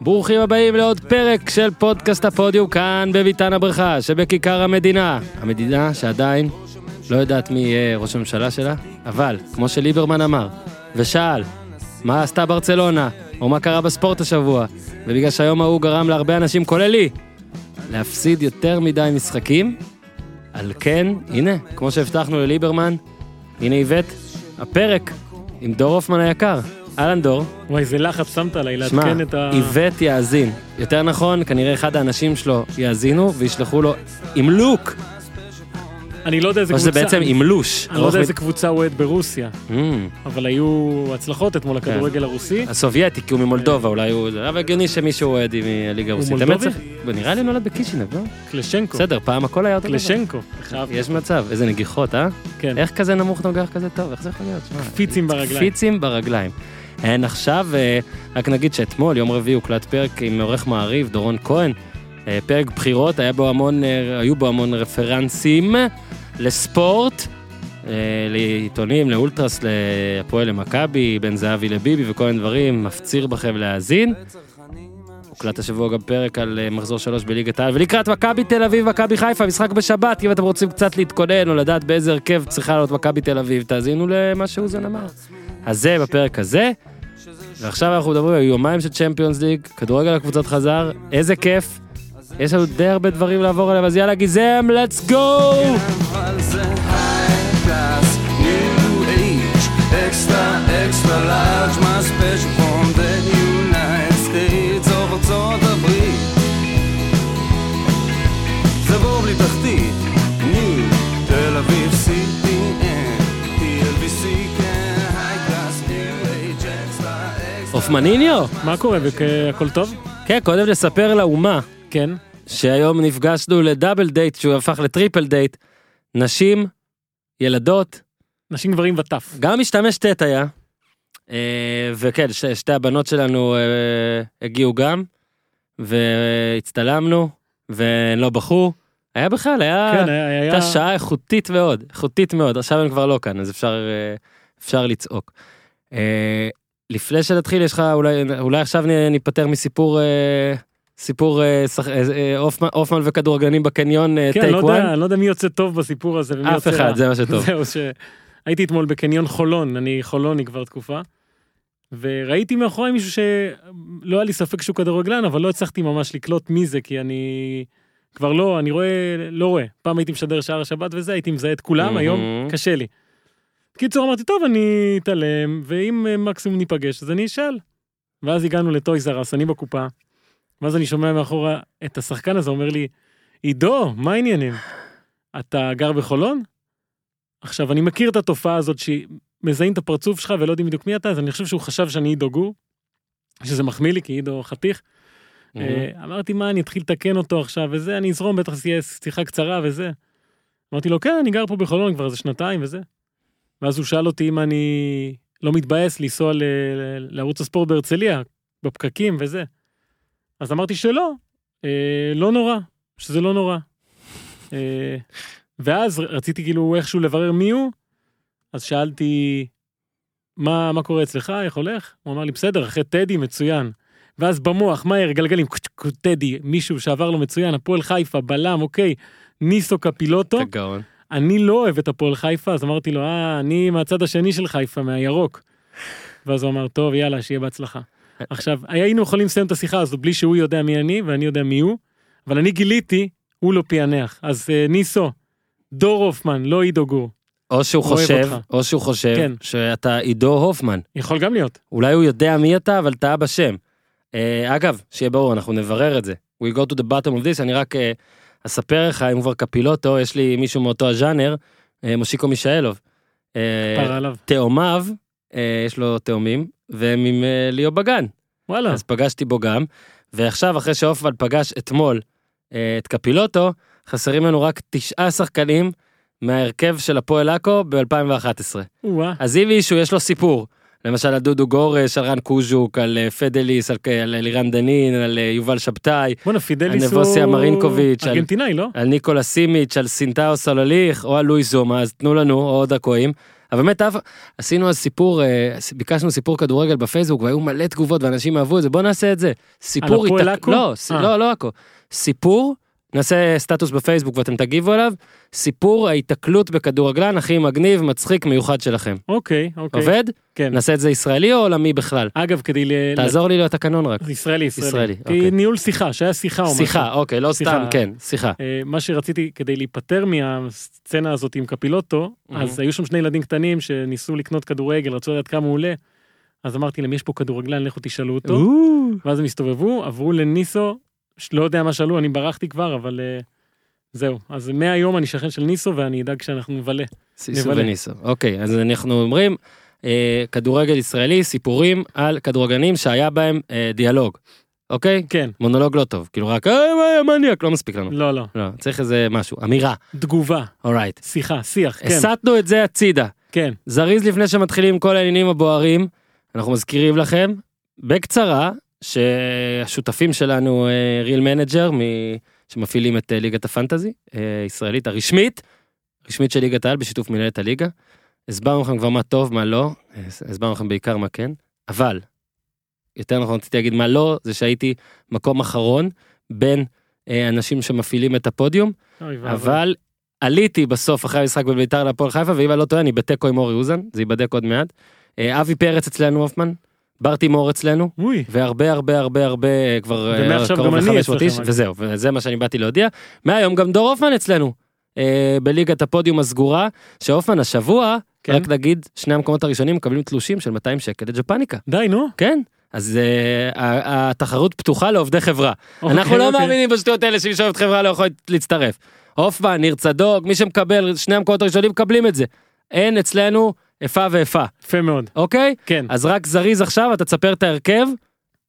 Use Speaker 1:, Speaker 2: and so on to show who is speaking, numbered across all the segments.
Speaker 1: ברוכים הבאים לעוד פרק של פודקאסט הפודיום כאן בביתן הבריכה שבכיכר המדינה. המדינה שעדיין לא יודעת מי יהיה ראש הממשלה שלה, אבל כמו שליברמן אמר ושאל מה עשתה ברצלונה או מה קרה בספורט השבוע, ובגלל שהיום ההוא גרם להרבה אנשים כולל לי להפסיד יותר מדי משחקים, על כן, הנה, כמו שהבטחנו לליברמן, הנה איווט, הפרק עם דור הופמן היקר. אהלן דור.
Speaker 2: וואי, איזה לחץ שמת עליי
Speaker 1: שמע,
Speaker 2: לעדכן את ה...
Speaker 1: איווט יאזין. יותר נכון, כנראה אחד האנשים שלו יאזינו וישלחו לו עם לוק,
Speaker 2: אני לא יודע איזה
Speaker 1: או שזה
Speaker 2: קבוצה...
Speaker 1: בעצם עם לוש.
Speaker 2: אני לא יודע איזה קבוצה הוא אוהד ברוסיה,
Speaker 1: Mm,
Speaker 2: אבל היו הצלחות אתמול
Speaker 1: כן.
Speaker 2: לכדורגל הרוסי.
Speaker 1: הסובייטי, כי הוא ממולדובה, אולי הוא... אבל הגיוני שמישהו אוהד עם הליגה הרוסית.
Speaker 2: מולדובי?
Speaker 1: האמת צריך- נראה לי הוא נולד בקישינב, לא?
Speaker 2: קלשנקו.
Speaker 1: בסדר, פעם הכל היה אותו דבר.
Speaker 2: קלשנקו.
Speaker 1: יש מצב, איזה נגיחות, אה?
Speaker 2: כן.
Speaker 1: איך כזה נמוך נוגח כזה טוב? איך זה יכול להיות? שמע,
Speaker 2: קפיצים ברגליים.
Speaker 1: קפיצים ברגליים. אין עכשיו, אה, רק נגיד שאתמול, יום רביעי, הוקלט פרק עם עורך מעריב, דורון כהן. אה, פרק בחירות, היה בו המון, אה, היו בו המון רפרנסים לספורט, לעיתונים, לאולטרס, להפועל למכבי, בן זהבי לביבי וכל מיני דברים, מפציר בכם להאזין. הוקלט השבוע גם פרק על מחזור שלוש בליגת העל, ולקראת מכבי תל אביב, מכבי חיפה, משחק בשבת, אם אתם רוצים קצת להתכונן או לדעת באיזה הרכב צריכה להיות מכבי תל אביב, תאזינו למה שאוזן אמר. אז זה בפרק הזה, ועכשיו אנחנו מדברים על יומיים של צ'מפיונס ליג, כדורגל הקבוצות חזר, איזה כיף. יש לנו די הרבה דברים לעבור עליהם, אז יאללה גיזם, let's go!
Speaker 3: extra extra large,
Speaker 1: הופמניניו?
Speaker 2: מה קורה? הכל טוב?
Speaker 1: כן, קודם נספר לאומה
Speaker 2: כן.
Speaker 1: שהיום נפגשנו ל double date שהוא הפך ל triple date. נשים, ילדות,
Speaker 2: נשים גברים וטף.
Speaker 1: גם משתמש טט היה. אה, וכן, ש, שתי הבנות שלנו אה, הגיעו גם, והצטלמנו, והן לא בכו. היה בכלל, היה,
Speaker 2: כן, היה... היה-
Speaker 1: הייתה שעה איכותית מאוד, איכותית מאוד. עכשיו הם כבר לא כאן, אז אפשר, אה, אפשר לצעוק. אה, לפני שנתחיל, יש לך, אולי, אולי עכשיו ניפטר מסיפור, אה, סיפור אה, שח- אה, אה, הופמן- הופמן וכדורגלנים בקניון,
Speaker 2: כן,
Speaker 1: טייק
Speaker 2: לא
Speaker 1: וואן.
Speaker 2: יודע, אני לא יודע מי יוצא טוב בסיפור הזה ומי
Speaker 1: אף
Speaker 2: יוצא
Speaker 1: אחד,
Speaker 2: רע.
Speaker 1: זה מה שטוב.
Speaker 2: זהו, שהייתי אתמול בקניון חולון, אני חולוני כבר תקופה, וראיתי מאחורי מישהו שלא היה לי ספק שהוא כדורגלן, אבל לא הצלחתי ממש לקלוט מי זה, כי אני כבר לא, אני רואה, לא רואה. פעם הייתי משדר שער השבת וזה, הייתי מזהה את כולם, היום. קשה לי. בקיצור אמרתי, טוב, אני אתעלם, ואם אה, מקסימום ניפגש, אז אני אשאל. ואז הגענו לטויז ארס, אני בקופה, ואז אני שומע מאחורה את השחקן הזה אומר לי, עידו, מה העניינים? אתה גר בחולון? עכשיו, אני מכיר את התופעה הזאת שמזהים את הפרצוף שלך ולא יודעים בדיוק מי אתה, אז אני חושב שהוא חשב שאני עידו גור, שזה מחמיא לי, כי עידו חתיך. אה, אמרתי, מה, אני אתחיל לתקן אותו עכשיו וזה, אני אזרום, בטח זה יהיה שיחה קצרה וזה. אמרתי לו, כן, אני גר פה בחולון כבר איזה שנתיים וזה. ואז הוא שאל אותי אם אני לא מתבאס לנסוע לערוץ הספורט בהרצליה, בפקקים וזה. אז אמרתי שלא, אה, לא נורא, שזה לא נורא. אה, ואז רציתי כאילו איכשהו לברר מי הוא, אז שאלתי, מה, מה קורה אצלך, איך הולך? הוא אמר לי, בסדר, אחרי טדי, מצוין. ואז במוח, מהר, גלגלים, טדי, מישהו שעבר לו מצוין, הפועל חיפה, בלם, אוקיי, ניסו קפילוטו.
Speaker 1: אתה גאון.
Speaker 2: אני לא אוהב את הפועל חיפה, אז אמרתי לו, אה, אני מהצד השני של חיפה, מהירוק. ואז הוא אמר, טוב, יאללה, שיהיה בהצלחה. עכשיו, היינו יכולים לסיים את השיחה הזו בלי שהוא יודע מי אני ואני יודע מי הוא, אבל אני גיליתי, הוא לא פענח. אז אה, ניסו, דור הופמן, לא עידו גור.
Speaker 1: או שהוא חושב,
Speaker 2: אותך.
Speaker 1: או שהוא חושב
Speaker 2: כן.
Speaker 1: שאתה עידו הופמן.
Speaker 2: יכול גם להיות.
Speaker 1: אולי הוא יודע מי אתה, אבל טעה בשם. אה, אגב, שיהיה ברור, אנחנו נברר את זה. We go to the bottom of this, אני רק אה, אספר לך, אם כבר קפילוטו, יש לי מישהו מאותו הז'אנר, אה, מושיקו מישאלוב. אה,
Speaker 2: פרה עליו.
Speaker 1: תאומיו, אה, יש לו תאומים, והם עם ליאו בגן.
Speaker 2: וואלה.
Speaker 1: אז פגשתי בו גם, ועכשיו אחרי שהופמן פגש אתמול את קפילוטו, חסרים לנו רק תשעה שחקנים מההרכב של הפועל עכו ב-2011.
Speaker 2: וואה.
Speaker 1: אז אם מישהו יש לו סיפור, למשל על דודו גורש, על רן קוז'וק, על אה, פדליס, על, על לירן דנין, על אה, יובל שבתאי,
Speaker 2: בואנה, פידליס הוא...
Speaker 1: הנבוסיה מרינקוביץ', על-
Speaker 2: ארגנטינאי, לא?
Speaker 1: על ניקולה סימיץ', על סינטאו סולליך, או על לואיס זומה, אז תנו לנו עוד עכואים. אבל באמת אף- עשינו אז סיפור, אה, ביקשנו סיפור כדורגל בפייסבוק והיו מלא תגובות ואנשים אהבו את זה, בוא נעשה את זה. סיפור
Speaker 2: הפועל
Speaker 1: היתק-
Speaker 2: עכו?
Speaker 1: לא,
Speaker 2: אה.
Speaker 1: לא, לא עכו. סיפור, נעשה סטטוס בפייסבוק ואתם תגיבו עליו, סיפור ההיתקלות בכדורגלן הכי מגניב, מצחיק, מיוחד שלכם.
Speaker 2: אוקיי, אוקיי.
Speaker 1: עובד?
Speaker 2: כן.
Speaker 1: נעשה את זה ישראלי או עולמי בכלל?
Speaker 2: אגב, כדי ל...
Speaker 1: תעזור לי לתקנון רק.
Speaker 2: ישראלי, ישראלי.
Speaker 1: ישראלי, אוקיי.
Speaker 2: ניהול שיחה, שהיה שיחה או משהו.
Speaker 1: שיחה, אוקיי, לא
Speaker 2: שיחה.
Speaker 1: סתם, כן, שיחה.
Speaker 2: אה, מה שרציתי כדי להיפטר מהסצנה הזאת עם קפילוטו. אז היו שם שני ילדים קטנים שניסו לקנות כדורגל, רצו לדעת כמה הוא עולה. אז אמרתי להם, יש פה כדורגלן, לכו תשאלו אותו. ואז הם הסתובבו, עברו לניסו, לא יודע מה שאלו, אני ברחתי כבר, אבל אה, זהו. אז מהיום אני שכן של ניסו ואני אדאג שאנחנו נבלה. נבלה.
Speaker 1: וניסו. אוקיי, אז אנחנו אומרים, אה, כדורגל ישראלי, סיפורים על כדורגלנים שהיה בהם אה, דיאלוג. אוקיי?
Speaker 2: כן,
Speaker 1: מונולוג לא טוב, כאילו רק, אה, מניאק, לא מספיק לנו.
Speaker 2: לא, לא.
Speaker 1: לא, צריך איזה משהו, אמירה,
Speaker 2: תגובה,
Speaker 1: alright.
Speaker 2: שיחה, שיח, כן,
Speaker 1: הסטנו את זה הצידה.
Speaker 2: כן.
Speaker 1: זריז לפני שמתחילים כל העניינים הבוערים, אנחנו מזכירים לכם, בקצרה, שהשותפים שלנו, Real Manager, שמפעילים את אה, ליגת הפנטזי, אה, הישראלית הרשמית, רשמית של ליגת העל בשיתוף מנהלת הליגה. הסברנו לכם כבר מה טוב, מה לא, אה, הסברנו לכם בעיקר מה כן, אבל, יותר נכון רציתי להגיד מה לא, זה שהייתי מקום אחרון בין אה, אנשים שמפעילים את הפודיום. אבל עליתי בסוף אחרי המשחק בביתר להפועל חיפה, ואם אני לא טועה, אני בתיקו עם אורי אוזן, זה ייבדק עוד מעט. אה, אבי פרץ אצלנו הופמן, בר תימור אצלנו,
Speaker 2: אוי,
Speaker 1: והרבה הרבה הרבה הרבה אה, כבר אה, קרוב
Speaker 2: גם אני
Speaker 1: ל-500
Speaker 2: אצלכם,
Speaker 1: איש. וזהו, וזה מה שאני באתי להודיע. מהיום גם דור הופמן אצלנו, אה, בליגת הפודיום הסגורה, שהופמן השבוע,
Speaker 2: כן.
Speaker 1: רק נגיד, שני המקומות הראשונים מקבלים תלושים של 200 שקל לג'פניקה,
Speaker 2: די, נו.
Speaker 1: כן? אז ה- התחרות פתוחה לעובדי חברה. אנחנו
Speaker 2: אוקיי,
Speaker 1: לא
Speaker 2: אוקיי.
Speaker 1: מאמינים בשטויות האלה שמי שאוהב חברה לא יכול להצטרף. הופמן, ניר צדוק, מי שמקבל, שני המקומות הראשונים מקבלים את זה. אין אצלנו איפה ואיפה,
Speaker 2: יפה מאוד.
Speaker 1: אוקיי?
Speaker 2: כן.
Speaker 1: אז רק זריז עכשיו, אתה תספר את ההרכב,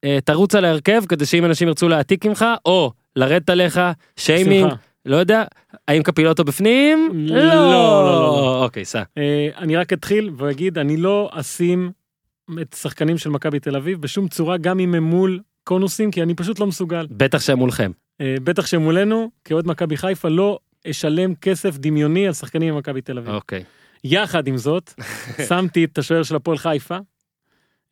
Speaker 1: אה, תרוץ על ההרכב, כדי שאם אנשים ירצו להעתיק ממך, או לרדת עליך, שיימינג. לא יודע, האם קפילוטו בפנים?
Speaker 2: לא, לא, לא.
Speaker 1: אוקיי, סע.
Speaker 2: אה, אני רק אתחיל ואגיד, אני לא אשים את שחקנים של מכבי תל אביב בשום צורה, גם אם הם מול קונוסים, כי אני פשוט לא מסוגל.
Speaker 1: בטח שהם מולכם.
Speaker 2: אה, בטח שמולנו, כאוהד מכבי חיפה, לא אשלם כסף דמיוני על שחקנים ממכבי תל אביב.
Speaker 1: אוקיי.
Speaker 2: יחד עם זאת, שמתי את השוער של הפועל חיפה.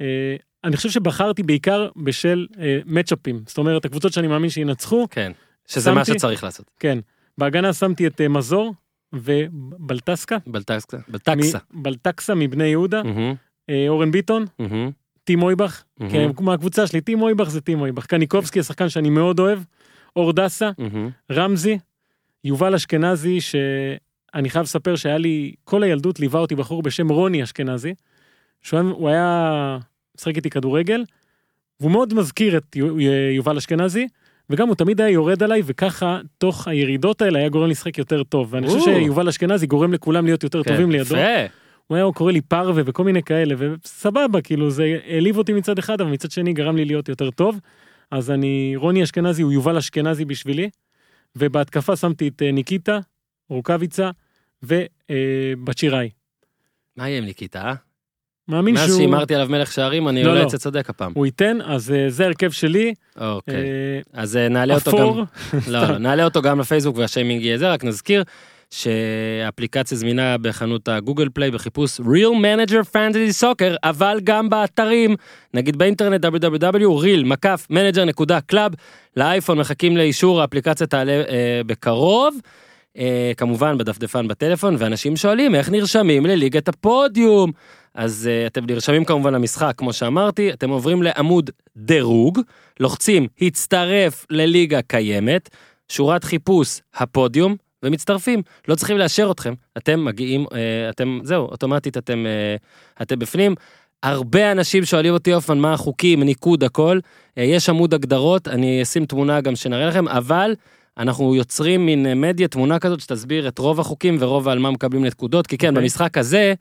Speaker 2: אה, אני חושב שבחרתי בעיקר בשל אה, מצ'אפים, זאת אומרת, הקבוצות שאני מאמין שינצחו,
Speaker 1: כן. שזה מה. שצריך לעשות.
Speaker 2: כן. בהגנה שמתי את אה, מזור ובלטסקה,
Speaker 1: בלטקסה. בלטקסה.
Speaker 2: בלטקסה מבני יהודה, אורן ביטון, טים אויבך, כן, מהקבוצה שלי, טים אויבך זה טים אויבך, קניקובסקי השחקן שאני מאוד אוהב, אור דסה,
Speaker 1: מהמם.
Speaker 2: רמזי, יובל אשכנזי, שאני חייב לספר שהיה לי, כל הילדות ליווה אותי בחור בשם רוני אשכנזי, שהוא היה- משחק איתי כדורגל, והוא מאוד מזכיר את יו- יובל אשכנזי, וגם הוא תמיד היה יורד עליי, וככה, תוך הירידות האלה היה גורם לי לשחק יותר טוב, ואני חושב. שיובל אשכנזי גורם לכולם להיות יותר
Speaker 1: כן,
Speaker 2: טובים לידו.
Speaker 1: יפה.
Speaker 2: הוא היה קורא לי פרווה וכל מיני כאלה, וסבבה, כאילו זה העליב אותי מצד אחד, אבל מצד שני גרם לי להיות יותר טוב. אז אני, רוני אשכנזי הוא יובל אשכנזי בשבילי, ובהתקפה שמתי את אה, ניקיטה, רוקאביצה ובת שיראי.
Speaker 1: מה יהיה עם ניקיטה, אה?
Speaker 2: מאמין
Speaker 1: מאז
Speaker 2: שהוא
Speaker 1: שהימרתי עליו מלך שערים, אני
Speaker 2: לא,
Speaker 1: אולי
Speaker 2: לא.
Speaker 1: אצא צודק הפעם.
Speaker 2: הוא ייתן, אז אה, זה ההרכב שלי.
Speaker 1: אוקיי.
Speaker 2: אה,
Speaker 1: אז אה, נעלה אותו גם, לא, לא, נעלה אותו גם לפייסבוק והשיימינג יהיה זה, רק נזכיר שהאפליקציה זמינה בחנות הגוגל פליי בחיפוש real manager fantasy soccer, אבל גם באתרים, נגיד באינטרנט www.real-manager.club, לאייפון מחכים לאישור, האפליקציה תעלה אה, בקרוב. אה, כמובן בדפדפן בטלפון, ואנשים שואלים איך נרשמים לליגת הפודיום. אז uh, אתם נרשמים כמובן למשחק, כמו שאמרתי, אתם עוברים לעמוד דירוג, לוחצים הצטרף לליגה קיימת, שורת חיפוש הפודיום, ומצטרפים. לא צריכים לאשר אתכם, אתם מגיעים, uh, אתם, זהו, אוטומטית אתם, uh, אתם בפנים. הרבה אנשים שואלים אותי אופן מה החוקים, ניקוד, הכל. Uh, יש עמוד הגדרות, אני אשים תמונה גם שנראה לכם, אבל אנחנו יוצרים מין אה, מדיה, תמונה כזאת שתסביר את רוב החוקים ורוב על מה מקבלים נקודות, כי כן,
Speaker 2: אוקיי.
Speaker 1: במשחק הזה,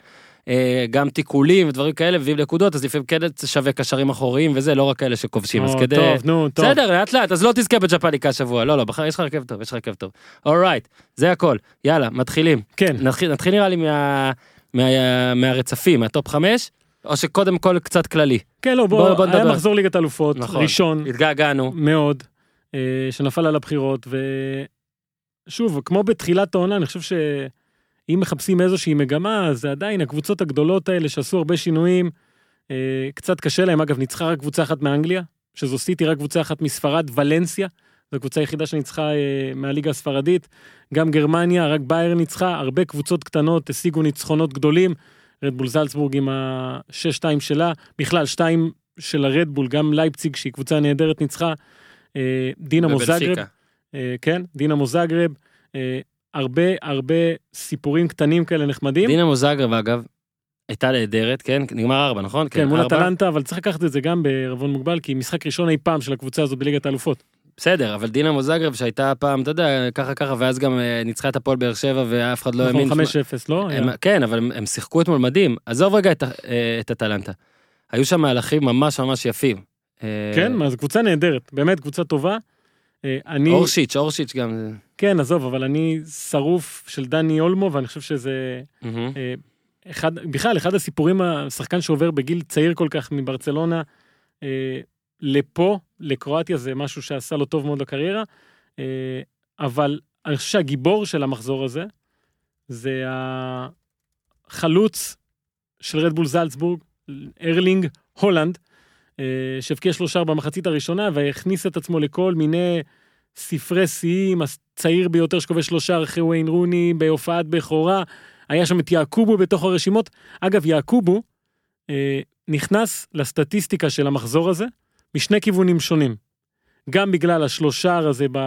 Speaker 1: אה, גם תיקולים ודברים כאלה מביאים נקודות, אז לפעמים כן שווה קשרים אחוריים וזה, לא רק כאלה שכובשים, אז
Speaker 2: או,
Speaker 1: כדי...
Speaker 2: טוב, נו, טוב.
Speaker 1: בסדר, לאט לאט, אז לא תזכה בג'פניקה השבוע, לא, לא, בחר, יש לך הרכב טוב, יש לך הרכב טוב. אורייט, זה הכל, יאללה, מתחילים.
Speaker 2: כן,
Speaker 1: נתחיל, נתחיל נראה לי מה, מה, מהרצפים, מהטופ חמש, או שקודם כל קצת כללי.
Speaker 2: כן, לא,
Speaker 1: בוא-
Speaker 2: בוא,
Speaker 1: בוא
Speaker 2: היה. מחזור ליגת אלופות,
Speaker 1: נכון.
Speaker 2: ראשון,
Speaker 1: התגעגענו.
Speaker 2: מאוד, שנפל על הבחירות, ושוב, כמו בתחילת העונה, אני חושב אם מחפשים איזושהי מגמה, אז עדיין הקבוצות הגדולות האלה שעשו הרבה שינויים, אה, קצת קשה להם. אגב, ניצחה רק קבוצה אחת מאנגליה, שזו סיטי, רק קבוצה אחת מספרד, ולנסיה. זו הקבוצה היחידה שניצחה אה, מהליגה הספרדית. גם גרמניה, רק בייר ניצחה, הרבה קבוצות קטנות השיגו ניצחונות גדולים. רדבול זלצבורג עם ה-6-2 שלה, בכלל 2 של הרדבול, גם לייפציג שהיא קבוצה נהדרת ניצחה. אה, דינמו זאגרב,
Speaker 1: ובנפיקה.
Speaker 2: אה, כן, דינמו זאגרב, אה, הרבה הרבה סיפורים קטנים כאלה נחמדים.
Speaker 1: דינמו זאגרב, אגב, הייתה נהדרת, כן? נגמר ארבע, נכון?
Speaker 2: כן, מול. אטלנטה, אבל צריך לקחת את זה גם בערבון מוגבל, כי משחק ראשון אי פעם של הקבוצה הזאת בליגת האלופות.
Speaker 1: בסדר, אבל דינמו זאגרב שהייתה פעם, אתה יודע, ככה ככה, ואז גם ניצחה את הפועל באר שבע ואף אחד לא האמין.
Speaker 2: נכון, 5-0, לא?
Speaker 1: הם. כן, אבל הם, הם שיחקו אתמול מדהים. עזוב רגע את, את אטלנטה. היו שם מהלכים ממש ממש יפים. אה,
Speaker 2: כן, מה, זו קבוצה נהדרת, באמת קבוצה טובה. אה, אני,
Speaker 1: אורשיץ', אורשיץ' גם.
Speaker 2: כן, עזוב, אבל אני שרוף של דני אולמו, ואני חושב שזה. אה, אחד, בכלל, אחד הסיפורים, השחקן שעובר בגיל צעיר כל כך מברצלונה אה, לפה, לקרואטיה, זה משהו שעשה לו טוב מאוד לקריירה, אה, אבל אני חושב שהגיבור של המחזור הזה, זה החלוץ של רדבול זלצבורג, ארלינג הולנד, שהבקיע שלושה במחצית הראשונה והכניס את עצמו לכל מיני ספרי שיאים, הצעיר ביותר שכובש שלושה אחרי וויין רוני בהופעת בכורה. היה שם את יעקובו בתוך הרשימות. אגב, יעקובו אה, נכנס לסטטיסטיקה של המחזור הזה משני כיוונים שונים. גם בגלל השלושר הזה ב...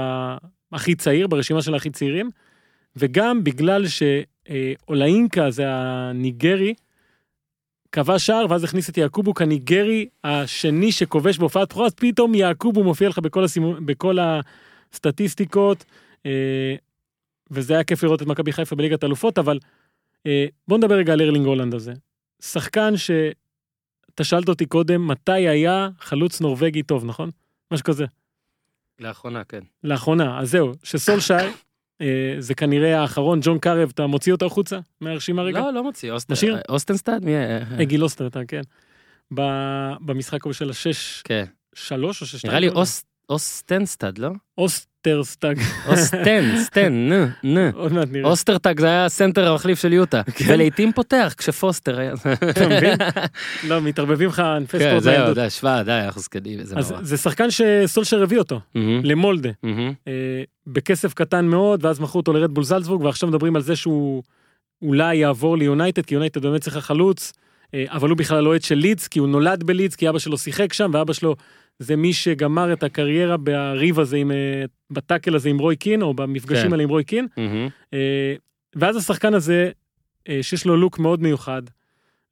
Speaker 2: הכי צעיר, ברשימה של הכי צעירים, וגם בגלל שאולאינקה זה הניגרי, כבש שער ואז הכניס את יעקובו כניגרי השני שכובש בהופעת בכורה, אז פתאום יעקובו מופיע לך בכל, הסימו... בכל הסטטיסטיקות, אה, וזה היה כיף לראות את מכבי חיפה בליגת האלופות, אבל אה, בוא נדבר רגע על ארלינג הולנד הזה. שחקן שאתה שאלת אותי קודם, מתי היה חלוץ נורבגי טוב, נכון? משהו כזה.
Speaker 1: לאחרונה, כן.
Speaker 2: לאחרונה, אז זהו, שסולשייר, זה כנראה האחרון, ג'ון קארו, אתה מוציא אותו החוצה מהרשימה רגע?
Speaker 1: לא, לא מוציא. אוסט-
Speaker 2: נשאיר?
Speaker 1: אוסטנסטד? מי? היה?
Speaker 2: אגיל אוסטנסטד, כן. במשחק ההוא של השש,
Speaker 1: כן.
Speaker 2: שלוש או שש,
Speaker 1: נראה לי אוס- אוסטנסטד, לא?
Speaker 2: אוסטרטג,
Speaker 1: אוסטן, סטן, נו, נו.
Speaker 2: עוד מעט נראה.
Speaker 1: אוסטרטג זה היה הסנטר המחליף של יוטה.
Speaker 2: כן.
Speaker 1: ולעיתים פותח כשפוסטר היה.
Speaker 2: אתה מבין? לא, מתערבבים לך ענפי
Speaker 1: כן,
Speaker 2: ספורט
Speaker 1: זהו,
Speaker 2: בילדות.
Speaker 1: די, שמע, די, אנחנו זקנים,
Speaker 2: אז
Speaker 1: נורא.
Speaker 2: זה שחקן שסולשר הביא אותו, למולדה. אה, בכסף קטן מאוד, ואז מכרו אותו לרדבול זלצבורג, ועכשיו מדברים על זה שהוא אולי יעבור ליונייטד, כי יונייטד באמת צריכה חלוץ, אה, אבל הוא בכלל אוהד של לידס, כי הוא נולד בלידס, כי אבא שלו שיחק שם, ואבא שלו זה מי שגמר את הקריירה בריב הזה, עם, אה, בטאקל הזה עם רוי קין, או במפגשים
Speaker 1: כן.
Speaker 2: האלה עם רוי קין. אה, ואז השחקן הזה, אה, שיש לו לוק מאוד מיוחד,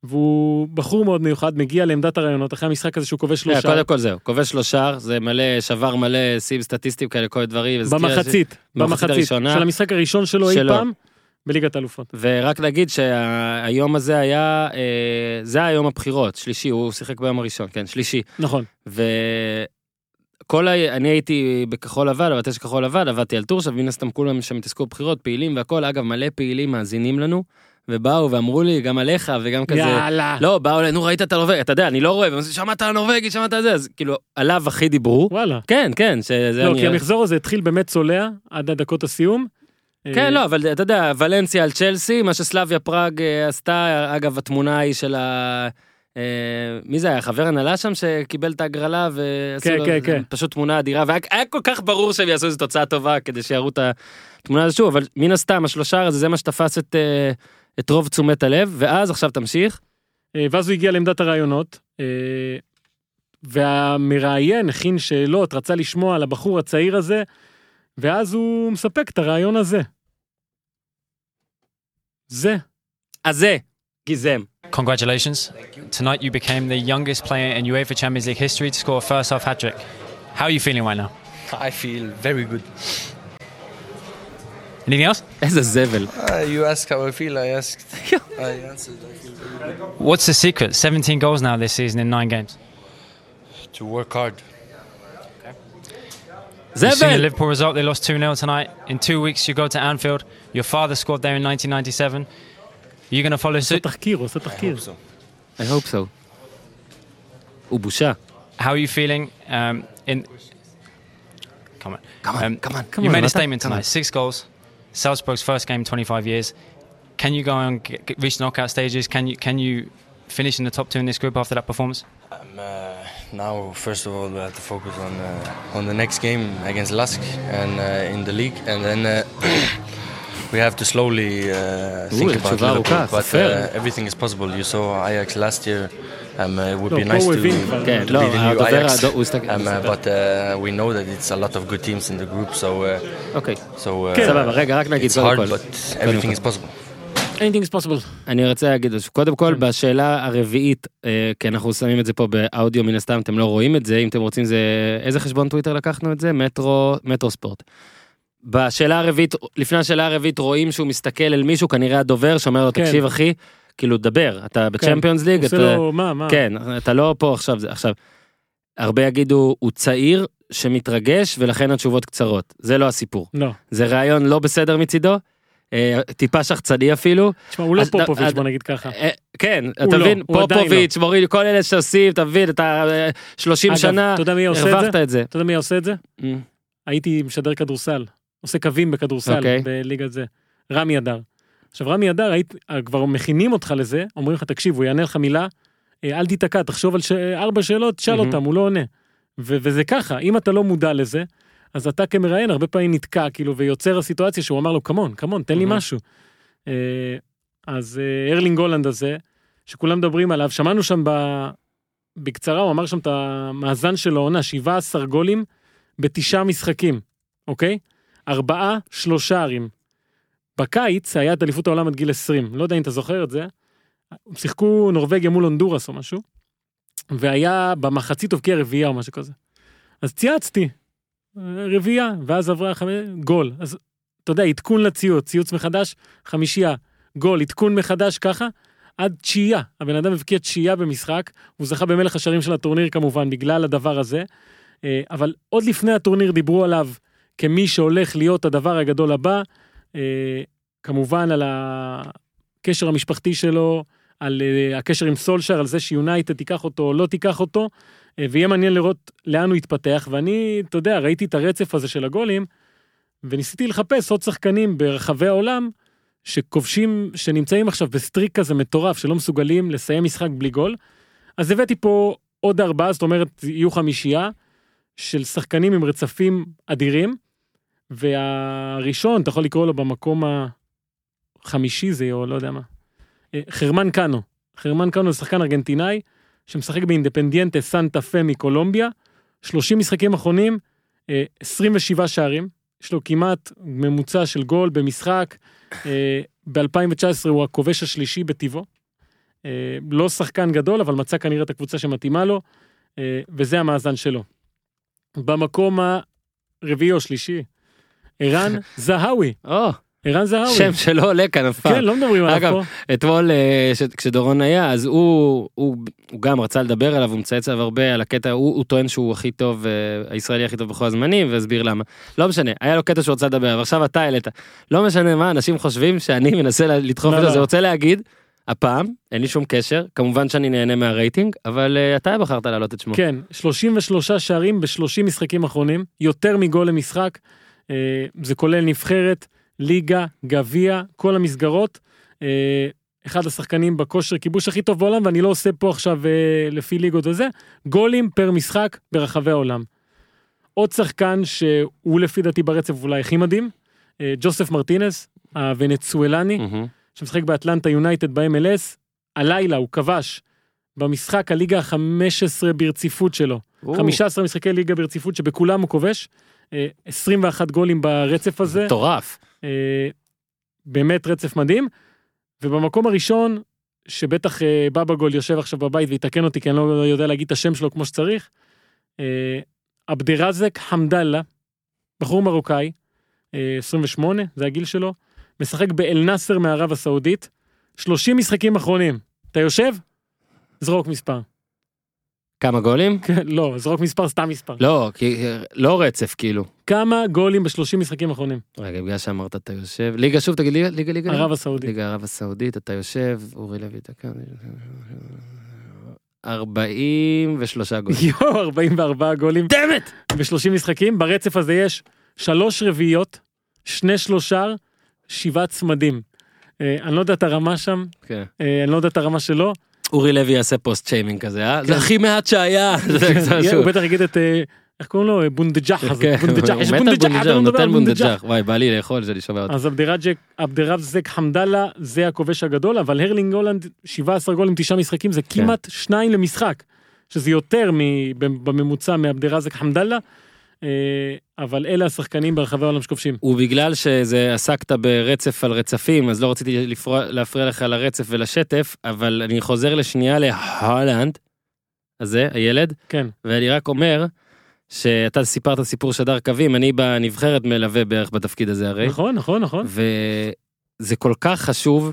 Speaker 2: והוא בחור מאוד מיוחד, מגיע לעמדת הרעיונות, אחרי המשחק הזה שהוא כובש שלושה,
Speaker 1: קודם כל זהו, כובש שלושה, זה מלא, שבר מלא שיאים סטטיסטיים כאלה, כל דברים. הזכיר-
Speaker 2: במחצית, במחצית,
Speaker 1: הראשונה
Speaker 2: של המשחק הראשון שלו אי. פעם, בליגת האלופות.
Speaker 1: ורק להגיד שהיום הזה היה, אה, זה היה יום הבחירות, שלישי, הוא שיחק ביום הראשון, כן, שלישי.
Speaker 2: נכון.
Speaker 1: וכל ה... אני הייתי בכחול לבן, אבל תשע כחול לבן, עבדתי על טור, עכשיו מן הסתם כולם שם התעסקו בבחירות, פעילים והכל, אגב, מלא פעילים מאזינים לנו, ובאו ואמרו לי, גם עליך, וגם כזה...
Speaker 2: יאללה.
Speaker 1: לא, באו אלינו, ראית את הנורבגי, אתה יודע, אני לא רואה, שמעת על הנורבגי, שמעת על זה, אז כאילו, עליו הכי דיברו.
Speaker 2: וואלה.
Speaker 1: כן, כן, שזה...
Speaker 2: לא,
Speaker 1: אני-
Speaker 2: כי המחזור הזה התחיל באמת צולע עד הדקות הסיום.
Speaker 1: כן,
Speaker 2: אה,
Speaker 1: לא, אבל אתה יודע, ולנסיה על צ'לסי, מה שסלאביה פראג אה, עשתה, אגב, התמונה היא של ה... אה, מי זה היה? חבר הנהלה שם שקיבל את ההגרלה ועשו
Speaker 2: כן,
Speaker 1: לו
Speaker 2: כן, כן.
Speaker 1: פשוט תמונה אדירה, והיה היה כל כך ברור שהם יעשו איזו תוצאה טובה כדי שיראו את התמונה הזו שוב, אבל מן הסתם השלושה הזה זה מה שתפס את, את רוב תשומת הלב, ואז עכשיו תמשיך.
Speaker 2: ואז הוא הגיע לעמדת הרעיונות, והמראיין הכין שאלות, רצה לשמוע על הבחור הצעיר הזה, ואז הוא מספק את הרעיון הזה. זה.
Speaker 1: אז זה, גיזם.
Speaker 4: Congratulations. Tonight you became the youngest player in UEFA Champions League history to score a first half hat trick. How are you feeling right now?
Speaker 5: I feel very good.
Speaker 4: Anything else?
Speaker 1: איזה זבל.
Speaker 5: Uh, you asked how I feel, I asked. I answered. I feel very good.
Speaker 4: What's the secret? 17 goals now this season in nine games.
Speaker 5: To work hard. Seven.
Speaker 4: You've seen the Liverpool result. They lost 2 0 tonight. In two weeks, you go to Anfield. Your father scored there in 1997. You're going to follow suit?
Speaker 1: I hope so. Ubusha.
Speaker 4: How are you feeling? Um, in Come on.
Speaker 1: Come on,
Speaker 4: um,
Speaker 1: come on. Come
Speaker 4: you
Speaker 1: on,
Speaker 4: made a statement tonight. Six goals. Salzburg's first game in 25 years. Can you go and get, get, reach knockout stages? Can you, can you finish in the top two in this group after that performance?
Speaker 5: Um, uh, now, first of all, we have to focus on uh, on the next game against Lask and uh, in the league, and then uh, we have to slowly uh, think
Speaker 1: Uvijek
Speaker 5: about Liverpool. But uh, everything is possible. You saw Ajax last year. Um, uh, it would
Speaker 2: no,
Speaker 5: be nice to be the new Ajax, um, but we know that it's a lot of good teams in the group. So
Speaker 1: okay,
Speaker 5: so it's hard, but everything is possible.
Speaker 2: Anything is possible.
Speaker 1: אני רוצה להגיד, קודם כל
Speaker 2: כן.
Speaker 1: בשאלה הרביעית, אה, כי אנחנו שמים את זה פה באודיו מן הסתם, אתם לא רואים את זה, אם אתם רוצים זה, איזה חשבון טוויטר לקחנו את זה? מטרו, מטרו ספורט. בשאלה הרביעית, לפני השאלה הרביעית רואים שהוא מסתכל אל מישהו, כנראה הדובר, שאומר לו,
Speaker 2: כן.
Speaker 1: תקשיב אחי, כאילו דבר, אתה בצ'מפיונס ליג, אתה...
Speaker 2: לו, מה, מה?
Speaker 1: כן, אתה לא פה עכשיו, זה- עכשיו, הרבה יגידו, הוא צעיר שמתרגש ולכן התשובות קצרות, זה לא הסיפור.
Speaker 2: לא.
Speaker 1: זה רעיון לא בסדר מצידו, טיפה שחצני אפילו.
Speaker 2: תשמע, הוא לא פופוביץ', בוא נגיד ככה.
Speaker 1: אה, כן, אתה
Speaker 2: לא,
Speaker 1: מבין,
Speaker 2: עדיין
Speaker 1: פופוביץ', מוריד, כל אלה שעושים, אתה מבין, אתה אה, 30
Speaker 2: אגב,
Speaker 1: שנה, הרווחת? את זה.
Speaker 2: אתה יודע מי עושה את זה?
Speaker 1: Mm.
Speaker 2: הייתי משדר כדורסל, עושה קווים בכדורסל,
Speaker 1: אוקיי.
Speaker 2: בליגה זה. רמי אדר. עכשיו רמי אדר, כבר מכינים אותך לזה, אומרים לך, תקשיב, הוא יענה לך מילה, אה, אל תיתקע, תחשוב על. ארבע שאלות, תשאל. אותם, הוא לא עונה. וזה ככה, אם אתה לא מודע לזה, אז אתה כמראיין הרבה פעמים נתקע, כאילו, ויוצר הסיטואציה שהוא אמר לו, כמון, כמון, תן לי. משהו. אה, אז אה, ארלינג הולנד הזה, שכולם מדברים עליו, שמענו שם ב... בקצרה, הוא אמר שם את המאזן של העונה, 17 גולים בתשעה משחקים, אוקיי? ארבעה, שלושה ערים. בקיץ היה את אליפות העולם עד גיל 20, לא יודע אם אתה זוכר את זה. שיחקו נורבגיה מול הונדורס או משהו, והיה במחצית הבקיע רביעייה או משהו כזה. אז צייצתי, רביעייה, ואז עברה חמש... גול. אז אתה יודע, עדכון לציוץ, ציוץ מחדש, חמישייה, גול, עדכון מחדש ככה, עד תשיעייה. הבן אדם הבקיע תשיעייה במשחק, הוא זכה במלך השערים של הטורניר כמובן, בגלל הדבר הזה. אה, אבל עוד לפני הטורניר דיברו עליו כמי שהולך להיות הדבר הגדול הבא, אה, כמובן על הקשר המשפחתי שלו, על אה, הקשר עם סולשר, על זה שיונייטד תיקח אותו או לא תיקח אותו, ויהיה מעניין לראות לאן הוא יתפתח, ואני, אתה יודע, ראיתי את הרצף הזה של הגולים, וניסיתי לחפש עוד שחקנים ברחבי העולם, שכובשים, שנמצאים עכשיו ב streak כזה מטורף, שלא מסוגלים לסיים משחק בלי גול. אז הבאתי פה עוד ארבעה, זאת אומרת, יהיו חמישייה, של שחקנים עם רצפים אדירים, והראשון, אתה יכול לקרוא לו במקום החמישי זה, או לא יודע מה. אה, חרמן קאנו. חרמן קאנו זה שחקן ארגנטינאי, שמשחק באינדפנדיאנטה סנטה פה מקולומביה, 30 משחקים אחרונים, אה, 27 שערים, יש לו כמעט ממוצע של גול במשחק, אה, ב-2019 הוא הכובש השלישי בטבעו. אה, לא שחקן גדול, אבל מצא כנראה את הקבוצה שמתאימה לו, אה, וזה המאזן שלו. במקום הרביעי או שלישי, ערן זהאווי.
Speaker 1: או,
Speaker 2: ערן זהאווי.
Speaker 1: שם שלא עולה כאן אף פעם.
Speaker 2: כן, לא מדברים עליו
Speaker 1: אגב,
Speaker 2: פה.
Speaker 1: אתמול אה, ש- כשדורון היה אז הוא, הוא, הוא גם רצה לדבר עליו הוא מצייץ עליו הרבה על הקטע הוא, הוא טוען שהוא הכי טוב אה, הישראלי הכי טוב בכל הזמנים והסביר למה לא משנה היה לו קטע שהוא רצה לדבר עליו עכשיו אתה העלית לא משנה מה אנשים חושבים שאני מנסה לדחוף
Speaker 2: לא,
Speaker 1: את זה
Speaker 2: לא.
Speaker 1: זה רוצה להגיד הפעם אין לי שום קשר כמובן שאני נהנה מהרייטינג אבל אה, אתה בחרת להעלות את שמו.
Speaker 2: כן, 33 שערים ב-30 משחקים אחרונים, יותר מגול למשחק. אה, זה כולל נבחרת, ליגה, גביע, כל המסגרות. אה, אחד השחקנים בכושר כיבוש הכי טוב בעולם, ואני לא עושה פה עכשיו אה, לפי ליגות וזה, גולים פר משחק ברחבי העולם. עוד שחקן שהוא לפי דעתי ברצף אולי הכי מדהים, אה, ג'וסף מרטינס, הוונצואלני,
Speaker 1: מהמם.
Speaker 2: שמשחק באטלנטה יונייטד ב-MLS, הלילה הוא כבש במשחק הליגה ה-15 ברציפות שלו.
Speaker 1: או,
Speaker 2: 15 משחקי ליגה ברציפות שבכולם הוא כובש. אה, 21 גולים ברצף הזה.
Speaker 1: מטורף.
Speaker 2: אה, באמת רצף מדהים. ובמקום הראשון, שבטח אה, בבא גול יושב עכשיו בבית ויתקן אותי כי אני לא יודע להגיד את השם שלו כמו שצריך. אה, עבדרזק חמדאללה, בחור מרוקאי, אה, 28, זה הגיל שלו, משחק באל נאסר מערב הסעודית, 30 משחקים אחרונים. אתה יושב? זרוק מספר.
Speaker 1: כמה גולים?
Speaker 2: כן, לא, זרוק מספר, סתם מספר.
Speaker 1: לא כי לא רצף כאילו.
Speaker 2: כמה גולים ב-30 משחקים אחרונים?
Speaker 1: רגע בגלל שאמרת אתה יושב ליגה שוב תגיד ליגה ליגה ליגה.
Speaker 2: ערב הסעודית.
Speaker 1: ליגה ערב הסעודית, אתה יושב, אורי לוי, דקה. 43 גולים.
Speaker 2: יואו, 44 גולים
Speaker 1: דמת!
Speaker 2: ב-30 משחקים. ברצף הזה יש שלוש רביעיות, שני שלושר, שבעה צמדים. אה, אני לא יודע את הרמה שם,
Speaker 1: כן.
Speaker 2: אה, אני לא יודע את הרמה שלו.
Speaker 1: אורי לוי יעשה פוסט שיימינג כזה, אה?
Speaker 2: כן.
Speaker 1: זה הכי מעט שהיה. זה
Speaker 2: הוא. בטח יגיד את, אה, איך קוראים לו? בונדג'ח הזה,
Speaker 1: כן,
Speaker 2: בונדג'ח, יש בונדג'ח,
Speaker 1: הוא נותן
Speaker 2: בונדג'ח.
Speaker 1: וואי, בא לי לאכול שאני שומע אותו.
Speaker 2: אז עבדרבזק חמדאללה זה הכובש הגדול, אבל הרלינג הולנד 17 גולים 9 משחקים זה
Speaker 1: כן.
Speaker 2: כמעט שניים למשחק, שזה יותר בממוצע מעבדרבזק חמדאללה, אבל אלה השחקנים ברחבי העולם שכובשים.
Speaker 1: ובגלל שזה עסקת ברצף על רצפים, אז לא רציתי לפרוע- להפריע לך לרצף ולשטף, אבל אני חוזר לשנייה להולנד, הזה, הילד,
Speaker 2: כן,
Speaker 1: ואני רק אומר, שאתה סיפרת סיפור שדר קווים, אני בנבחרת מלווה בערך בתפקיד הזה הרי.
Speaker 2: נכון, נכון, נכון.
Speaker 1: וזה כל כך חשוב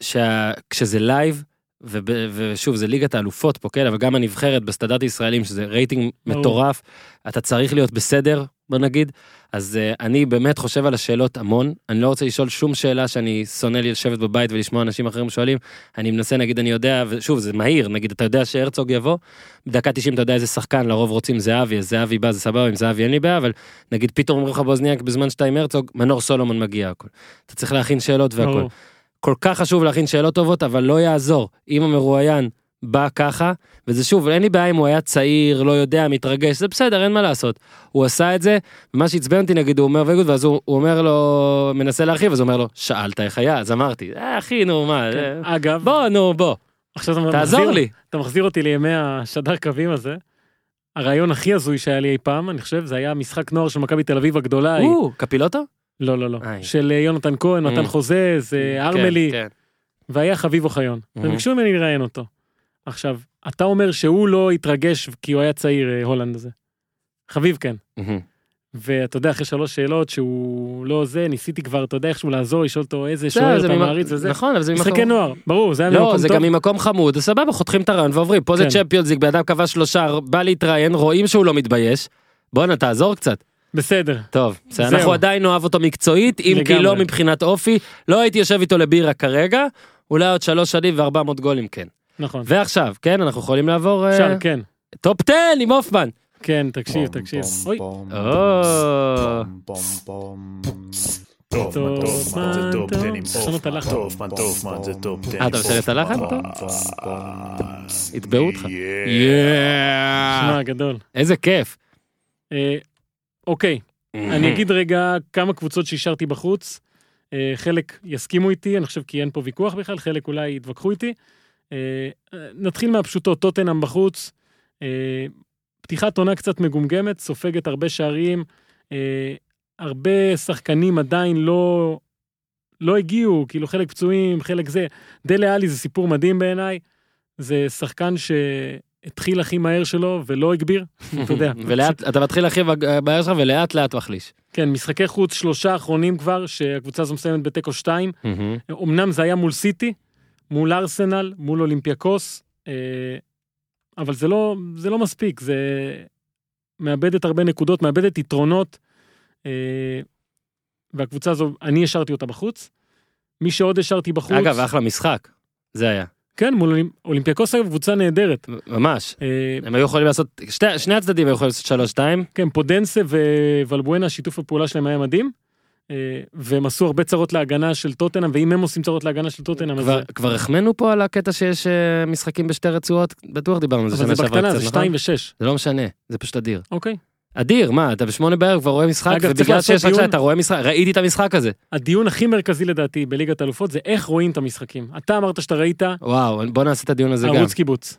Speaker 1: שכשזה live, וב, ושוב זה ליגת האלופות פה כן אבל גם הנבחרת בסטנדרט הישראלים שזה רייטינג. מטורף אתה צריך להיות בסדר בוא נגיד. אז אה, אני באמת חושב על השאלות המון. אני לא רוצה לשאול שום שאלה שאני שונא לי לשבת בבית ולשמוע אנשים אחרים שואלים. אני מנסה נגיד אני יודע ושוב זה מהיר נגיד אתה יודע שהרצוג יבוא בדקה 90 אתה יודע איזה שחקן לרוב רוצים זהבי אז זהבי בא זה סבבה עם זהבי אין לי בעיה אבל נגיד פתאום אומרים לך באוזנייה בזמן שאתה עם הרצוג מנור סולומון מגיע הכל. אתה צריך להכין שאלות והכל. כל כך חשוב להכין שאלות טובות, אבל לא יעזור. אם המרואיין בא ככה, וזה שוב, אין לי בעיה אם הוא היה צעיר, לא יודע, מתרגש, זה בסדר, אין מה לעשות. הוא עשה את זה, ומה שעצבן אותי נגיד, הוא אומר וגוד, ואז הוא, הוא אומר לו, מנסה להרחיב, אז הוא אומר לו, שאלת איך היה? אז אמרתי, אה, אחי, נו, מה,
Speaker 2: כן.
Speaker 1: אה,
Speaker 2: אגב,
Speaker 1: בוא, נו, בוא,
Speaker 2: עכשיו אתה
Speaker 1: תעזור
Speaker 2: מחזיר-
Speaker 1: לי.
Speaker 2: אתה מחזיר אותי לימי השדר קווים הזה. הרעיון הכי הזוי שהיה לי אי פעם, אני חושב, זה היה משחק נוער של מכבי תל אביב הגדולה.
Speaker 1: או, קפילוטו?
Speaker 2: לא, לא, לא.
Speaker 1: איי.
Speaker 2: של אה, יונתן כהן, נתן
Speaker 1: Mm.
Speaker 2: חוזז, אה, ארמלי,
Speaker 1: כן, כן.
Speaker 2: והיה חביב אוחיון.
Speaker 1: Mhm.
Speaker 2: וביקשו ממני לראיין אותו. עכשיו, אתה אומר שהוא לא התרגש כי הוא היה צעיר, אה, הולנד הזה. חביב כן.
Speaker 1: מהמם.
Speaker 2: ואתה יודע, אחרי שלוש שאלות שהוא לא זה, ניסיתי כבר, אתה יודע, איכשהו לעזור, לשאול אותו איזה שוער
Speaker 1: זה
Speaker 2: אתה מעריץ וזה.
Speaker 1: נכון, אבל זה ממקום...
Speaker 2: משחקי נוער, ברור, זה היה
Speaker 1: לא,
Speaker 2: ממקום
Speaker 1: זה
Speaker 2: טוב.
Speaker 1: גם ממקום חמוד, סבבה, חותכים את הרעיון ועוברים. פה זה
Speaker 2: כן.
Speaker 1: צ'מפיונס ליג, בן אדם כבש שלושה, בא להתראיין, רואים שהוא לא מתבייש. בואנה, תעזור קצת.
Speaker 2: בסדר.
Speaker 1: טוב, בסדר,
Speaker 2: זהו.
Speaker 1: אנחנו עדיין נאהב אותו מקצועית, אם כי. לא מבחינת אופי, לא הייתי יושב איתו לבירה כרגע, אולי עוד שלוש שנים וארבע מאות גולים, כן.
Speaker 2: נכון.
Speaker 1: ועכשיו, כן, אנחנו יכולים לעבור... אה,
Speaker 2: אפשר, כן.
Speaker 1: טופ 10 עם הופמן.
Speaker 2: כן, תקשיב, תקשיב. אוי, הלחץ.
Speaker 6: טופמן, טופמן, זה טופ 10.
Speaker 1: אה, אתה משאיר את? טוב. יתבעו אותך.
Speaker 2: שמע, גדול.
Speaker 1: איזה כיף.
Speaker 2: אוקיי, אני אגיד רגע כמה קבוצות שהשארתי בחוץ. אה, חלק יסכימו איתי, אני חושב כי אין פה ויכוח בכלל, חלק אולי יתווכחו איתי. אה, אה, נתחיל מהפשוטות, טוטנאם בחוץ. פתיחת עונה קצת מגומגמת, סופגת הרבה שערים. הרבה שחקנים עדיין לא, לא הגיעו, כאילו חלק פצועים, חלק זה. דלה עלי זה סיפור מדהים בעיניי. זה שחקן שהתחיל הכי מהר שלו ולא הגביר, אתה יודע.
Speaker 1: ולאט, אתה מתחיל להרחיב הבעיה שלך ולאט לאט מחליש.
Speaker 2: כן, משחקי חוץ שלושה אחרונים כבר, שהקבוצה הזו מסיימת בתיקו 2. אמנם זה היה מול סיטי, מול ארסנל, מול אולימפיאקוס, אה, אבל זה לא, זה לא מספיק, זה מאבדת הרבה נקודות, מאבדת יתרונות, אה, והקבוצה הזו, אני השארתי אותה בחוץ. מי שעוד השארתי בחוץ,
Speaker 1: אגב, אחלה משחק. זה היה.
Speaker 2: כן, מול אולימ- אולימפיאקוס אגב קבוצה נהדרת.
Speaker 1: ממש.
Speaker 2: אה,
Speaker 1: הם היו יכולים לעשות, שתי, שני הצדדים היו יכולים לעשות שלוש שתיים.
Speaker 2: כן, פודנסה וולבואנה, שיתוף הפעולה שלהם היה מדהים. אה, והם עשו הרבה צרות להגנה של טוטנאם, ואם הם עושים צרות להגנה של טוטנאם, אז
Speaker 1: כבר, החמאנו פה על הקטע שיש אה, משחקים בשתי רצועות, בטוח דיברנו על זה
Speaker 2: אבל
Speaker 1: שנה
Speaker 2: זה
Speaker 1: שעברה
Speaker 2: בקטנה,
Speaker 1: קצת,
Speaker 2: זה
Speaker 1: נכון?
Speaker 2: 2 ו-6.
Speaker 1: זה לא משנה, זה פשוט אדיר.
Speaker 2: אוקיי.
Speaker 1: אדיר, מה, אתה בשמונה בערב כבר רואה משחק,
Speaker 2: אגב,
Speaker 1: ובגלל שיש רק
Speaker 2: דיון-
Speaker 1: שעה, אתה רואה משחק, ראיתי את המשחק הזה.
Speaker 2: הדיון הכי מרכזי לדעתי בליגת האלופות זה איך רואים את המשחקים. אתה אמרת שאתה ראית
Speaker 1: וואו, בוא נעשה את הדיון הזה גם.
Speaker 2: ערוץ קיבוץ.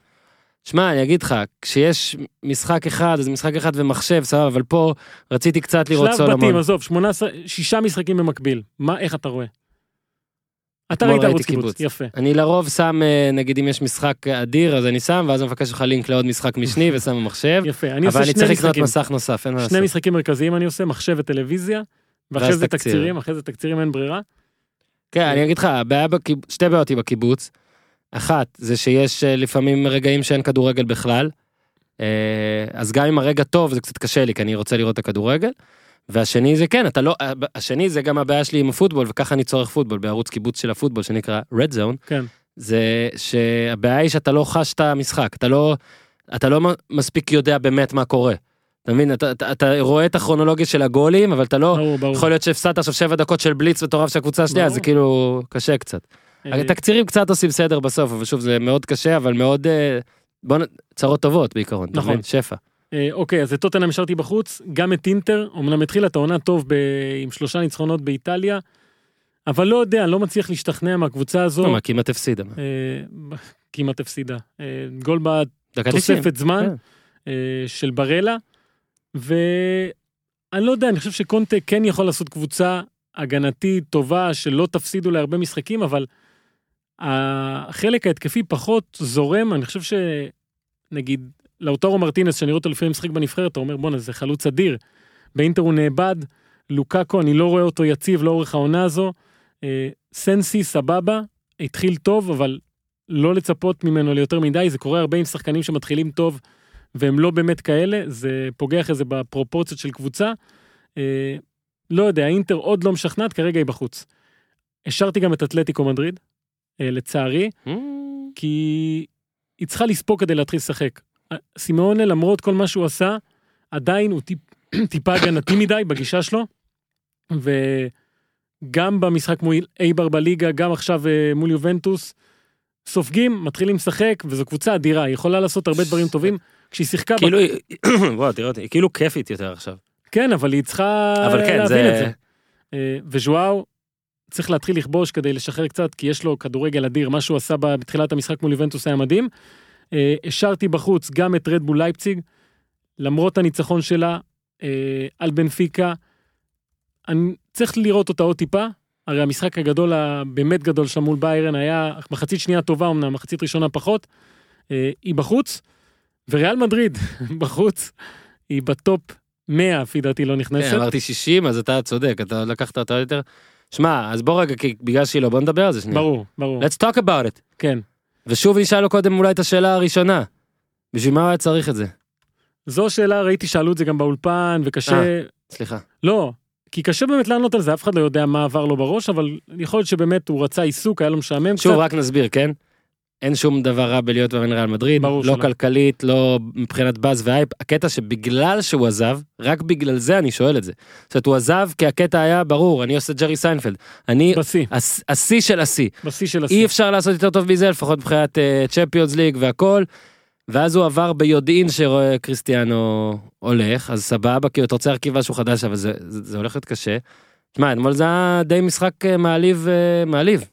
Speaker 1: שמע, אני אגיד לך, כשיש משחק אחד, אז משחק אחד ומחשב, סבבה, אבל פה רציתי קצת לראות
Speaker 2: שלב
Speaker 1: סולומון.
Speaker 2: בתים, עזוב, 18, שישה משחקים במקביל. מה, איך אתה רואה? אתה ראית ערוץ קיבוץ. יפה.
Speaker 1: אני לרוב שם, אה, נגיד אם יש משחק אדיר, אז אני שם, ואז אני מבקש ממך לינק לעוד משחק משני ושם במחשב.
Speaker 2: יפה, אני
Speaker 1: אבל
Speaker 2: עושה
Speaker 1: אני
Speaker 2: שני
Speaker 1: צריך לקנות
Speaker 2: משחקים.
Speaker 1: מסך נוסף, אין מה לעשות.
Speaker 2: שני משחקים מרכזיים אני עושה, מחשב וטלוויזיה, ואחרי זה
Speaker 1: תקציר.
Speaker 2: תקצירים, אחרי זה תקצירים אין ברירה.
Speaker 1: כן, אני אגיד לך. שתי בעיות היא בקיבוץ. אחת, זה שיש אה, לפעמים רגעים שאין כדורגל בכלל. אה, אז גם אם הרגע טוב, זה קצת קשה לי, כי אני רוצה לראות את הכדורגל. והשני זה כן, אתה לא, השני זה גם הבעיה שלי עם הפוטבול, וככה אני צורך פוטבול בערוץ קיבוץ של הפוטבול שנקרא רד זון.
Speaker 2: כן.
Speaker 1: זה שהבעיה היא שאתה לא חש את המשחק, אתה לא, אתה לא מספיק יודע באמת מה קורה. אתה מבין, אתה, אתה, אתה רואה את הכרונולוגיה של הגולים, אבל אתה לא...
Speaker 2: ברור, ברור.
Speaker 1: יכול להיות שהפסדת עכשיו שבע דקות של בליץ מטורף של הקבוצה השנייה. זה כאילו קשה קצת.
Speaker 2: אה,
Speaker 1: התקצירים קצת עושים סדר בסוף, אבל שוב, זה מאוד קשה, אבל מאוד... אה, בוא נ... צרות טובות בעיקרון,
Speaker 2: נכון.
Speaker 1: שפע.
Speaker 2: אה, אוקיי, אז את טוטנאם השארתי בחוץ, גם את אינטר, אמנם התחילה את העונה טוב ב... עם שלושה ניצחונות באיטליה, אבל לא יודע, אני לא מצליח להשתכנע מהקבוצה הזו.
Speaker 1: מה, כמעט הפסידה.
Speaker 2: אה, כמעט הפסידה. אה, גול
Speaker 1: דקה 90.
Speaker 2: בתוספת זמן
Speaker 1: כן.
Speaker 2: אה, של ברלה, ואני לא יודע, אני חושב שקונטה כן יכול לעשות קבוצה הגנתית טובה, שלא תפסידו להרבה משחקים, אבל החלק ההתקפי פחות זורם, אני חושב שנגיד, לאוטורו מרטינס, שאני רואה אותו לפעמים משחק בנבחרת, אתה אומר בואנה זה חלוץ אדיר. באינטר הוא נאבד, לוקאקו, אני לא רואה אותו יציב לאורך העונה הזו. אה, סנסי, סבבה, התחיל טוב, אבל לא לצפות ממנו ליותר מדי, זה קורה הרבה עם שחקנים שמתחילים טוב, והם לא באמת כאלה, זה פוגע אחרי זה בפרופורציות של קבוצה. אה, לא יודע, האינטר עוד לא משכנעת, כרגע היא בחוץ. השארתי גם את אתלטיקו מדריד, אה, לצערי,
Speaker 1: Mm,
Speaker 2: כי היא צריכה לספוג כדי להתחיל לשחק. סימאונה, למרות כל מה שהוא עשה, עדיין הוא טיפ, טיפה הגנתי מדי בגישה שלו, וגם במשחק מול אייבר בליגה, גם עכשיו אה, מול יובנטוס, סופגים, מתחילים לשחק, וזו קבוצה אדירה, היא יכולה לעשות הרבה דברים טובים. כשהיא שיחקה,
Speaker 1: כאילו, היא- וואו, תראה אותי, היא כאילו כיפית יותר עכשיו.
Speaker 2: כן, אבל היא צריכה
Speaker 1: אבל כן,
Speaker 2: להבין
Speaker 1: זה-
Speaker 2: את זה. אה, וז'ואאו צריך להתחיל לכבוש כדי לשחרר קצת, כי יש לו כדורגל אדיר, מה שהוא עשה בתחילת המשחק מול יובנטוס היה מדהים. אה, השארתי בחוץ גם את רדבול לייפציג, למרות הניצחון שלה אה, על בנפיקה. אני צריך לראות אותה עוד טיפה, הרי המשחק הגדול, הבאמת גדול שלה מול ביירן היה מחצית שנייה טובה אמנם, מחצית ראשונה פחות. אה, היא בחוץ, וריאל מדריד בחוץ, היא בטופ 100 לפי דעתי לא נכנסת.
Speaker 1: כן, אמרתי 60, אז אתה צודק, אתה לקחת אותה יותר. שמע, אז בוא רגע, כי בגלל שהיא לא, בוא נדבר על זה שנייה.
Speaker 2: ברור, ברור,
Speaker 1: Let's talk about it.
Speaker 2: כן.
Speaker 1: ושוב נשאל לו קודם אולי את השאלה הראשונה. בשביל מה הוא היה צריך את זה?
Speaker 2: זו שאלה, ראיתי שאלו את זה גם באולפן, וקשה...
Speaker 1: אה. סליחה.
Speaker 2: לא, כי קשה באמת לענות על זה, אף אחד לא יודע מה עבר לו בראש, אבל יכול להיות שבאמת הוא רצה עיסוק, היה לו משעמם
Speaker 1: שוב,
Speaker 2: קצת.
Speaker 1: רק נסביר, כן? אין שום דבר רע בלהיות מאמן ריאל מדריד,
Speaker 2: ברור
Speaker 1: לא
Speaker 2: שלא.
Speaker 1: כלכלית, לא מבחינת buzz ו hype, הקטע שבגלל שהוא עזב, רק בגלל זה אני שואל את זה. זאת אומרת, הוא עזב כי הקטע היה ברור, אני עושה ג'רי סיינפלד. אני
Speaker 2: בשיא,
Speaker 1: הש- השיא של השיא.
Speaker 2: בשיא של
Speaker 1: אי
Speaker 2: השיא.
Speaker 1: אפשר לעשות יותר טוב מזה, לפחות מבחינת צ'מפיונס ליג והכל. ואז הוא עבר ביודעין שקריסטיאנו הולך, אז סבבה, כי אתה רוצה להרכיב משהו חדש, אבל זה, זה, זה הולך להיות קשה. תשמע, אתמול זה היה די משחק אה, מעליב, אה, מעליב.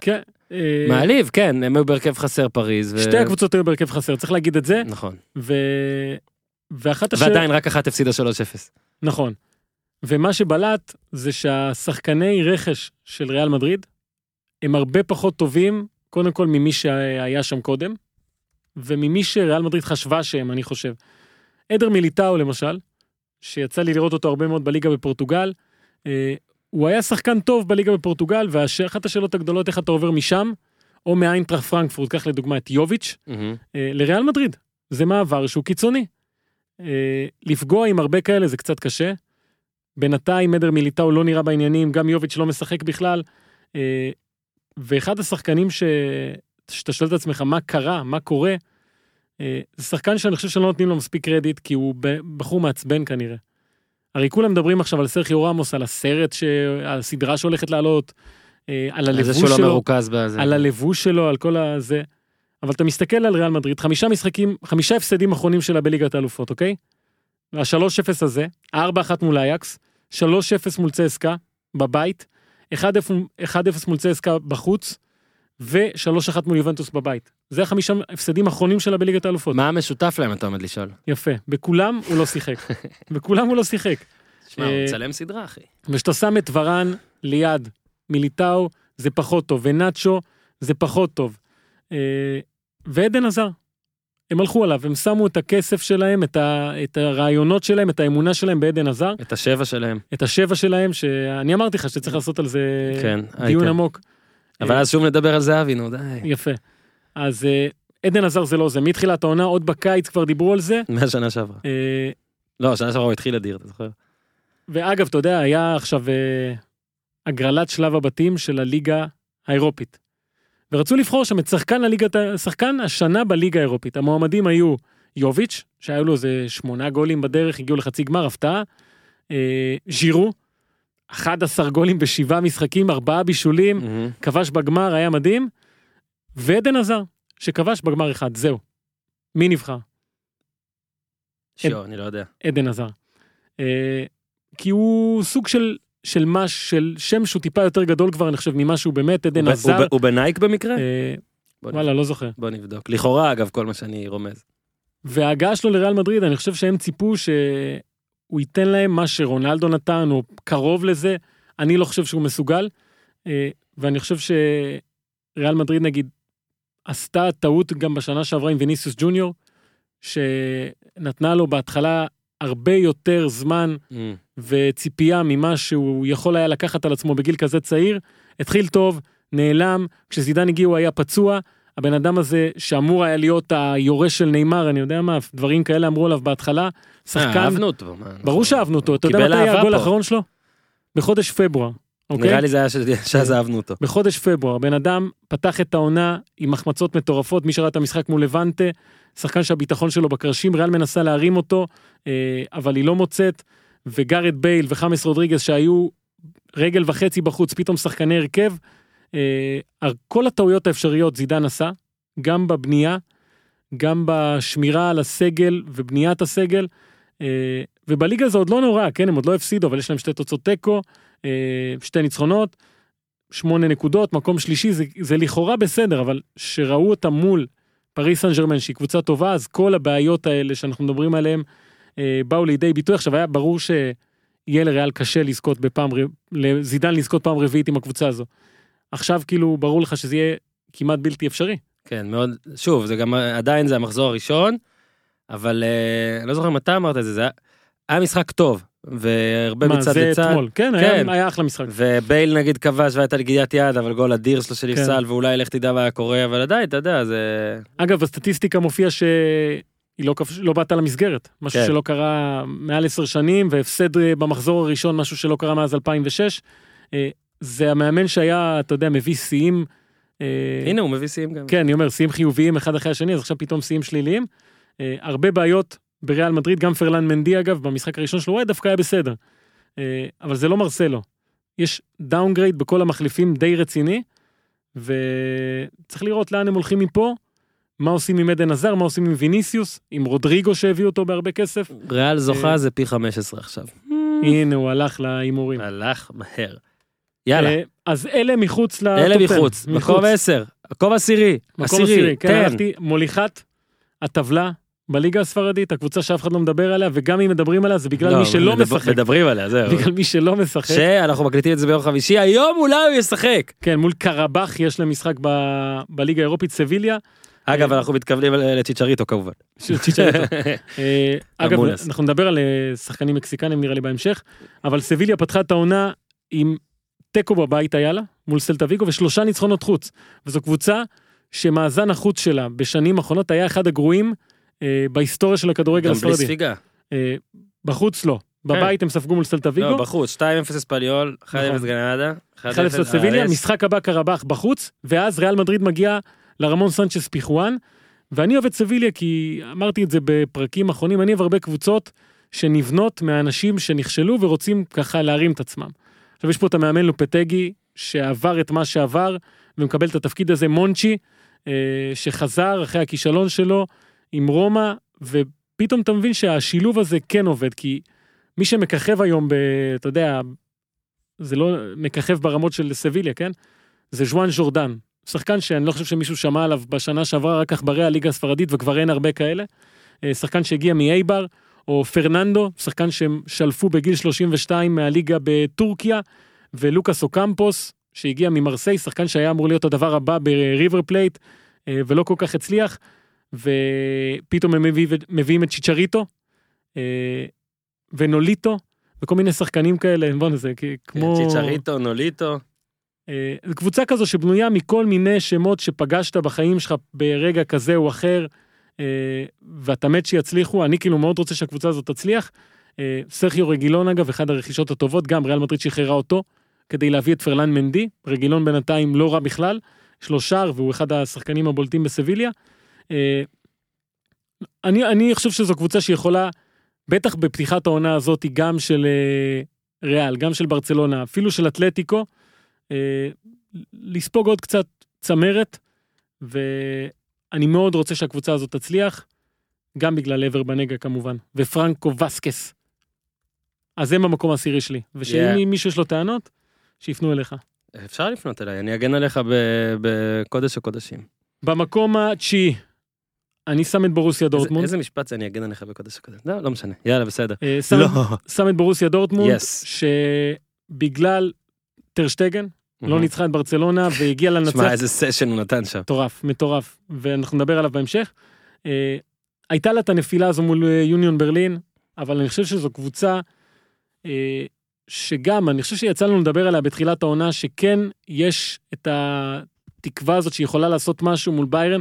Speaker 2: כן. אה,
Speaker 1: מעליב, כן, הם היו בהרכב חסר פריז. ו...
Speaker 2: שתי הקבוצות היו בהרכב חסר, צריך להגיד את זה,
Speaker 1: נכון.
Speaker 2: ו... ואחת השאלות...
Speaker 1: ועדיין רק אחת הפסידה 3-0.
Speaker 2: נכון. ומה שבלט זה שהשחקני רכש של ריאל מדריד הם הרבה פחות טובים, קודם כל ממי שהיה שם קודם, וממי שריאל מדריד חשבה שהם, אני חושב. עדר מיליטאו למשל, שיצא לי לראות אותו הרבה מאוד בליגה בפורטוגל, אה, הוא היה שחקן טוב בליגה בפורטוגל, ואחת השאלות הגדולות איך אתה עובר משם, או מאיינטראך פרנקפורט, קח לדוגמה את יוביץ', אה, לריאל מדריד. זה מעבר שהוא קיצוני. אה, לפגוע עם הרבה כאלה זה קצת קשה. בינתיים עדר מיליטאו לא נראה בעניינים, גם יוביץ' לא משחק בכלל. אה, ואחד השחקנים ש... שאתה שואל את עצמך מה קרה, מה קורה, זה שחקן שאני חושב שלא נותנים לו מספיק קרדיט, כי הוא בחור מעצבן כנראה. הרי כולם מדברים עכשיו על סרחיו רמוס, על הסרט, ש... על הסדרה שהולכת לעלות, אה, על הלבוש
Speaker 1: שהוא לא
Speaker 2: שלו.
Speaker 1: מרוכז בזה.
Speaker 2: על הלבוש שלו, על כל הזה. אבל אתה מסתכל על ריאל מדריד, חמישה משחקים, חמישה הפסדים אחרונים שלה בליגת האלופות, אוקיי? והשלוש אפס הזה, ארבע אחת מול אייקס, שלוש אפס מול צסקה, בבית, אחד אפס מול צסקה בחוץ, ושלוש אחת מול יובנטוס בבית. זה החמישה הפסדים האחרונים שלה בליגת האלופות.
Speaker 1: מה המשותף להם אתה עומד לשאול?
Speaker 2: יפה. בכולם הוא לא שיחק. בכולם הוא לא שיחק.
Speaker 1: שמע, הוא
Speaker 2: אה,
Speaker 1: מצלם סדרה אחי.
Speaker 2: וכשאתה שם את ורן ליד מיליטאו, זה פחות טוב, ונאצ'ו, זה פחות טוב. אה, ועדן עזר. הם הלכו עליו, הם שמו את הכסף שלהם, את, ה, את הרעיונות שלהם, את האמונה שלהם בעדן עזר,
Speaker 1: את השבע שלהם.
Speaker 2: את השבע שלהם, שאני אמרתי לך שצריך לעשות על זה
Speaker 1: כן,
Speaker 2: דיון
Speaker 1: היית.
Speaker 2: עמוק.
Speaker 1: אבל אז שוב נדבר על זהבי, נו די.
Speaker 2: יפה. אז אה, עדן עזר זה לא זה, מתחילת העונה, עוד בקיץ כבר דיברו על זה.
Speaker 1: מהשנה שעברה.
Speaker 2: אה,
Speaker 1: לא, שנה שעברה הוא התחיל אדיר, אתה זוכר?
Speaker 2: ואגב, אתה יודע, היה עכשיו אה, הגרלת שלב הבתים של הליגה האירופית. ורצו לבחור שם את שחקן הליגה, שחקן השנה בליגה האירופית. המועמדים היו יוביץ', שהיו לו איזה שמונה גולים בדרך, הגיעו לחצי גמר, הפתעה. ז'ירו, 11 גולים בשבעה משחקים, ארבעה בישולים,
Speaker 1: מהמם.
Speaker 2: כבש בגמר, היה מדהים. ועדן עזר, שכבש בגמר אחד, זהו. מי נבחר?
Speaker 1: שו, אני לא יודע.
Speaker 2: עדן עזר. אה, כי הוא סוג של, של מש, של שם שהוא טיפה יותר גדול כבר, אני חושב, ממה שהוא באמת, עדן
Speaker 1: הוא
Speaker 2: עזר.
Speaker 1: הוא הוא בנייק במקרה?
Speaker 2: אה,
Speaker 1: בוא
Speaker 2: וואלה, לא זוכר.
Speaker 1: בוא נבדוק. לכאורה, אגב, כל מה שאני רומז.
Speaker 2: וההגעה שלו לריאל מדריד, אני חושב שהם ציפו שהוא ייתן להם מה שרונלדו נתן, או קרוב לזה. אני לא חושב שהוא מסוגל. אה, ואני חושב שריאל מדריד, נגיד, עשתה טעות גם בשנה שעברה עם ויניסיוס ג'וניור, שנתנה לו בהתחלה הרבה יותר זמן
Speaker 1: מהמם.
Speaker 2: וציפייה ממה שהוא יכול היה לקחת על עצמו בגיל כזה צעיר. התחיל טוב, נעלם, כשזידן הגיע הוא היה פצוע. הבן אדם הזה שאמור היה להיות היורש של נאמר, אני יודע מה, דברים כאלה אמרו עליו בהתחלה.
Speaker 1: אה,
Speaker 2: שחקן,
Speaker 1: אהבנו אותו. מה,
Speaker 2: ברור שאהבנו אותו, אתה יודע מתי היה הגול. האחרון שלו? בחודש פברואר, אוקיי?
Speaker 1: נראה לי זה היה ש- שאז אהבנו אותו.
Speaker 2: בחודש פברואר, בן אדם פתח את העונה עם החמצות מטורפות, מי שראה את המשחק מול לבנטה, שחקן שהביטחון שלו בקרשים, ריאל מנסה להרים אותו, אה, אבל היא לא מוצאת, וגארד בייל וחמאס רודריגז שהיו רגל וחצי בחוץ, פתאום שחקני הרכב, אה, כל הטעויות האפשריות זידן עשה, גם בבנייה, גם בשמירה על הסגל ובניית הסגל, אה, ובליגה זה עוד לא נורא, כן, הם עוד לא הפסידו, אבל יש להם שתי תוצאות תיקו, אה, שתי ניצחונות, שמונה נקודות, מקום שלישי, זה, זה לכאורה בסדר, אבל שראו אותה מול פריס סן ג'רמן, שהיא קבוצה טובה, אז כל הבעיות האלה שאנחנו מדברים עליהן אה, באו לידי ביטוי. עכשיו היה ברור שיהיה לריאל קשה לזכות בפעם, לזידן לזכות פעם רביעית עם הקבוצה הזו. עכשיו כאילו ברור לך שזה יהיה כמעט בלתי אפשרי.
Speaker 1: כן, מאוד, שוב, זה גם עדיין זה המחזור הראשון, אבל אה, אני לא זוכר מתי אמרת את זה, זה היה- היה משחק טוב, והרבה
Speaker 2: מה,
Speaker 1: מצד
Speaker 2: זה
Speaker 1: לצד.
Speaker 2: אתמול, כן,
Speaker 1: כן.
Speaker 2: היה, היה אחלה משחק.
Speaker 1: ובייל נגיד כבש והייתה נגידת יד, אבל גול אדיר שלו
Speaker 2: כן.
Speaker 1: שנפסל, ואולי לך תדע מה היה קורה, אבל עדיין, אתה יודע, זה...
Speaker 2: אגב, בסטטיסטיקה מופיע שהיא לא, כבש- לא באת למסגרת, משהו
Speaker 1: כן.
Speaker 2: שלא קרה מעל עשר שנים, והפסד אה, במחזור הראשון, משהו שלא קרה מאז 2006. זה המאמן שהיה, אתה יודע, מביא שיאים. אה,
Speaker 1: הנה, הוא מביא שיאים גם.
Speaker 2: כן, אני אומר, שיאים חיוביים אחד אחרי השני, אז עכשיו פתאום שיאים שליליים. אה, הרבה בעיות בריאל מדריד, גם פרלן מנדי אגב, במשחק הראשון שלו, הוא היה דווקא היה בסדר. אה, אבל זה לא מרסלו. יש downgrade בכל המחליפים די רציני, וצריך לראות לאן הם הולכים מפה, מה עושים עם עדן עזר, מה עושים עם ויניסיוס, עם רודריגו שהביאו אותו בהרבה כסף.
Speaker 1: ריאל זוכה זה פי 15 עכשיו.
Speaker 2: הנה, הוא הלך להימורים.
Speaker 1: הלך מהר. יאללה,
Speaker 2: אה, אז אלה מחוץ לטופ
Speaker 1: אלה
Speaker 2: 10.
Speaker 1: מחוץ, מקום 10, מקום עשירי,
Speaker 2: מקום עשירי, כן, הלכתי, מוליכת הטבלה בליגה הספרדית, הקבוצה שאף אחד לא מדבר עליה, וגם אם מדברים עליה זה בגלל
Speaker 1: לא,
Speaker 2: מי שלא
Speaker 1: מדבר-
Speaker 2: משחק.
Speaker 1: מדברים עליה, זהו.
Speaker 2: בגלל מי שלא משחק.
Speaker 1: שאנחנו מקליטים את זה ביום חמישי, היום אולי הוא ישחק.
Speaker 2: כן, מול קרבח יש להם משחק ב- בליגה האירופית, סביליה.
Speaker 1: אגב,
Speaker 2: אה,
Speaker 1: אנחנו מתכוונים לצ'יצ'ריטו כמובן.
Speaker 2: צ'יצ'ריטו. אה, אגב. אנחנו נדבר על שחקנים מקסיקנים נראה לי בהמשך, אבל סביליה פתחה את העונה עם תיקו בבית היה לה, מול סלטה ויגו, ושלושה ניצחונות חוץ. וזו קבוצה שמאזן החוץ שלה בשנים האחרונות היה אחד הגרועים אה, בהיסטוריה של הכדורגל
Speaker 1: גם בלי
Speaker 2: הספרדי.
Speaker 1: ספיגה.
Speaker 2: אה, בחוץ לא. בבית הם ספגו מול סלטה
Speaker 1: לא, בחוץ, 2-0 אספניול, 1-0
Speaker 2: נכון.
Speaker 1: גרנדה, 1-0
Speaker 2: 1-0 סביליה. משחק הבא קרבח בחוץ, ואז ריאל מדריד מגיע לרמון סנצ'ס פיחואן, ואני אוהב את סביליה כי אמרתי את זה בפרקים אחרונים, אני אוהב הרבה קבוצות שנבנות מהאנשים שנכשלו ורוצים ככה להרים את עצמם. עכשיו יש פה את המאמן לופטגי, שעבר את מה שעבר, ומקבל את התפקיד הזה, מונצ'י, אה, שחזר אחרי הכישלון שלו עם רומא, ופתאום אתה מבין שהשילוב הזה כן עובד, כי מי שמככב היום, ב, אתה יודע, זה לא מככב ברמות של סביליה, כן? זה ז'ואן ז'ורדן. שחקן שאני לא חושב שמישהו שמע עליו בשנה שעברה רק עכברי הליגה הספרדית וכבר אין הרבה כאלה. אה, שחקן שהגיע מאייבר, או פרננדו, שחקן שהם שלפו בגיל 32 מהליגה בטורקיה, ולוקאס אוקמפוס, שהגיע ממרסיי, שחקן שהיה אמור להיות הדבר הבא בריבר פלייט, אה, ולא כל כך הצליח, ופתאום הם מביא, מביאים את צ'יצ'ריטו, אה, ונוליטו, וכל מיני שחקנים כאלה, בוא'נה זה כ- כמו...
Speaker 1: צ'יצ'ריטו, נוליטו.
Speaker 2: אה, קבוצה כזו שבנויה מכל מיני שמות שפגשת בחיים שלך ברגע כזה או אחר, ואתה מת שיצליחו, אני כאילו מאוד רוצה שהקבוצה הזאת תצליח. אה, סרחיו רגילון אגב, אחד הרכישות הטובות, גם ריאל מדריד שחררה אותו, כדי להביא את פרלן מנדי, רגילון בינתיים לא רע בכלל, יש לו שער והוא אחד השחקנים הבולטים בסביליה. אה, אני, אני חושב שזו קבוצה שיכולה, בטח בפתיחת העונה הזאת, גם של אה, ריאל, גם של ברצלונה, אפילו של אתלטיקו, אה, לספוג עוד קצת צמרת, ואני מאוד רוצה שהקבוצה הזאת תצליח, גם בגלל עבר בנגה כמובן, ופרנקו וסקס. אז הם במקום העשירי שלי, ושאם
Speaker 1: Yeah.
Speaker 2: מישהו יש לו טענות, שיפנו אליך.
Speaker 1: אפשר לפנות אליי, אני אגן עליך ב- בקודש הקודשים.
Speaker 2: במקום התשיעי, אני שם את בורוסיה
Speaker 1: איזה-
Speaker 2: דורטמונד.
Speaker 1: איזה משפט זה אני אגן עליך בקודש הקודש? לא, לא משנה. יאללה, בסדר.
Speaker 2: אה, שם,
Speaker 1: לא.
Speaker 2: שם את בורוסיה דורטמונד,
Speaker 1: Yes.
Speaker 2: שבגלל טרשטגן, לא ניצחה את ברצלונה והגיע לנצח.
Speaker 1: שמע, איזה סשן הוא נתן שם.
Speaker 2: מטורף, מטורף, ואנחנו נדבר עליו בהמשך. אה, הייתה לה את הנפילה הזו מול אה, יוניון ברלין, אבל אני חושב שזו קבוצה אה, שגם, אני חושב שיצא לנו לדבר עליה בתחילת העונה, שכן יש את התקווה הזאת שיכולה לעשות משהו מול ביירן.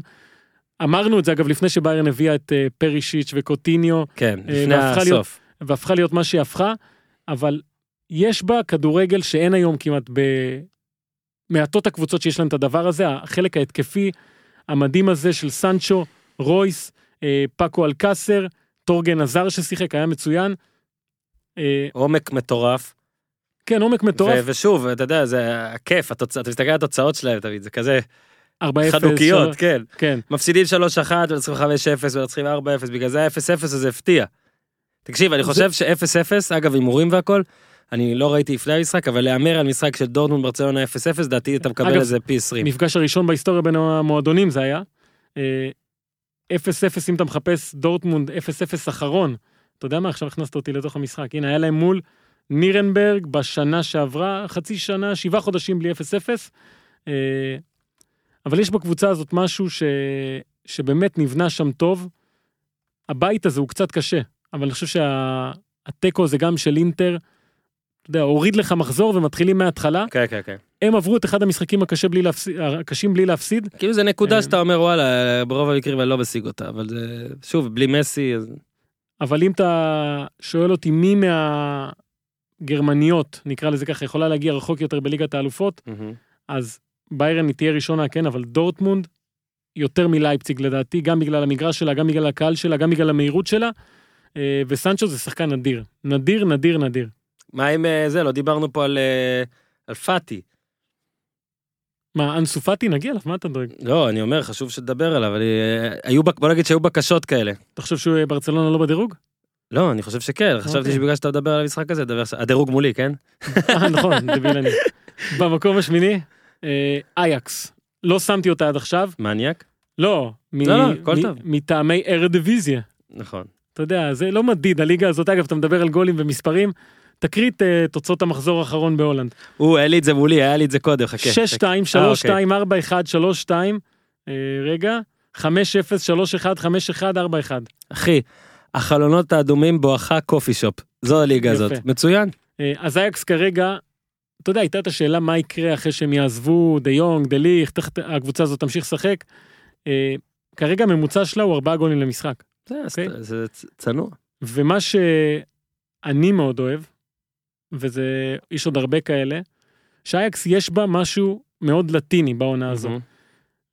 Speaker 2: אמרנו את זה אגב לפני שביירן הביאה את אה, פרישיץ' וקוטיניו,
Speaker 1: כן, לפני
Speaker 2: והפכה להיות-
Speaker 1: הסוף.
Speaker 2: והפכה להיות מה שהיא הפכה, אבל יש בה כדורגל שאין היום כמעט במעטות הקבוצות שיש להן את הדבר הזה, החלק ההתקפי המדהים הזה של סנצ'ו, רויס, אה, פאקו אלקאסר, טורגן עזר ששיחק, היה מצוין. אה,
Speaker 1: עומק מטורף.
Speaker 2: כן, עומק
Speaker 1: ו-
Speaker 2: מטורף,
Speaker 1: ושוב, אתה יודע, זה הכיף, התוצאה- אתה מסתכל על התוצאות שלהם תמיד, זה כזה
Speaker 2: 4-0.
Speaker 1: חנוכיות,
Speaker 2: שלוש-
Speaker 1: כן.
Speaker 2: כן,
Speaker 1: מפסידים 3-1 ומנצחים 5-0 ומנצחים 4-0, בגלל זה ה-0-0 הזה הפתיע. תקשיב, אני חושב ש-0-0, אגב הימורים והכל, אני לא ראיתי לפני המשחק, אבל להמר על משחק של דורטמונד ברצלונה 0-0, דעתי אתה מקבל
Speaker 2: אגב,
Speaker 1: איזה פי 20.
Speaker 2: המפגש הראשון בהיסטוריה בין המועדונים זה היה. אה, 0-0 אם אתה מחפש דורטמונד 0-0 אחרון. אתה יודע מה עכשיו הכנסת אותי לתוך המשחק הנה היה להם מול נירנברג בשנה שעברה חצי שנה שבעה חודשים בלי 0-0. אה, אבל יש בקבוצה הזאת משהו ש... שבאמת נבנה שם טוב. הבית הזה הוא קצת קשה אבל אני חושב שהתיקו זה גם של אינטר. אתה יודע, הוריד לך מחזור ומתחילים מההתחלה.
Speaker 1: כן, כן, כן.
Speaker 2: הם עברו את אחד המשחקים הקשה בלי להפסיד, הקשים בלי להפסיד.
Speaker 1: כאילו זה נקודה
Speaker 2: אה,
Speaker 1: שאתה אומר וואלה, ברוב המקרים אני לא משיג אותה, אבל זה, שוב, בלי מסי, אז...
Speaker 2: אבל אם אתה שואל אותי מי מהגרמניות, נקרא לזה ככה, יכולה להגיע רחוק יותר בליגת האלופות, אז ביירן היא תהיה ראשונה, כן, אבל דורטמונד יותר מלייפציג לדעתי, גם בגלל המגרש שלה, גם בגלל הקהל שלה, גם בגלל המהירות שלה, אה, וסנצ'ו זה שחקן נדיר. נדיר, נדיר, נדיר.
Speaker 1: מה עם אה, זה, לא דיברנו פה על, אה, על פאטי.
Speaker 2: מה, אנסו פאטי נגיע אליו, מה אתה דואג?
Speaker 1: לא, אני אומר, חשוב שתדבר עליו, אבל אה, היו, בוא נגיד שהיו בקשות כאלה.
Speaker 2: אתה חושב שהוא ברצלונה לא בדירוג?
Speaker 1: לא, אני חושב שכן, חשבתי
Speaker 2: אוקיי.
Speaker 1: שבגלל שאתה מדבר על המשחק הזה, דבר, הדירוג מולי, כן?
Speaker 2: נכון, דביל אני. במקום השמיני, אייקס. לא שמתי אותה עד עכשיו.
Speaker 1: מניאק?
Speaker 2: לא,
Speaker 1: לא, לא.
Speaker 2: מטעמי ארדיוויזיה.
Speaker 1: נכון.
Speaker 2: אתה יודע, זה לא מדיד, הליגה הזאת, אגב, אתה מדבר על גולים ומספרים, תקריא את אה, תוצאות המחזור האחרון בהולנד.
Speaker 1: הוא, היה לי את זה מולי, היה לי את זה קודם, חכה.
Speaker 2: 6-2, 3-2,
Speaker 1: אה, אוקיי.
Speaker 2: 4-1, 3-2, אה, רגע, 5-0, 3-1, 5-1, 4-1.
Speaker 1: אחי, החלונות האדומים בואכה קופי שופ. זו הליגה. הזאת. מצוין.
Speaker 2: אה, אז אייאקס כרגע, אתה יודע, הייתה את השאלה מה יקרה אחרי שהם יעזבו, דה יונג, דה ליכט, איך הקבוצה הזאת תמשיך לשחק. אה, כרגע הממוצע שלה הוא 4 גולים למשחק.
Speaker 1: זה,
Speaker 2: אוקיי.
Speaker 1: צנוע.
Speaker 2: ומה שאני מאוד אוהב, וזה, יש עוד הרבה כאלה, שאייקס יש בה משהו מאוד לטיני בעונה הזו.
Speaker 1: מהמם.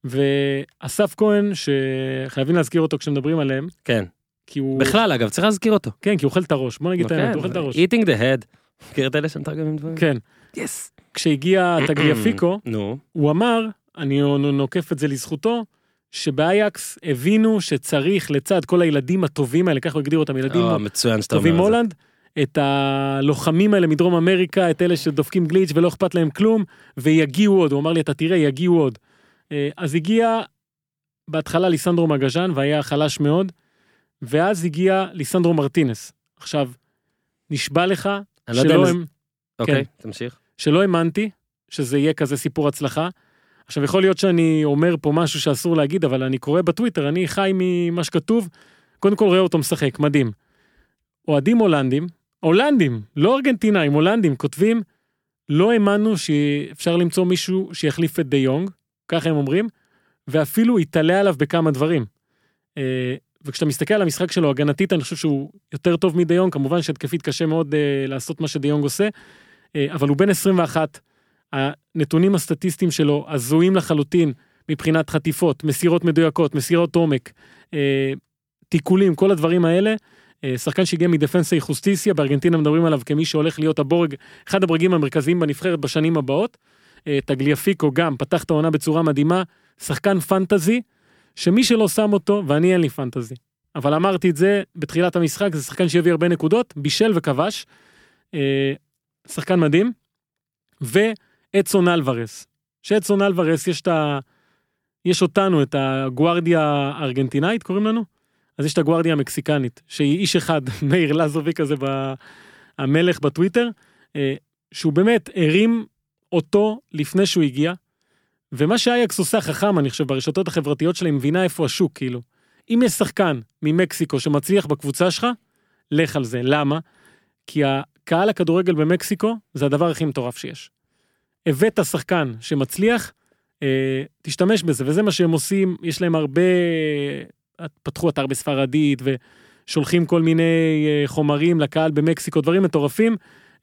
Speaker 2: ואסף כהן, שחייבים להזכיר אותו כשמדברים עליהם,
Speaker 1: כן.
Speaker 2: כי הוא...
Speaker 1: בכלל, אגב, צריך להזכיר אותו.
Speaker 2: כן, כי הוא אוכל את הראש, בוא נגיד את
Speaker 1: כן,
Speaker 2: האמת, הוא אוכל את הראש.
Speaker 1: eating the head. מכיר את אלה שמתרגמים דברים?
Speaker 2: כן.
Speaker 1: יס.
Speaker 2: כשהגיע טגליאפיקו. הוא אמר, אני נוקף את זה לזכותו, שבאייקס הבינו שצריך לצד כל הילדים הטובים האלה, ככה הוא הגדיר אותם, ילדים
Speaker 1: אה,
Speaker 2: טובים. הולנד, את הלוחמים האלה מדרום אמריקה, את אלה שדופקים גליץ' ולא אכפת להם כלום, ויגיעו עוד, הוא אמר לי, אתה תראה, יגיעו עוד. אה, אז הגיע בהתחלה ליסנדרו מגז'אן, והיה חלש מאוד, ואז הגיע ליסנדרו מרטינס. עכשיו, נשבע לך
Speaker 1: לא
Speaker 2: שלא,
Speaker 1: זה-
Speaker 2: הם,
Speaker 1: אוקיי,
Speaker 2: כן.
Speaker 1: תמשיך.
Speaker 2: שלא האמנתי שזה יהיה כזה סיפור הצלחה. עכשיו, יכול להיות שאני אומר פה משהו שאסור להגיד, אבל אני קורא בטוויטר, אני חי ממה שכתוב, קודם כל רואה אותו משחק, מדהים. אוהדים הולנדים, הולנדים, לא ארגנטינאים, הולנדים, כותבים, לא האמנו שאפשר למצוא מישהו שיחליף את דה יונג, ככה הם אומרים, ואפילו יתעלה עליו בכמה דברים. אה, וכשאתה מסתכל על המשחק שלו הגנתית, אני חושב שהוא יותר טוב מדה יונג, כמובן שהתקפית קשה מאוד אה, לעשות מה שדה יונג עושה, אה, אבל הוא בן 21, הנתונים הסטטיסטיים שלו הזויים לחלוטין מבחינת חטיפות, מסירות מדויקות, מסירות עומק, תיקולים, כל הדברים האלה. אה, שחקן שהגיע מדפנסי חוסטיסיה, בארגנטינה מדברים עליו כמי שהולך להיות הבורג, אחד הברגים המרכזיים בנבחרת בשנים הבאות. אה, טגליאפיקו גם פתח את העונה בצורה מדהימה, שחקן פנטזי, שמי שלא שם אותו, ואני אין לי פנטזי, אבל אמרתי את זה בתחילת המשחק, זה שחקן שהביא הרבה נקודות, בישל וכבש. אה, שחקן מדהים. ואדסון אלוורס. שאדסון אלוורס יש את ה... יש אותנו, את הגוארדיה הארגנטינאית, קוראים לנו? אז יש את הגוארדיה המקסיקנית, שהיא איש אחד, מאיר לזובי כזה, ב... המלך בטוויטר, אה, שהוא באמת הרים אותו לפני שהוא הגיע, ומה שאייקס עושה חכם, אני חושב, ברשתות החברתיות שלה, היא מבינה איפה השוק, כאילו. אם יש שחקן ממקסיקו שמצליח בקבוצה שלך, לך על זה. למה? כי הקהל הכדורגל במקסיקו זה הדבר הכי מטורף שיש. הבאת שחקן שמצליח, אה, תשתמש בזה, וזה מה שהם עושים, יש להם הרבה, פתחו אתר בספרדית ושולחים כל מיני אה, חומרים לקהל במקסיקו, דברים מטורפים,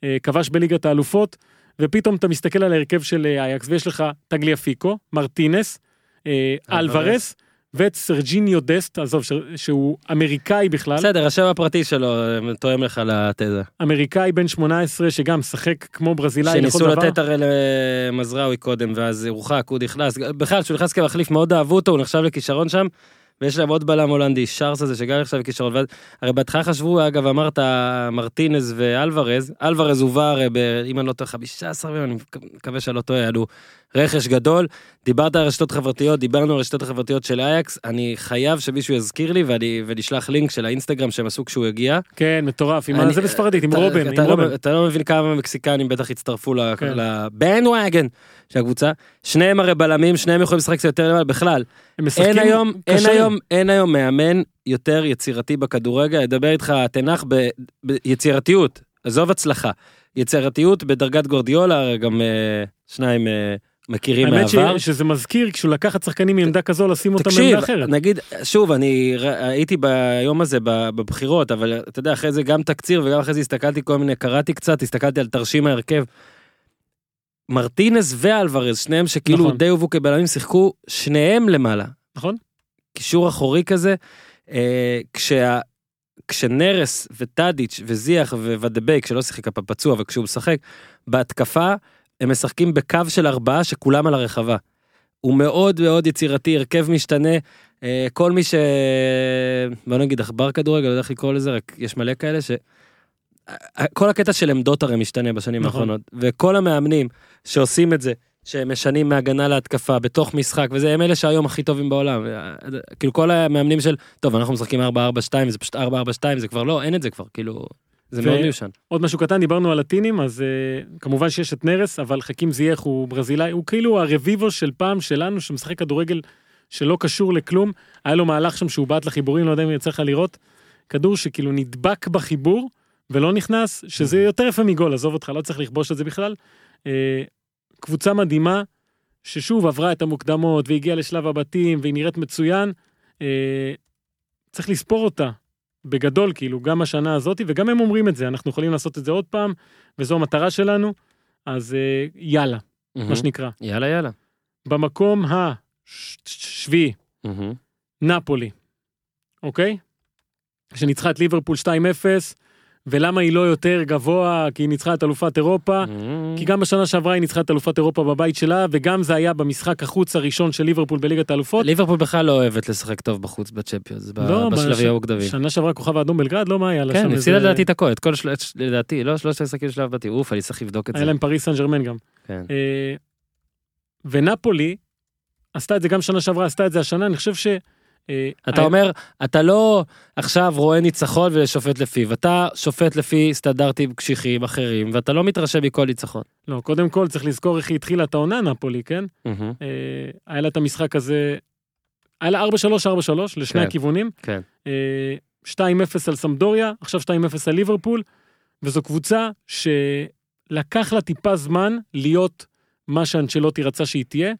Speaker 2: אה, כבש בליגת האלופות, ופתאום אתה מסתכל על ההרכב של אה, אייקס ויש לך טגליאפיקו, מרטינס, אה, אלוורס. ואת סרג'יניו דסט, עזוב, ש- שהוא אמריקאי בכלל,
Speaker 1: בסדר, השם הפרטי שלו תואם לך לתזה.
Speaker 2: אמריקאי בן 18 שגם משחק כמו ברזילאי לכל
Speaker 1: שניסו
Speaker 2: דבר.
Speaker 1: לתת הרי למזרעוי קודם, ואז הורחק, הוא נכנס, בכלל, כשהוא נכנס כמחליף מאוד אהבו אותו, הוא נחשב לכישרון שם, ויש להם עוד בלם הולנדי, שרס הזה, שגם נחשב לכישרון, ואז, הרי בהתחלה חשבו, אגב, אמרת מרטינז ואלוורז, אלוורז הובא הרי, ב, אם אני לא טועה, 15 יום, אני מקווה שאני לא טועה, היה לו רכש גדול, דיברת על רשתות חברתיות, דיברנו על רשתות החברתיות של אייקס, אני חייב שמישהו יזכיר לי, ואני, ונשלח לינק של האינסטגרם שהם עשו כשהוא הגיע,
Speaker 2: כן, מטורף, עם
Speaker 1: אני-
Speaker 2: זה בספרדית, עם רובן,
Speaker 1: אתה
Speaker 2: עם
Speaker 1: לא-
Speaker 2: רובן.
Speaker 1: אתה לא מבין כמה מקסיקנים בטח הצטרפו
Speaker 2: כן.
Speaker 1: לבנדווגן של הקבוצה. שניהם הרי בלמים, שניהם יכולים לשחק קצת יותר למעלה. בכלל, אין היום, אין
Speaker 2: קשה.
Speaker 1: היום, אין היום מאמן יותר יצירתי בכדורגל, ידבר איתך תנח ב- ביצירתיות, עזוב הצלחה. יצירתיות בדרגת גורדיולה, גם אה, שניים אה, מכירים
Speaker 2: האמת ש-
Speaker 1: מהעבר.
Speaker 2: שזה מזכיר, כשהוא לקח שחקנים מעמדה כזו, לשים אותם
Speaker 1: תקשיב,
Speaker 2: מעמדה אחרת.
Speaker 1: נגיד, שוב, אני הייתי ביום הזה בבחירות, אבל אתה יודע, אחרי זה גם תקציר וגם אחרי זה הסתכלתי כל מיני, קראתי קצת, הסתכלתי על תרשים ההרכב. מרטינס ואלוורז, שניהם שכאילו
Speaker 2: נכון.
Speaker 1: די הובאו כבלמים, שיחקו שניהם למעלה.
Speaker 2: נכון?
Speaker 1: קישור אחורי כזה, אה, כשה... כשנרס וטאדיץ' וזיח וודבייק, שלא שיחק הפעם פצוע, אבל כשהוא משחק, בהתקפה, הם משחקים בקו של ארבעה שכולם על הרחבה. הוא מאוד מאוד יצירתי, הרכב משתנה, אה, כל מי ש... בוא נגיד עכבר כדורגל, לא יודע איך לקרוא לזה, רק יש מלא כאלה ש... כל הקטע של עמדות הרי משתנה בשנים
Speaker 2: נכון.
Speaker 1: האחרונות, וכל המאמנים שעושים את זה, שהם משנים מהגנה להתקפה בתוך משחק, וזה הם אלה שהיום הכי טובים בעולם. כאילו כל המאמנים של, טוב, אנחנו משחקים 4-4-2, זה פשוט 4-4-2, זה כבר לא, אין את זה כבר, כאילו, זה
Speaker 2: ו-
Speaker 1: מאוד מיושן.
Speaker 2: עוד משהו קטן, דיברנו על הטינים, אז uh, כמובן שיש את נרס, אבל חכים זייח הוא ברזילאי, הוא כאילו הרביבו של פעם שלנו, שמשחק כדורגל שלא קשור לכלום. היה לו מהלך שם שהוא בעט לחיבורים, לא יודע אם יצא לך לראות, כדור שכאילו נדבק בחיבור ולא נכנס, שזה יותר יפה מגול, עזוב אותך, לא צריך לכבוש את זה בכלל. Uh, קבוצה מדהימה, ששוב עברה את המוקדמות והגיעה לשלב הבתים והיא נראית מצוין. Uh, צריך לספור אותה בגדול, כאילו, גם השנה הזאת, וגם הם אומרים את זה, אנחנו יכולים לעשות את זה עוד פעם, וזו המטרה שלנו, אז אה, יאללה, מה שנקרא.
Speaker 1: יאללה יאללה.
Speaker 2: במקום השביעי,
Speaker 1: מהמם.
Speaker 2: נפולי, אוקיי? שניצחה את ליברפול 2-0, ולמה היא לא יותר גבוה? כי היא ניצחה את אלופת אירופה.
Speaker 1: מהמם.
Speaker 2: כי גם בשנה שעברה היא ניצחה את אלופת אירופה בבית שלה, וגם זה היה במשחק החוץ הראשון של ליברפול בליגת האלופות.
Speaker 1: ליברפול בכלל לא אוהבת לשחק טוב בחוץ בצ'מפיונס,
Speaker 2: לא,
Speaker 1: בשלבים
Speaker 2: בש-
Speaker 1: המוקדמים.
Speaker 2: שנה שעברה כוכב האדום בלגרד, לא מה היה לה
Speaker 1: כן, הפסידה לדעתי את הכל, את כל של... לדעתי, לא, שלושת המשחקים של בתים, אוף, אני צריך לבדוק את
Speaker 2: היה
Speaker 1: זה.
Speaker 2: להם פריס סן ג'רמן גם.
Speaker 1: כן.
Speaker 2: אה, ונפולי עשתה את זה גם שנה שעברה, עשתה את זה השנה, אני חושב ש... אה,
Speaker 1: אתה אומר, אתה לא עכשיו רואה ניצחון ושופט לפיו, אתה שופט לפי סטנדרטים קשיחים אחרים, ואתה לא מתרשם מכל ניצחון.
Speaker 2: לא, קודם כל צריך לזכור איך היא התחילה את העונה, נפולי, כן? אה, היה לה את המשחק הזה, היה לה 4-3, 4-3 לשני
Speaker 1: כן.
Speaker 2: הכיוונים.
Speaker 1: כן.
Speaker 2: אה, 2-0 על סמדוריה, עכשיו 2-0 על ליברפול, וזו קבוצה שלקח לה טיפה זמן להיות מה שאנצ'לוטי רצה שהיא תהיה.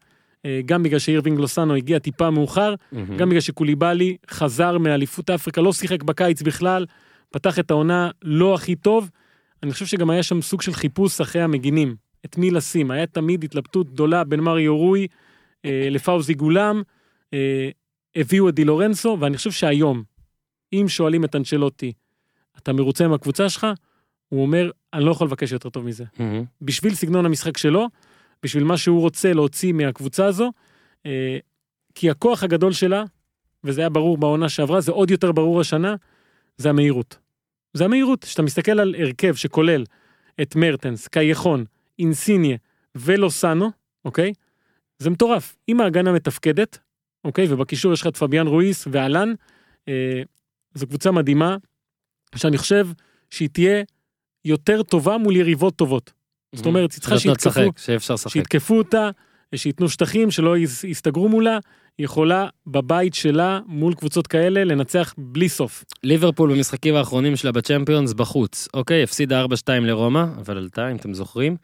Speaker 2: אה, גם בגלל שאירווינג לוסאנו הגיע טיפה מאוחר,
Speaker 1: מהמם.
Speaker 2: גם בגלל שקוליבאלי חזר מאליפות אפריקה, לא שיחק בקיץ בכלל, פתח את העונה לא הכי טוב. אני חושב שגם היה שם סוג של חיפוש אחרי המגינים, את מי לשים. היה תמיד התלבטות גדולה בין מריו רוי אה, לפאוזי גולם, אה, הביאו את די לורנסו, ואני חושב שהיום, אם שואלים את אנצ'לוטי, אתה מרוצה מהקבוצה שלך? הוא אומר, אני לא יכול לבקש יותר טוב מזה.
Speaker 1: מהמם.
Speaker 2: בשביל סגנון המשחק שלו, בשביל מה שהוא רוצה להוציא מהקבוצה הזו, אה, כי הכוח הגדול שלה, וזה היה ברור בעונה שעברה, זה עוד יותר ברור השנה, זה המהירות. זה המהירות, כשאתה מסתכל על הרכב שכולל את מרטנס, קייחון, אינסיניה ולוסאנו, אוקיי? זה מטורף. אם ההגנה מתפקדת, אוקיי? ובקישור יש לך את פביאן רואיס ואלן, אה, זו קבוצה מדהימה, שאני חושב שהיא תהיה יותר טובה מול יריבות טובות. זאת אומרת, היא צריכה שיתקפו,
Speaker 1: לשחק.
Speaker 2: שיתקפו אותה, שייתנו שטחים, שלא יס- יסתגרו מולה, היא יכולה בבית שלה, מול קבוצות כאלה, לנצח בלי סוף.
Speaker 1: ליברפול במשחקים האחרונים שלה בצ'מפיונס בחוץ. אוקיי, הפסידה 4-2 לרומא, אבל עלתה, אם אתם זוכרים.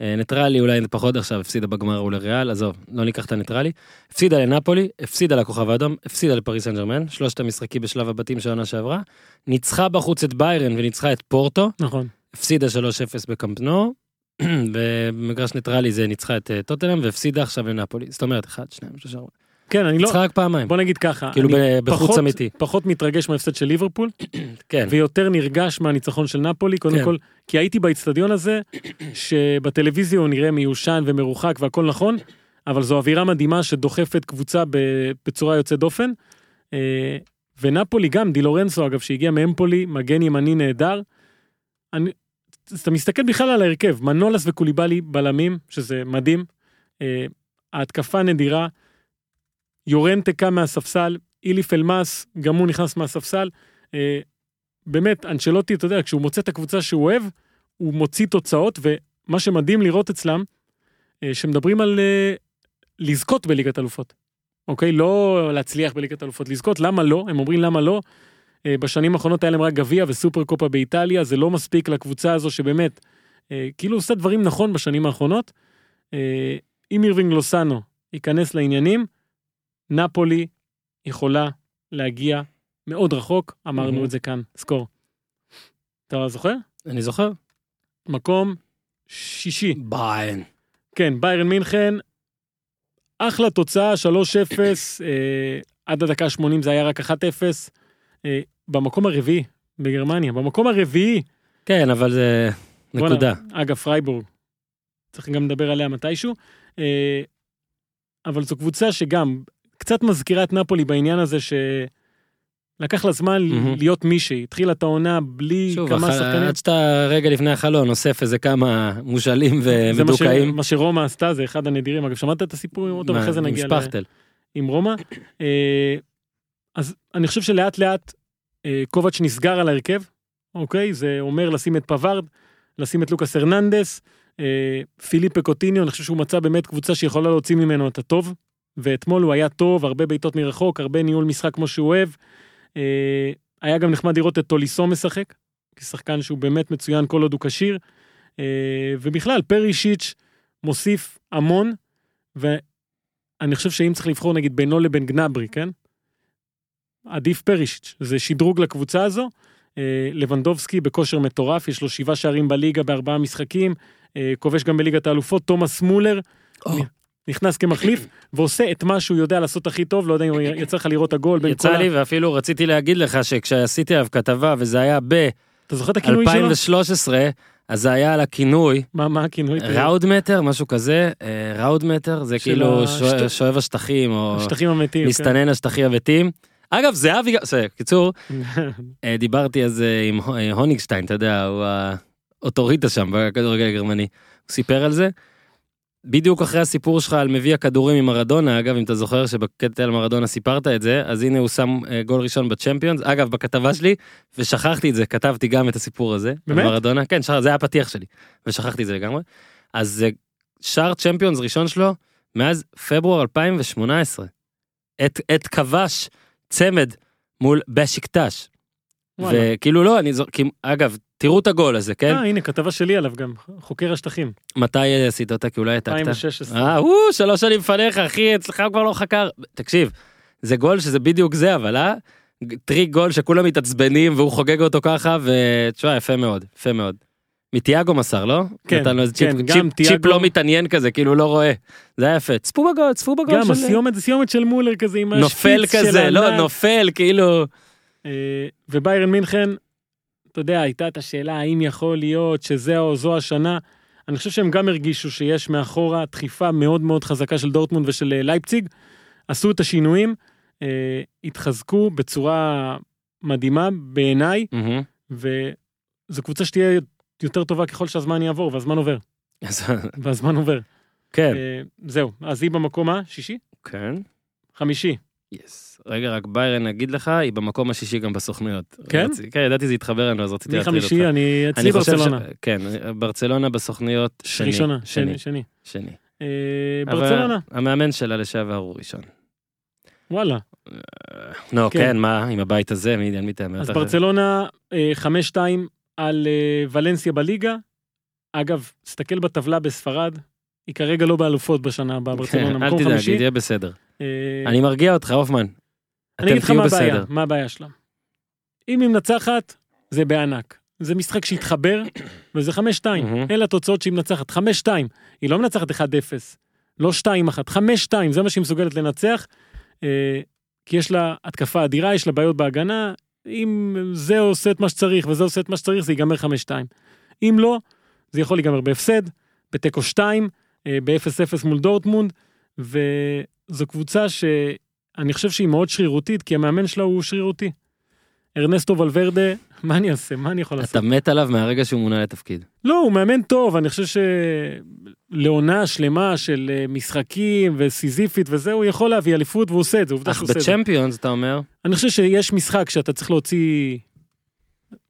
Speaker 1: אה, ניטרלי אולי פחות עכשיו, הפסידה בגמר ולריאל, עזוב, לא ניקח את הניטרלי. הפסידה לנפולי, הפסידה לכוכב האדום, הפסידה לפריס סן ג'רמן, שלושת המשחקים בשלב הבתים של העונה שעברה. ניצחה בחוץ את ביירן וניצחה את פורטו,
Speaker 2: נכון.
Speaker 1: הפסידה 3-0 בקמפנו, במגרש ניטרלי זה ניצחה את אה, טוטנאם והפסידה עכשיו לנפולי. זאת אומרת, 1, 2, 3, 4.
Speaker 2: כן, אני לא...
Speaker 1: ניצחה רק פעמיים.
Speaker 2: בוא נגיד ככה,
Speaker 1: כאילו בחוץ אמיתי.
Speaker 2: פחות מתרגש מההפסד של ליברפול,
Speaker 1: כן.
Speaker 2: ויותר נרגש מהניצחון של נפולי, קודם
Speaker 1: כן.
Speaker 2: כל, כי הייתי באיצטדיון הזה, שבטלוויזיה הוא נראה מיושן ומרוחק והכל נכון, אבל זו אווירה מדהימה שדוחפת קבוצה בצורה יוצאת דופן. אה, ונפולי גם, די לורנסו אגב, שהגיע מאמפולי, מגן ימני נהדר. אני, אז אתה מסתכל בכלל על ההרכב, מנולס וקוליבאלי בלמים, שזה מדהים. אה, ההתקפה נדירה. יורנטה קם מהספסל, איליף אלמאס, גם הוא נכנס מהספסל. אה, באמת, אנצ'לוטי, אתה יודע, כשהוא מוצא את הקבוצה שהוא אוהב, הוא מוציא תוצאות, ומה שמדהים לראות אצלם, אה, שמדברים על לזכות בליגת אלופות. אוקיי? לא להצליח בליגת אלופות, לזכות, למה לא? הם אומרים למה לא. אה, בשנים האחרונות היה להם רק גביע וסופר קופה באיטליה, זה לא מספיק לקבוצה הזו שבאמת, אה, כאילו עושה דברים נכון בשנים האחרונות. אה, אם אירווינג לוסאנו ייכנס לעניינים, נפולי יכולה להגיע מאוד רחוק, אמרנו
Speaker 1: מהמם.
Speaker 2: את זה כאן, זכור. אתה זוכר?
Speaker 1: אני זוכר.
Speaker 2: מקום שישי.
Speaker 1: ביין.
Speaker 2: כן, ביירן מינכן, אחלה תוצאה, 3-0, אה, עד הדקה 80 זה היה רק 1-0. אה, במקום הרביעי בגרמניה, במקום הרביעי.
Speaker 1: כן, אבל זה נקודה.
Speaker 2: אגב, פרייבורג, צריך גם לדבר עליה מתישהו. אה, אבל זו קבוצה שגם קצת מזכירה את נפולי בעניין הזה שלקח לה זמן
Speaker 1: מהמם.
Speaker 2: להיות מישהי, התחילה את העונה בלי
Speaker 1: שוב,
Speaker 2: כמה
Speaker 1: הח-
Speaker 2: שחקנים.
Speaker 1: עד שאתה רגע לפני החלון אוסף איזה כמה מושאלים
Speaker 2: זה מה ש-
Speaker 1: ומדוכאים.
Speaker 2: מה שרומא עשתה, זה אחד הנדירים. אגב, שמעת את הסיפור עם אותו,
Speaker 1: מה,
Speaker 2: ואחרי זה
Speaker 1: עם
Speaker 2: נגיע ל-
Speaker 1: שפכטל.
Speaker 2: עם רומא. אה, אז אני חושב שלאט לאט קובץ' נסגר על ההרכב, אוקיי? זה אומר לשים את פווארד, לשים את לוקאס הרננדס, אה, פיליפה קוטיניו, אני חושב שהוא מצא באמת קבוצה שיכולה להוציא ממנו את הטוב, ואתמול הוא היה טוב, הרבה בעיטות מרחוק, הרבה ניהול משחק כמו שהוא אוהב. אה, היה גם נחמד לראות את טוליסו משחק, כשחקן שהוא באמת מצוין כל עוד הוא כשיר. אה, ובכלל, פרישיץ' מוסיף המון, ואני חושב שאם צריך לבחור נגיד בינו לבין גנברי, כן? עדיף פרישיץ', זה שדרוג לקבוצה הזו. אה, לבנדובסקי בכושר מטורף, יש לו שבעה שערים בליגה בארבעה משחקים, אה, כובש גם בליגת האלופות, תומאס מולר. נכנס כמחליף, ועושה את מה שהוא יודע לעשות הכי טוב, לא יודע אם יצא לך לראות הגול בין כל
Speaker 1: יצא
Speaker 2: ה...
Speaker 1: לי ואפילו רציתי להגיד לך שכשעשיתי עליו כתבה וזה היה
Speaker 2: אתה זוכר את הכינוי שלו?
Speaker 1: ב-2013 אז זה היה על הכינוי
Speaker 2: מה, מה הכינוי?
Speaker 1: ראודמטר משהו כזה אה, ראודמטר זה כאילו
Speaker 2: השט-
Speaker 1: שואב- שואב השטחים או
Speaker 2: השטחים המתים. כן.
Speaker 1: מסתנן השטחים המתים. אגב זהבי קיצור אה, דיברתי אז עם אה, הוניגשטיין אתה יודע הוא האוטוריטה שם בכדורגל הגרמני. הוא סיפר על זה. בדיוק אחרי הסיפור שלך על מביא הכדורים עם מרדונה אגב אם אתה זוכר שבקטע על מרדונה סיפרת את זה אז הנה הוא שם אה, גול ראשון בצ'מפיונס. אגב בכתבה שלי ושכחתי את זה כתבתי גם את הסיפור הזה על
Speaker 2: באמת?
Speaker 1: מרדונה. כן שכח- זה היה הפתיח שלי ושכחתי את זה לגמרי. אז זה שער צ'מפיונס ראשון שלו מאז פברואר 2018 את את כבש צמד מול בשיקטש. וכאילו לא אני זוכר אגב תראו את הגול הזה כן
Speaker 2: אה, הנה, כתבה שלי עליו גם, חוקר השטחים,
Speaker 1: מתי עשית אותה כי אולי העתקת
Speaker 2: 2016.
Speaker 1: אה, הוא, שלוש שנים לפניך, אחי, אצלך הוא כבר לא חקר. תקשיב, זה גול שזה בדיוק זה, אבל אה? טריק גול שכולם מתעצבנים והוא חוגג אותו ככה, ותשמע, יפה מאוד, יפה מאוד. מתיאגו מסר, לא?
Speaker 2: כן,
Speaker 1: נתן לו איזה
Speaker 2: כן,
Speaker 1: צ'יפ,
Speaker 2: גם
Speaker 1: צ'יפ, צ'יפ
Speaker 2: תיאגו-
Speaker 1: לא מתעניין כזה, כאילו לא רואה. זה היה יפה. צפו בגול, צפו בגול
Speaker 2: גם
Speaker 1: של...
Speaker 2: הסיומת זה סיומת של מולר כזה עם
Speaker 1: נופל כזה, לא,
Speaker 2: הענק.
Speaker 1: נופל, כאילו...
Speaker 2: אה, וביירן מינכן, אתה יודע, הייתה את השאלה האם יכול להיות שזה או זו השנה. אני חושב שהם גם הרגישו שיש מאחורה דחיפה מאוד מאוד חזקה של דורטמונד ושל אה, לייפציג. עשו את השינויים, אה, התחזקו בצורה מדהימה בעיניי,
Speaker 1: מהמם.
Speaker 2: וזו קבוצה שתהיה יותר טובה ככל שהזמן יעבור, והזמן עובר. והזמן עובר.
Speaker 1: כן.
Speaker 2: אה, זהו, אז היא במקום השישי?
Speaker 1: כן.
Speaker 2: חמישי.
Speaker 1: יס. רגע, רק ביירן אגיד לך, היא במקום השישי גם בסוכניות.
Speaker 2: כן?
Speaker 1: רצ- כן, ידעתי זה יתחבר לנו, אז רציתי להטריד אותך.
Speaker 2: חמישי? אני אצלי
Speaker 1: חושב ש-
Speaker 2: ברצלונה.
Speaker 1: כן, ברצלונה בסוכניות שני.
Speaker 2: ראשונה,
Speaker 1: שני.
Speaker 2: שני, שני. אה, ברצלונה,
Speaker 1: המאמן שלה לשעבר הוא ראשון.
Speaker 2: וואלה.
Speaker 1: נו,
Speaker 2: כן.
Speaker 1: כן, מה, עם הבית הזה, מי מי תאמר?
Speaker 2: אז. ברצלונה אה, 5-2 על אה, ולנסיה בליגה. אגב, תסתכל בטבלה בספרד, היא כרגע לא באלופות בשנה הבאה, ברצלונה,
Speaker 1: כן, אל
Speaker 2: מקום
Speaker 1: תדאג,
Speaker 2: חמישי.
Speaker 1: היא תהיה בסדר.
Speaker 2: אה,
Speaker 1: אני מרגיע אותך, הופמן.
Speaker 2: אני אגיד לך מה הבעיה. מה הבעיה שלה. אם היא מנצחת, זה בענק. זה משחק שהתחבר, וזה 5-2.
Speaker 1: מהמם.
Speaker 2: אלה התוצאות שהיא מנצחת, 5-2. היא לא מנצחת 1-0, לא 2-1, 5-2, זה מה שהיא מסוגלת לנצח. אה, כי יש לה התקפה אדירה, יש לה בעיות בהגנה. אם זה עושה את מה שצריך וזה עושה את מה שצריך, זה ייגמר 5-2. אם לא, זה יכול להיגמר בהפסד, בתיקו 2, אה, ב-0-0 מול דורטמונד, וזו קבוצה שאני חושב שהיא מאוד שרירותית, כי המאמן שלה הוא שרירותי. ארנסטו ולוורדה, מה אני אעשה? מה אני יכול לעשות?
Speaker 1: אתה מת עליו מהרגע שהוא מונה לתפקיד.
Speaker 2: לא, הוא מאמן טוב, אני חושב שלעונה שלמה של אה, משחקים וסיזיפית וזה, הוא יכול להביא אליפות והוא עושה את זה, עובדה
Speaker 1: אך
Speaker 2: שהוא עושה את זה.
Speaker 1: בצ'מפיונס, אתה אומר,
Speaker 2: אני חושב שיש משחק שאתה צריך להוציא,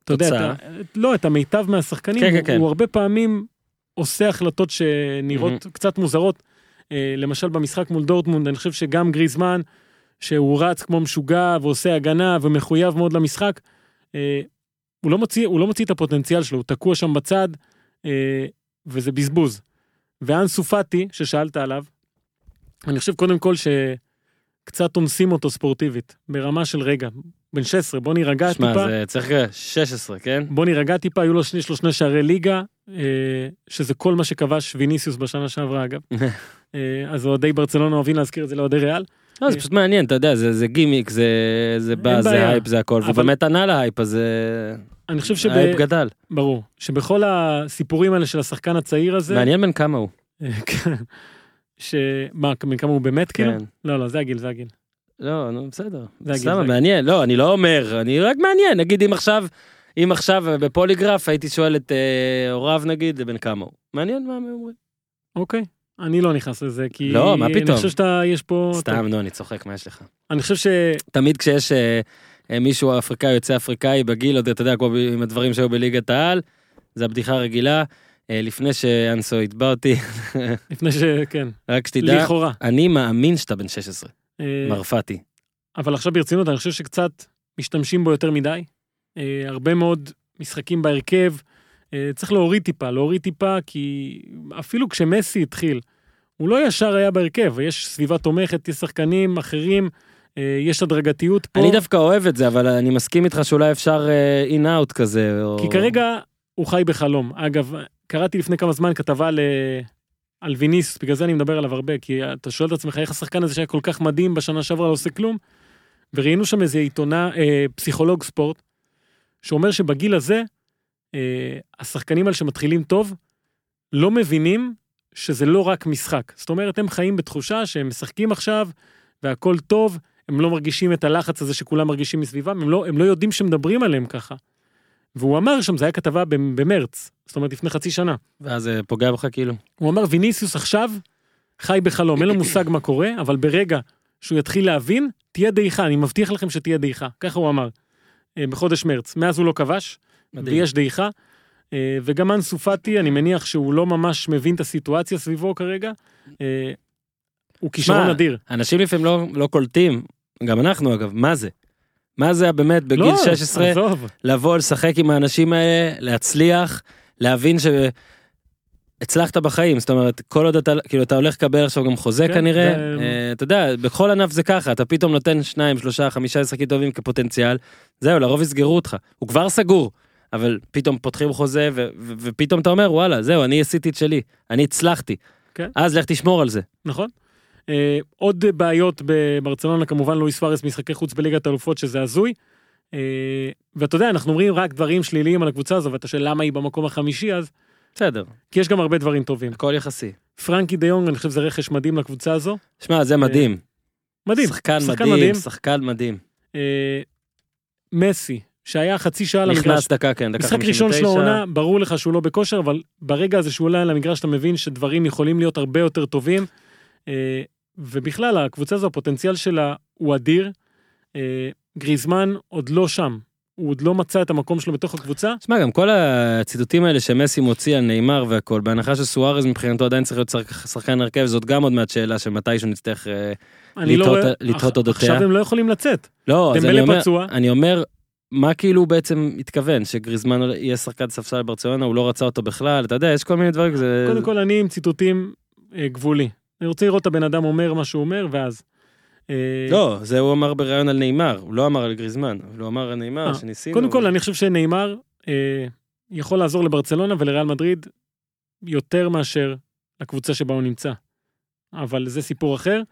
Speaker 2: אתה יודע. אתה, לא, את המיטב מהשחקנים,
Speaker 1: כן, כן,
Speaker 2: הוא,
Speaker 1: כן.
Speaker 2: הוא הרבה פעמים עושה החלטות שנראות קצת מוזרות. אה, למשל במשחק מול דורטמונד, אני חושב שגם גריזמן, שהוא רץ כמו משוגע ועושה הגנה ומחויב מאוד למשחק, אה, הוא לא מוציא, הוא לא מוציא את הפוטנציאל שלו, הוא תקוע שם בצד, אה, וזה בזבוז. ואנסו פאטי, ששאלת עליו, אני חושב קודם כל שקצת אונסים אותו ספורטיבית, ברמה של רגע, בן 16, בוא נירגע
Speaker 1: שמע,
Speaker 2: טיפה,
Speaker 1: זה צריך 16, כן?
Speaker 2: בוא נירגע טיפה, היו לו שני, יש לו שני שערי ליגה, אה, שזה כל מה שכבש ויניסיוס בשנה שעברה אגב. אה, אז אוהדי ברצלונה אוהבים להזכיר את זה לאוהדי ריאל.
Speaker 1: לא, זה פשוט מעניין, אתה יודע, זה זה גימיק, זה זה בא, זה
Speaker 2: בעיה.
Speaker 1: הייפ, זה הכל,
Speaker 2: אבל-
Speaker 1: באמת ענה להייפ, אז
Speaker 2: אני חושב שב...
Speaker 1: ההייפ גדל.
Speaker 2: ברור, שבכל הסיפורים האלה של השחקן הצעיר הזה,
Speaker 1: מעניין בן כמה הוא.
Speaker 2: כן, שמה, בן כמה הוא באמת כאילו?
Speaker 1: כן.
Speaker 2: לא, לא, זה הגיל, זה הגיל.
Speaker 1: לא, נו, בסדר.
Speaker 2: זה הגיל,
Speaker 1: סתם. מעניין. לא, אני לא אומר, אני רק מעניין. נגיד אם עכשיו, אם עכשיו בפוליגרף הייתי שואל את אה, הוריו נגיד, בן כמה הוא. מעניין מה הם אומרים.
Speaker 2: אוקיי. אני לא נכנס לזה, כי...
Speaker 1: לא, מה
Speaker 2: אני
Speaker 1: פתאום?
Speaker 2: חושב שאתה, יש פה...
Speaker 1: סתם, נו, אני צוחק, מה יש לך?
Speaker 2: אני חושב ש...
Speaker 1: תמיד כשיש אה, אה, מישהו אפריקאי יוצא אפריקאי בגיל, עוד אתה יודע, כמו עם הדברים שהיו בליגת העל, זה הבדיחה הרגילה. אה, לפני שאנסו יתבע אותי,
Speaker 2: לפני ש... כן,
Speaker 1: רק שתדע,
Speaker 2: לכאורה.
Speaker 1: אני מאמין שאתה בן 16,
Speaker 2: אה,
Speaker 1: מרפתי.
Speaker 2: אבל עכשיו ברצינות, אני חושב שקצת משתמשים בו יותר מדי. הרבה מאוד משחקים בהרכב. אה, צריך להוריד טיפה, להוריד טיפה, כי אפילו כשמסי התחיל, הוא לא ישר היה בהרכב, יש סביבה תומכת, יש שחקנים אחרים, אה, יש הדרגתיות פה.
Speaker 1: אני דווקא אוהב את זה, אבל אני מסכים איתך שאולי אפשר אין אאוט כזה. או-
Speaker 2: כי כרגע הוא חי בחלום. אגב, קראתי לפני כמה זמן כתבה ל... על ויניס, בגלל זה אני מדבר עליו הרבה, כי אתה שואל את עצמך איך השחקן הזה שהיה כל כך מדהים בשנה שעברה לא עושה כלום, וראינו שם איזה עיתונה, אה, פסיכולוג ספורט, שאומר שבגיל הזה, אה, השחקנים האלה שמתחילים טוב, לא מבינים שזה לא רק משחק. זאת אומרת, הם חיים בתחושה שהם משחקים עכשיו, והכל טוב, הם לא מרגישים את הלחץ הזה שכולם מרגישים מסביבם, הם לא, הם לא יודעים שמדברים עליהם ככה. והוא אמר שם, זה היה כתבה במרץ, זאת אומרת לפני חצי שנה.
Speaker 1: ואז זה פוגע בך כאילו.
Speaker 2: הוא אמר, ויניסיוס עכשיו חי בחלום, אין לו מושג מה קורה, אבל ברגע שהוא יתחיל להבין, תהיה דעיכה, אני מבטיח לכם שתהיה דעיכה. ככה הוא אמר, אה, בחודש מרץ. מאז הוא לא כבש. ויש דעיכה. אה, וגם אנסו פאטי, אני מניח שהוא לא ממש מבין את הסיטואציה סביבו כרגע. אה, הוא כישרון אדיר.
Speaker 1: אנשים לפעמים לא, לא קולטים, גם אנחנו אגב, מה זה? מה זה באמת בגיל
Speaker 2: לא,
Speaker 1: 16
Speaker 2: עזוב.
Speaker 1: לבוא לשחק עם האנשים האלה, להצליח, להבין שהצלחת בחיים, זאת אומרת, כל עוד אתה, כאילו אתה הולך לקבל עכשיו גם חוזה
Speaker 2: כן,
Speaker 1: כנראה,
Speaker 2: זה-
Speaker 1: אה, אתה יודע, בכל ענף זה ככה, אתה פתאום נותן שניים, שלושה, חמישה משחקים טובים כפוטנציאל, זהו, לרוב יסגרו אותך, הוא כבר סגור, אבל פתאום פותחים חוזה ו- ו- ופתאום אתה אומר, וואלה, זהו, אני עשיתי את שלי, אני הצלחתי.
Speaker 2: כן.
Speaker 1: אז לך תשמור על זה.
Speaker 2: נכון. אה, עוד בעיות בברצלונה, כמובן לואיס פארס משחקי חוץ בליגת האלופות, שזה הזוי. אה, ואתה יודע, אנחנו אומרים רק דברים שליליים על הקבוצה הזו, ואתה שואל למה היא במקום החמישי, אז...
Speaker 1: בסדר,
Speaker 2: כי יש גם הרבה דברים טובים.
Speaker 1: הכל יחסי.
Speaker 2: פרנקי דה יונג, אני חושב שזה רכש מדהים לקבוצה הזו.
Speaker 1: שמע, זה מדהים.
Speaker 2: מדהים.
Speaker 1: שחקן
Speaker 2: שחקן
Speaker 1: מדהים,
Speaker 2: מדהים.
Speaker 1: שחקן מדהים.
Speaker 2: אה, מסי, שהיה חצי שעה על המגרש,
Speaker 1: נכנס דקה, כן, דקה
Speaker 2: משחק
Speaker 1: 59.
Speaker 2: ראשון שלו עונה, ברור לך שהוא לא בכושר, אבל ברגע הזה שהוא עולה על המגרש אתה מבין שדברים יכולים להיות הרבה יותר טובים. אה, ובכלל, הקבוצה הזו, הפוטנציאל שלה הוא אדיר. אה, גריזמן עוד לא שם, הוא עוד לא מצא את המקום שלו בתוך הקבוצה.
Speaker 1: תשמע, גם כל הציטוטים האלה שמסי מוציא על נאמר והכל, בהנחה שסוארז מבחינתו עדיין צריך להיות שחק- שחקן הרכב, זאת גם עוד מעט שאלה שמתישהו נצטרך אה,
Speaker 2: לא
Speaker 1: לתהות- אודותיה.
Speaker 2: עכשיו הם לא יכולים לצאת.
Speaker 1: לא, אז אני אומר. אני אומר, מה כאילו הוא בעצם התכוון, שגריזמן יהיה שחקן ספסל בברצלונה, הוא לא רצה אותו בכלל, אתה יודע, יש כל מיני דברים, זה...
Speaker 2: קודם כל, אני עם ציטוטים אה, גבולי. אני רוצה לראות את הבן אדם אומר מה שהוא אומר, ואז. אה,
Speaker 1: לא, זה הוא אמר בריאיון על נאמר, הוא לא אמר על גריזמן, הוא אמר על נאמר
Speaker 2: אה,
Speaker 1: שניסינו.
Speaker 2: קודם כל, אני חושב שנאמר אה, יכול לעזור לברצלונה ולריאל מדריד יותר מאשר לקבוצה שבה הוא נמצא. אבל זה סיפור אחר.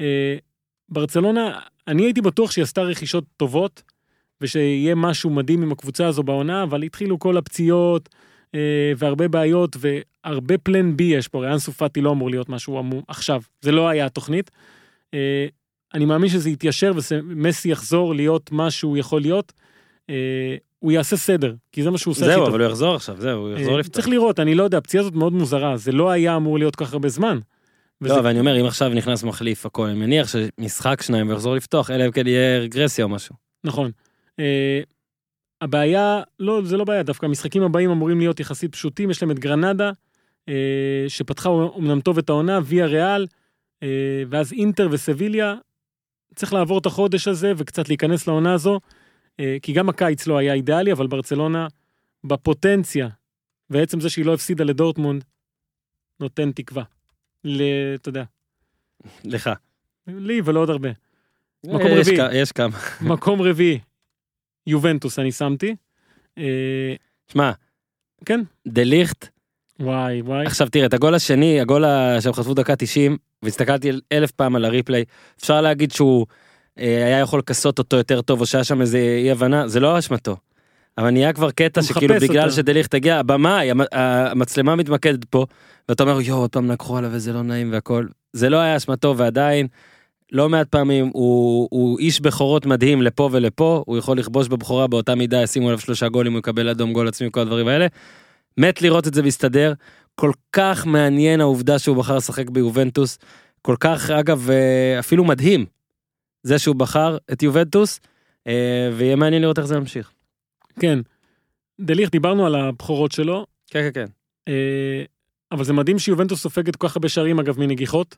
Speaker 2: אה, ברצלונה, אני הייתי בטוח שהיא עשתה רכישות טובות, ושיהיה משהו מדהים עם הקבוצה הזו בעונה, אבל התחילו כל הפציעות, אה, והרבה בעיות, והרבה פלן בי יש פה, ריאן סופטי לא אמור להיות משהו אמור, עכשיו, זה לא היה התוכנית. אה, אני מאמין שזה יתיישר ומסי יחזור להיות מה שהוא יכול להיות. אה, הוא יעשה סדר, כי זה מה שהוא עושה הכי
Speaker 1: זהו,
Speaker 2: טוב.
Speaker 1: אבל הוא יחזור עכשיו, זהו, הוא יחזור
Speaker 2: אה,
Speaker 1: לפתוח.
Speaker 2: צריך לראות, אני לא יודע, הפציעה הזאת מאוד מוזרה, זה לא היה אמור להיות כך הרבה זמן. וזה-
Speaker 1: לא, אבל אני אומר, אם עכשיו נכנס מחליף הכל, אני מניח שמשחק שניים ויחזור לפתוח, אלא אם כן יהיה רגרסיה או משהו.
Speaker 2: נכון. אה, הבעיה, לא, זה לא בעיה, דווקא המשחקים הבאים אמורים להיות יחסית פשוטים, יש להם את גרנדה, אה, שפתחה אומנם טוב את העונה, ויה ריאל, אה, ואז אינטר וסביליה. צריך לעבור את החודש הזה וקצת להיכנס לעונה הזו, כי גם הקיץ לא היה אידיאלי, אבל ברצלונה בפוטנציה, ועצם זה שהיא לא הפסידה לדורטמונד, נותן תקווה. ל... אתה יודע,
Speaker 1: לך.
Speaker 2: לי ולעוד הרבה. מקום רביעי.
Speaker 1: יש כמה.
Speaker 2: מקום רביעי, יובנטוס אני שמתי. אה,
Speaker 1: שמע,
Speaker 2: כן,
Speaker 1: דה ליכט,
Speaker 2: וואי וואי.
Speaker 1: עכשיו תראה, את הגול השני, הגול שהם חטפו דקה 90, והסתכלתי אלף פעם על הריפליי, אפשר להגיד שהוא אה, היה יכול לכסות אותו יותר טוב, או שהיה שם איזה אי הבנה, זה לא אשמתו. אבל נהיה כבר קטע שכאילו בגלל
Speaker 2: אותה.
Speaker 1: שדליך תגיע, הבמאי, המ- המצלמה מתמקדת פה, ואתה אומר יואו עוד פעם לקחו עליו וזה לא נעים והכל, זה לא היה אשמתו ועדיין, לא מעט פעמים הוא, הוא איש בכורות מדהים לפה ולפה, הוא יכול לכבוש בבכורה באותה מידה, ישימו עליו שלושה גולים, הוא יקבל אדום גול עצמי, כל הדברים האלה. מת לראות את זה מסתדר, כל כך מעניין העובדה שהוא בחר לשחק ביובנטוס, כל כך אגב אה, אפילו מדהים, זה שהוא בחר את יובנטוס, אה, ויהיה מעניין לראות איך זה ממשיך.
Speaker 2: כן. דליך, דיברנו על הבכורות שלו,
Speaker 1: כן כן כן.
Speaker 2: אה, אבל זה מדהים שיובנטוס סופגת כל כך הרבה שערים אגב מנגיחות,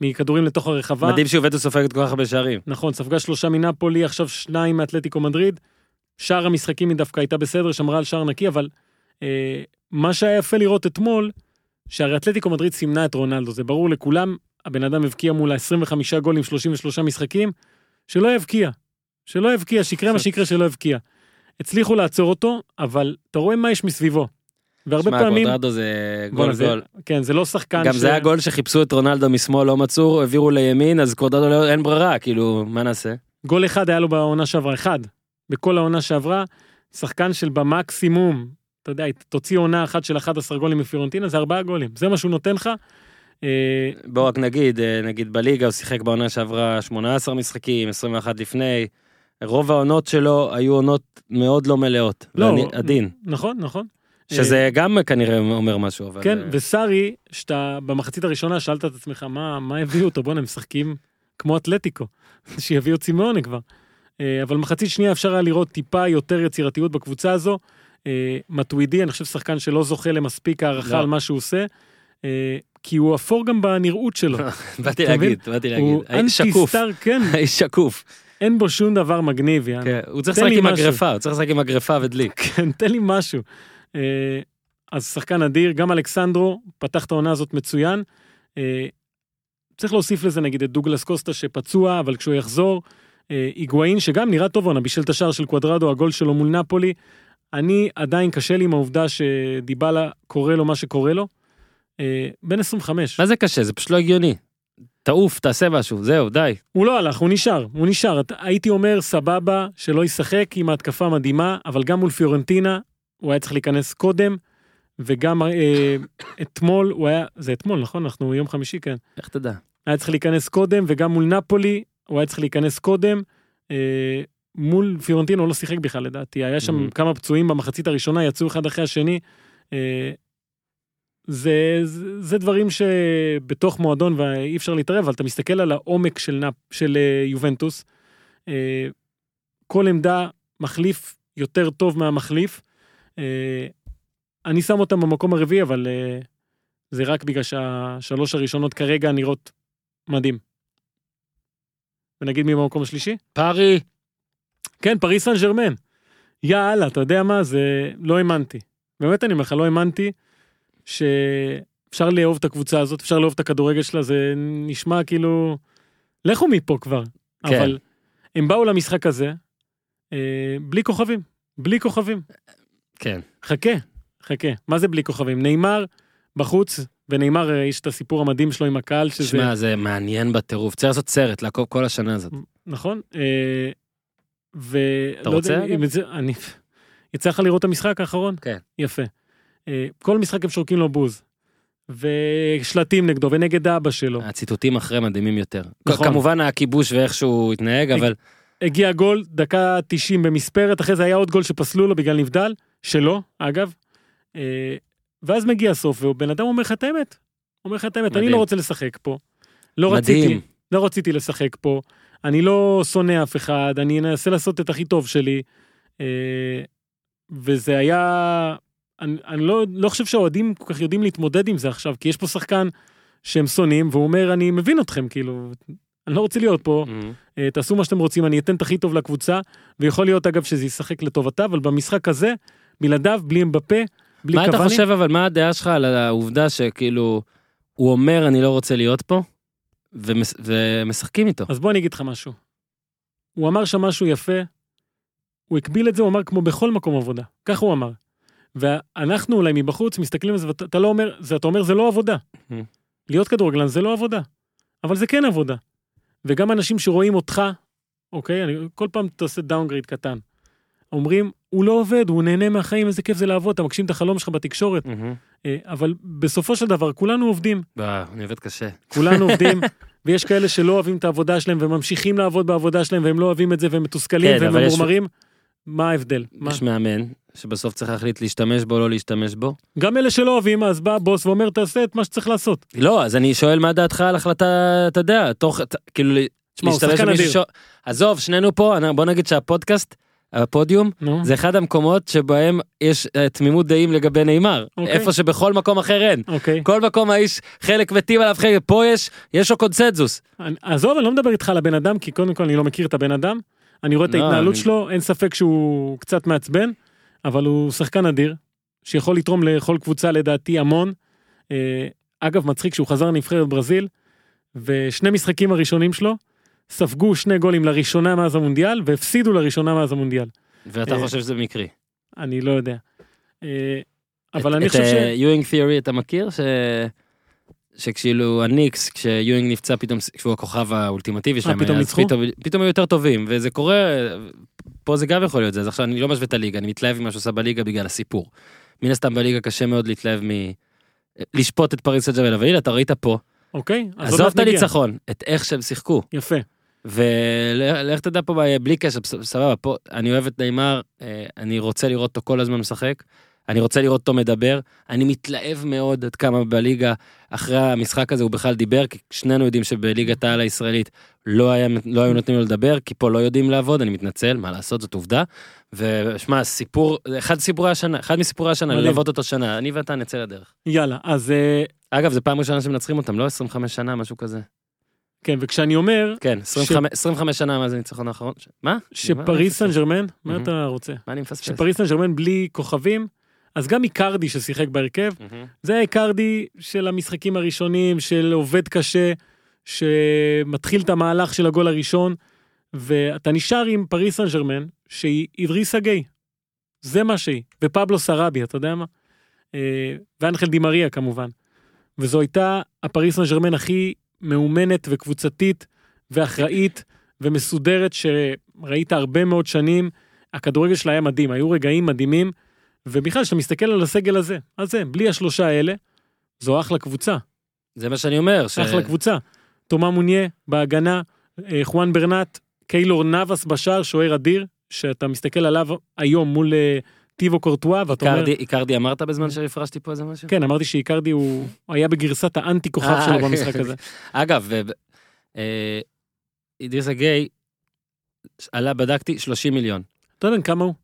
Speaker 2: מכדורים לתוך הרחבה.
Speaker 1: מדהים שיובנטוס סופגת כל כך הרבה שערים.
Speaker 2: נכון, ספגה שלושה מנפולי, עכשיו שניים מאתלטיקו מדריד. שאר המשחקים היא דווקא הייתה בסדר, שמרה על שער נקי, אבל אה, מה שהיה יפה לראות אתמול, שהרי אתלטיקו מדריד סימנה את רונלדו, זה ברור לכולם, הבן אדם הבקיע מול ה-25 גולים, 33 משחקים, שלא יבקיע. שלא יבקיע, שיקרה מה שיקרה שלא יבקיע. הצליחו לעצור אותו, אבל אתה רואה מה יש מסביבו. והרבה
Speaker 1: שמע,
Speaker 2: פעמים...
Speaker 1: קוודרדו זה
Speaker 2: בואנה,
Speaker 1: גול
Speaker 2: זה-
Speaker 1: גול.
Speaker 2: כן, זה לא שחקן
Speaker 1: גם זה הגול שחיפשו את רונלדו משמאל לא מצאו, העבירו לימין, אז קוודרדו לא- אין ברירה, כאילו, מה נעשה?
Speaker 2: גול אחד היה לו בעונה שעברה, אחד. בכל העונה שעברה, שחקן של במקסימום, אתה יודע, תוציא עונה אחת של 11 גולים מפיורנטינה, זה ארבעה גולים. זה מה שהוא נותן לך. אה,
Speaker 1: בוא רק נגיד, אה, נגיד בליגה הוא שיחק בעונה שעברה 18 משחקים, 21 לפני. רוב העונות שלו היו עונות מאוד לא מלאות.
Speaker 2: לא,
Speaker 1: ואני עדין.
Speaker 2: נכון, נכון.
Speaker 1: שזה גם כנראה אומר משהו, אבל...
Speaker 2: כן,
Speaker 1: אה,
Speaker 2: וסארי, שאתה במחצית הראשונה שאלת את עצמך, מה, מה הביאו אותו? בואנה, הם משחקים כמו אתלטיקו, שיביאו צימאונה כבר. אה, אבל מחצית שנייה אפשר היה לראות טיפה יותר יצירתיות בקבוצה הזו. אה, מטווידי, אני חושב שחקן שלא זוכה למספיק הערכה
Speaker 1: לא.
Speaker 2: על מה שהוא עושה, כי הוא אפור גם בנראות שלו.
Speaker 1: באתי? להגיד, באתי להגיד.
Speaker 2: הוא. אנטי-סטאר, כן,
Speaker 1: האיש שקוף.
Speaker 2: אין בו שום דבר מגניב, יאללה.
Speaker 1: כן, הוא צריך לשחק עם
Speaker 2: משהו.
Speaker 1: הגרפה, הוא צריך לשחק עם הגרפה ודליק.
Speaker 2: כן, תן לי משהו. אה, אז שחקן אדיר, גם אלכסנדרו פתח את העונה הזאת מצוין. אה, צריך להוסיף לזה נגיד את דוגלס קוסטה שפצוע, אבל כשהוא יחזור, אה, היגואין שגם נראה טוב עונה, בישל את השער של קוודרדו, הגול שלו מול נפולי. אני עדיין קשה לי עם העובדה שדיבלה קורא לו מה שקורה לו. בן 25.
Speaker 1: מה זה קשה? זה פשוט לא הגיוני. תעוף, תעשה משהו, זהו, די.
Speaker 2: הוא לא הלך, הוא נשאר, הוא נשאר. הייתי אומר, סבבה, שלא ישחק עם ההתקפה המדהימה, אבל גם מול פיורנטינה, הוא היה צריך להיכנס קודם, וגם אה, אתמול, הוא היה, זה אתמול, נכון? אנחנו יום חמישי, כן.
Speaker 1: איך תדע?
Speaker 2: היה צריך להיכנס קודם, וגם מול נפולי, הוא היה צריך להיכנס קודם. אה, מול פיורנטינה הוא לא שיחק בכלל לדעתי, היה שם
Speaker 1: Mhm.
Speaker 2: כמה פצועים במחצית הראשונה, יצאו אחד אחרי השני. אה, זה, זה, זה דברים שבתוך מועדון ואי אפשר להתערב, אבל אתה מסתכל על העומק של, נפ, של יובנטוס, כל עמדה מחליף יותר טוב מהמחליף. אה, אני שם אותם במקום הרביעי, אבל אה, זה רק בגלל שהשלוש הראשונות כרגע נראות מדהים. ונגיד מי במקום השלישי?
Speaker 1: פארי.
Speaker 2: כן, פריס סן ג'רמן. יאללה, אתה יודע מה? זה... לא האמנתי. באמת אני אומר לך, לא האמנתי שאפשר לאהוב את הקבוצה הזאת, אפשר לאהוב את הכדורגל שלה, זה נשמע כאילו... לכו מפה כבר.
Speaker 1: כן.
Speaker 2: אבל הם באו למשחק הזה אה, בלי כוכבים. בלי כוכבים.
Speaker 1: כן.
Speaker 2: חכה, חכה. מה זה בלי כוכבים? נאמר בחוץ, ונאמר, אה, יש את הסיפור המדהים שלו עם הקהל, שזה...
Speaker 1: שמע, זה מעניין בטירוף. צריך לעשות סרט, לעקוב כל השנה הזאת.
Speaker 2: נכון? אה, ו...
Speaker 1: אתה
Speaker 2: לא
Speaker 1: רוצה,
Speaker 2: יודע? אם זה, אני... יצא לך לראות את המשחק האחרון?
Speaker 1: כן.
Speaker 2: יפה. אה, כל משחק הם שורקים לו בוז. ושלטים נגדו, ונגד אבא שלו.
Speaker 1: הציטוטים אחרי מדהימים יותר.
Speaker 2: נכון.
Speaker 1: כמובן הכיבוש ואיך שהוא התנהג, אבל
Speaker 2: הגיע גול, דקה 90 במספרת, אחרי זה היה עוד גול שפסלו לו בגלל נבדל, שלו, אגב. אה, ואז מגיע הסוף, ובן אדם אומר לך את האמת. אומר לך את האמת, אני. לא רוצה לשחק פה. לא
Speaker 1: מדהים.
Speaker 2: רציתי, לא רציתי לשחק פה. אני לא שונא אף אחד, אני אנסה לעשות את הכי טוב שלי. אה, וזה היה... אני, אני לא, לא חושב שהאוהדים כל כך יודעים להתמודד עם זה עכשיו, כי יש פה שחקן שהם שונאים, והוא אומר, אני מבין אתכם, כאילו, אני לא רוצה להיות פה, אה, תעשו מה שאתם רוצים, אני אתן את הכי טוב לקבוצה, ויכול להיות אגב שזה ישחק לטובתה, אבל במשחק הזה, בלעדיו, בלי אמבפה, בלי
Speaker 1: מה אתה
Speaker 2: קוואני,
Speaker 1: חושב אבל, מה הדעה שלך על העובדה שכאילו, הוא אומר אני לא רוצה להיות פה, ומש- ומשחקים איתו?
Speaker 2: אז בוא אני אגיד לך משהו. הוא אמר שם משהו יפה, הוא הקביל את זה, הוא אמר כמו בכל מקום עבודה, כך הוא אמר. ואנחנו אולי מבחוץ מסתכלים על זה, ואתה אתה לא אומר, זה, אתה אומר זה לא עבודה.
Speaker 1: Mhm.
Speaker 2: להיות כדורגלן זה לא עבודה, אבל זה כן עבודה. וגם אנשים שרואים אותך, אוקיי, אני, כל פעם אתה עושה downgrade קטן. אומרים, הוא לא עובד, הוא נהנה מהחיים, איזה כיף זה לעבוד, אתה מגשים את החלום שלך בתקשורת. אה, אבל בסופו של דבר, כולנו עובדים.
Speaker 1: אני עובד קשה.
Speaker 2: כולנו עובדים, ויש כאלה שלא אוהבים את העבודה שלהם וממשיכים לעבוד בעבודה שלהם והם לא אוהבים את זה והם מתוסכלים
Speaker 1: כן,
Speaker 2: והם ממורמרים. מה ההבדל? מה?
Speaker 1: יש מאמן, שבסוף צריך להחליט להשתמש בו או לא להשתמש בו.
Speaker 2: גם אלה שלא אוהבים, אז בא הבוס ואומר תעשה את מה שצריך לעשות.
Speaker 1: לא, אז אני שואל מה דעתך על החלטה, אתה יודע, תוך, ת- כאילו,
Speaker 2: הוא
Speaker 1: להשתמש במישהו. ש... עזוב, שנינו פה, אני- בוא נגיד שהפודקאסט, הפודיום,
Speaker 2: נו,
Speaker 1: זה אחד המקומות שבהם יש אה, תמימות דעים לגבי נאמר.
Speaker 2: אוקיי.
Speaker 1: איפה שבכל מקום אחר אין.
Speaker 2: אוקיי.
Speaker 1: כל מקום האיש, חלק מתים עליו, חלק, פה יש, יש לו קונצנזוס.
Speaker 2: עזוב, אני לא מדבר איתך על הבן אדם, כי קודם כל אני לא מכיר את הבן אדם. אני רואה את
Speaker 1: לא,
Speaker 2: ההתנהלות שלו, אין ספק שהוא קצת מעצבן, אבל הוא שחקן אדיר, שיכול לתרום לכל קבוצה לדעתי המון. אה, אגב, מצחיק שהוא חזר לנבחרת ברזיל, ושני משחקים הראשונים שלו, ספגו שני גולים לראשונה מאז המונדיאל, והפסידו לראשונה מאז המונדיאל.
Speaker 1: ואתה
Speaker 2: אה,
Speaker 1: חושב שזה מקרי.
Speaker 2: אני לא יודע. אה, אבל
Speaker 1: את-
Speaker 2: אני חושב
Speaker 1: את
Speaker 2: ש...
Speaker 1: יואינג תיאורי אתה מכיר? שכאילו הניקס, כשיואינג נפצע פתאום, כשהוא הכוכב האולטימטיבי שלהם,
Speaker 2: פתאום ניצחו?
Speaker 1: פתאום, פתאום היו יותר טובים, וזה קורה, פה זה גם יכול להיות זה, אז עכשיו אני לא משווה את הליגה, אני מתלהב ממה שעושה בליגה בגלל הסיפור. מן הסתם בליגה קשה מאוד להתלהב מ... לשפוט את פריס סן ג'רמן, אבל הנה אתה ראית פה,
Speaker 2: אוקיי? אז
Speaker 1: עזוב את. הניצחון, את איך שהם שיחקו,
Speaker 2: יפה.
Speaker 1: ולך תדע פה בלי קשר, סבבה, פה אני אוהב את נאמר, אה, אני רוצה לראות אותו כל הזמן משחק, אני רוצה לראות אותו מדבר, אני מתלהב מאוד עד כמה בליגה, אחרי המשחק הזה הוא בכלל דיבר, כי שנינו יודעים שבליגת העל הישראלית לא, היה, לא היו נותנים לו לדבר, כי פה לא יודעים לעבוד, אני מתנצל, מה לעשות, זאת עובדה. ושמע, סיפור, אחד סיפורי השנה, אחד מסיפורי השנה. ללוות אותו שנה, אני ואתה נצא לדרך.
Speaker 2: יאללה, אז אה,
Speaker 1: אגב, זה פעם ראשונה שמנצחים אותם, לא 25 שנה, משהו כזה.
Speaker 2: כן, וכשאני אומר
Speaker 1: כן, 25, 25 שנה מאז הניצחון האחרון. ש- מה?
Speaker 2: שפריס סן ג'רמן, מה. אתה רוצה?
Speaker 1: מה אני מפספס?
Speaker 2: שפריס סן ג'רמן בלי כוכבים, אז גם איקרדי ששיחק בהרכב,
Speaker 1: מהמם.
Speaker 2: זה האיקרדי של המשחקים הראשונים, של עובד קשה, שמתחיל את המהלך של הגול הראשון, ואתה נשאר עם פריס סן ג'רמן, שהיא אידריסה גיי. זה מה שהיא. ופבלו סרבי, אתה יודע מה? אה, ואנחל דימריה כמובן. וזו הייתה הפריס סן ג'רמן הכי מאומנת וקבוצתית ואחראית ומסודרת שראית הרבה מאוד שנים. הכדורגל שלה היה מדהים, היו רגעים מדהימים, ובכלל, כשאתה מסתכל על הסגל הזה, אז זה, בלי השלושה האלה, זו אחלה קבוצה,
Speaker 1: זה מה שאני אומר. ש-
Speaker 2: אחלה קבוצה. תומה מוניה בהגנה, אה, חואן ברנט, קיילור נאבס בשער, שוער אדיר, שאתה מסתכל עליו היום מול אה, טיבו קורטואה, ואתה אומר,
Speaker 1: איקרדי, אמרת בזמן שהפרשתי פה איזה משהו?
Speaker 2: כן, אמרתי שאיקרדי הוא היה בגרסת האנטי כוכב
Speaker 1: אה,
Speaker 2: שלו
Speaker 1: כן.
Speaker 2: במשחק הזה.
Speaker 1: אגב, אה, אידריס אגיי עלה, בדקתי, 30 מיליון.
Speaker 2: אתה יודע כמה הוא?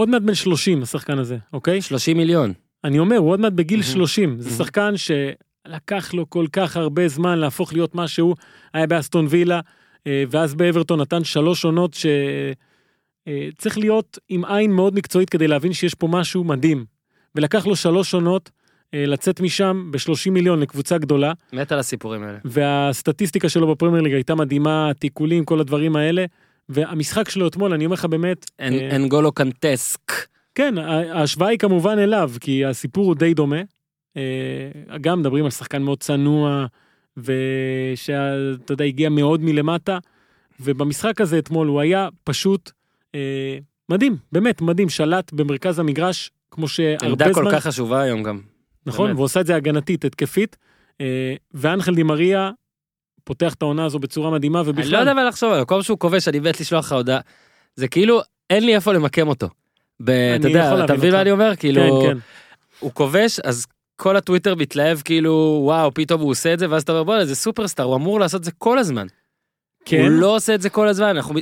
Speaker 2: עוד מעט בן 30, השחקן הזה, אוקיי?
Speaker 1: 30 מיליון.
Speaker 2: אני אומר, הוא עוד מעט בגיל
Speaker 1: מהמם.
Speaker 2: 30. זה. שחקן שלקח לו כל כך הרבה זמן להפוך להיות מה שהוא היה באסטון וילה, אה, ואז באברטון נתן שלוש עונות שצריך להיות עם עין מאוד מקצועית כדי להבין שיש פה משהו מדהים. ולקח לו שלוש עונות אה, לצאת משם ב-30 מיליון לקבוצה גדולה,
Speaker 1: מת על הסיפורים האלה.
Speaker 2: והסטטיסטיקה שלו בפרמייר ליג הייתה מדהימה, תיקולים, כל הדברים האלה. והמשחק שלו אתמול, אני אומר לך באמת, אה,
Speaker 1: אנגולו קנטסק.
Speaker 2: כן, ההשוואה היא כמובן אליו, כי הסיפור הוא די דומה. אה, גם מדברים על שחקן מאוד צנוע, ושאתה יודע, הגיע מאוד מלמטה, ובמשחק הזה אתמול הוא היה פשוט אה, מדהים, באמת מדהים, שלט במרכז המגרש, כמו שהרבה
Speaker 1: עמדה כל
Speaker 2: זמן,
Speaker 1: כך חשובה היום גם.
Speaker 2: נכון,
Speaker 1: באמת.
Speaker 2: והוא עושה את זה הגנתית, התקפית, אה, ואנחל דימריה פותח את העונה הזו בצורה מדהימה, ובכלל,
Speaker 1: אני לא יודע מה לחשוב עליו, כל פעם שהוא כובש אני מת לשלוח לך הודעה. זה כאילו, אין לי איפה למקם אותו. ב- אתה יודע, אתה מבין מה. אני אומר? כאילו,
Speaker 2: כן, כן,
Speaker 1: הוא כובש, אז כל הטוויטר מתלהב כאילו, וואו, פתאום הוא עושה את זה, ואז אתה אומר, בוא'נה, זה סופרסטאר, הוא אמור לעשות את זה כל הזמן.
Speaker 2: כן,
Speaker 1: הוא לא עושה את זה כל הזמן, אנחנו...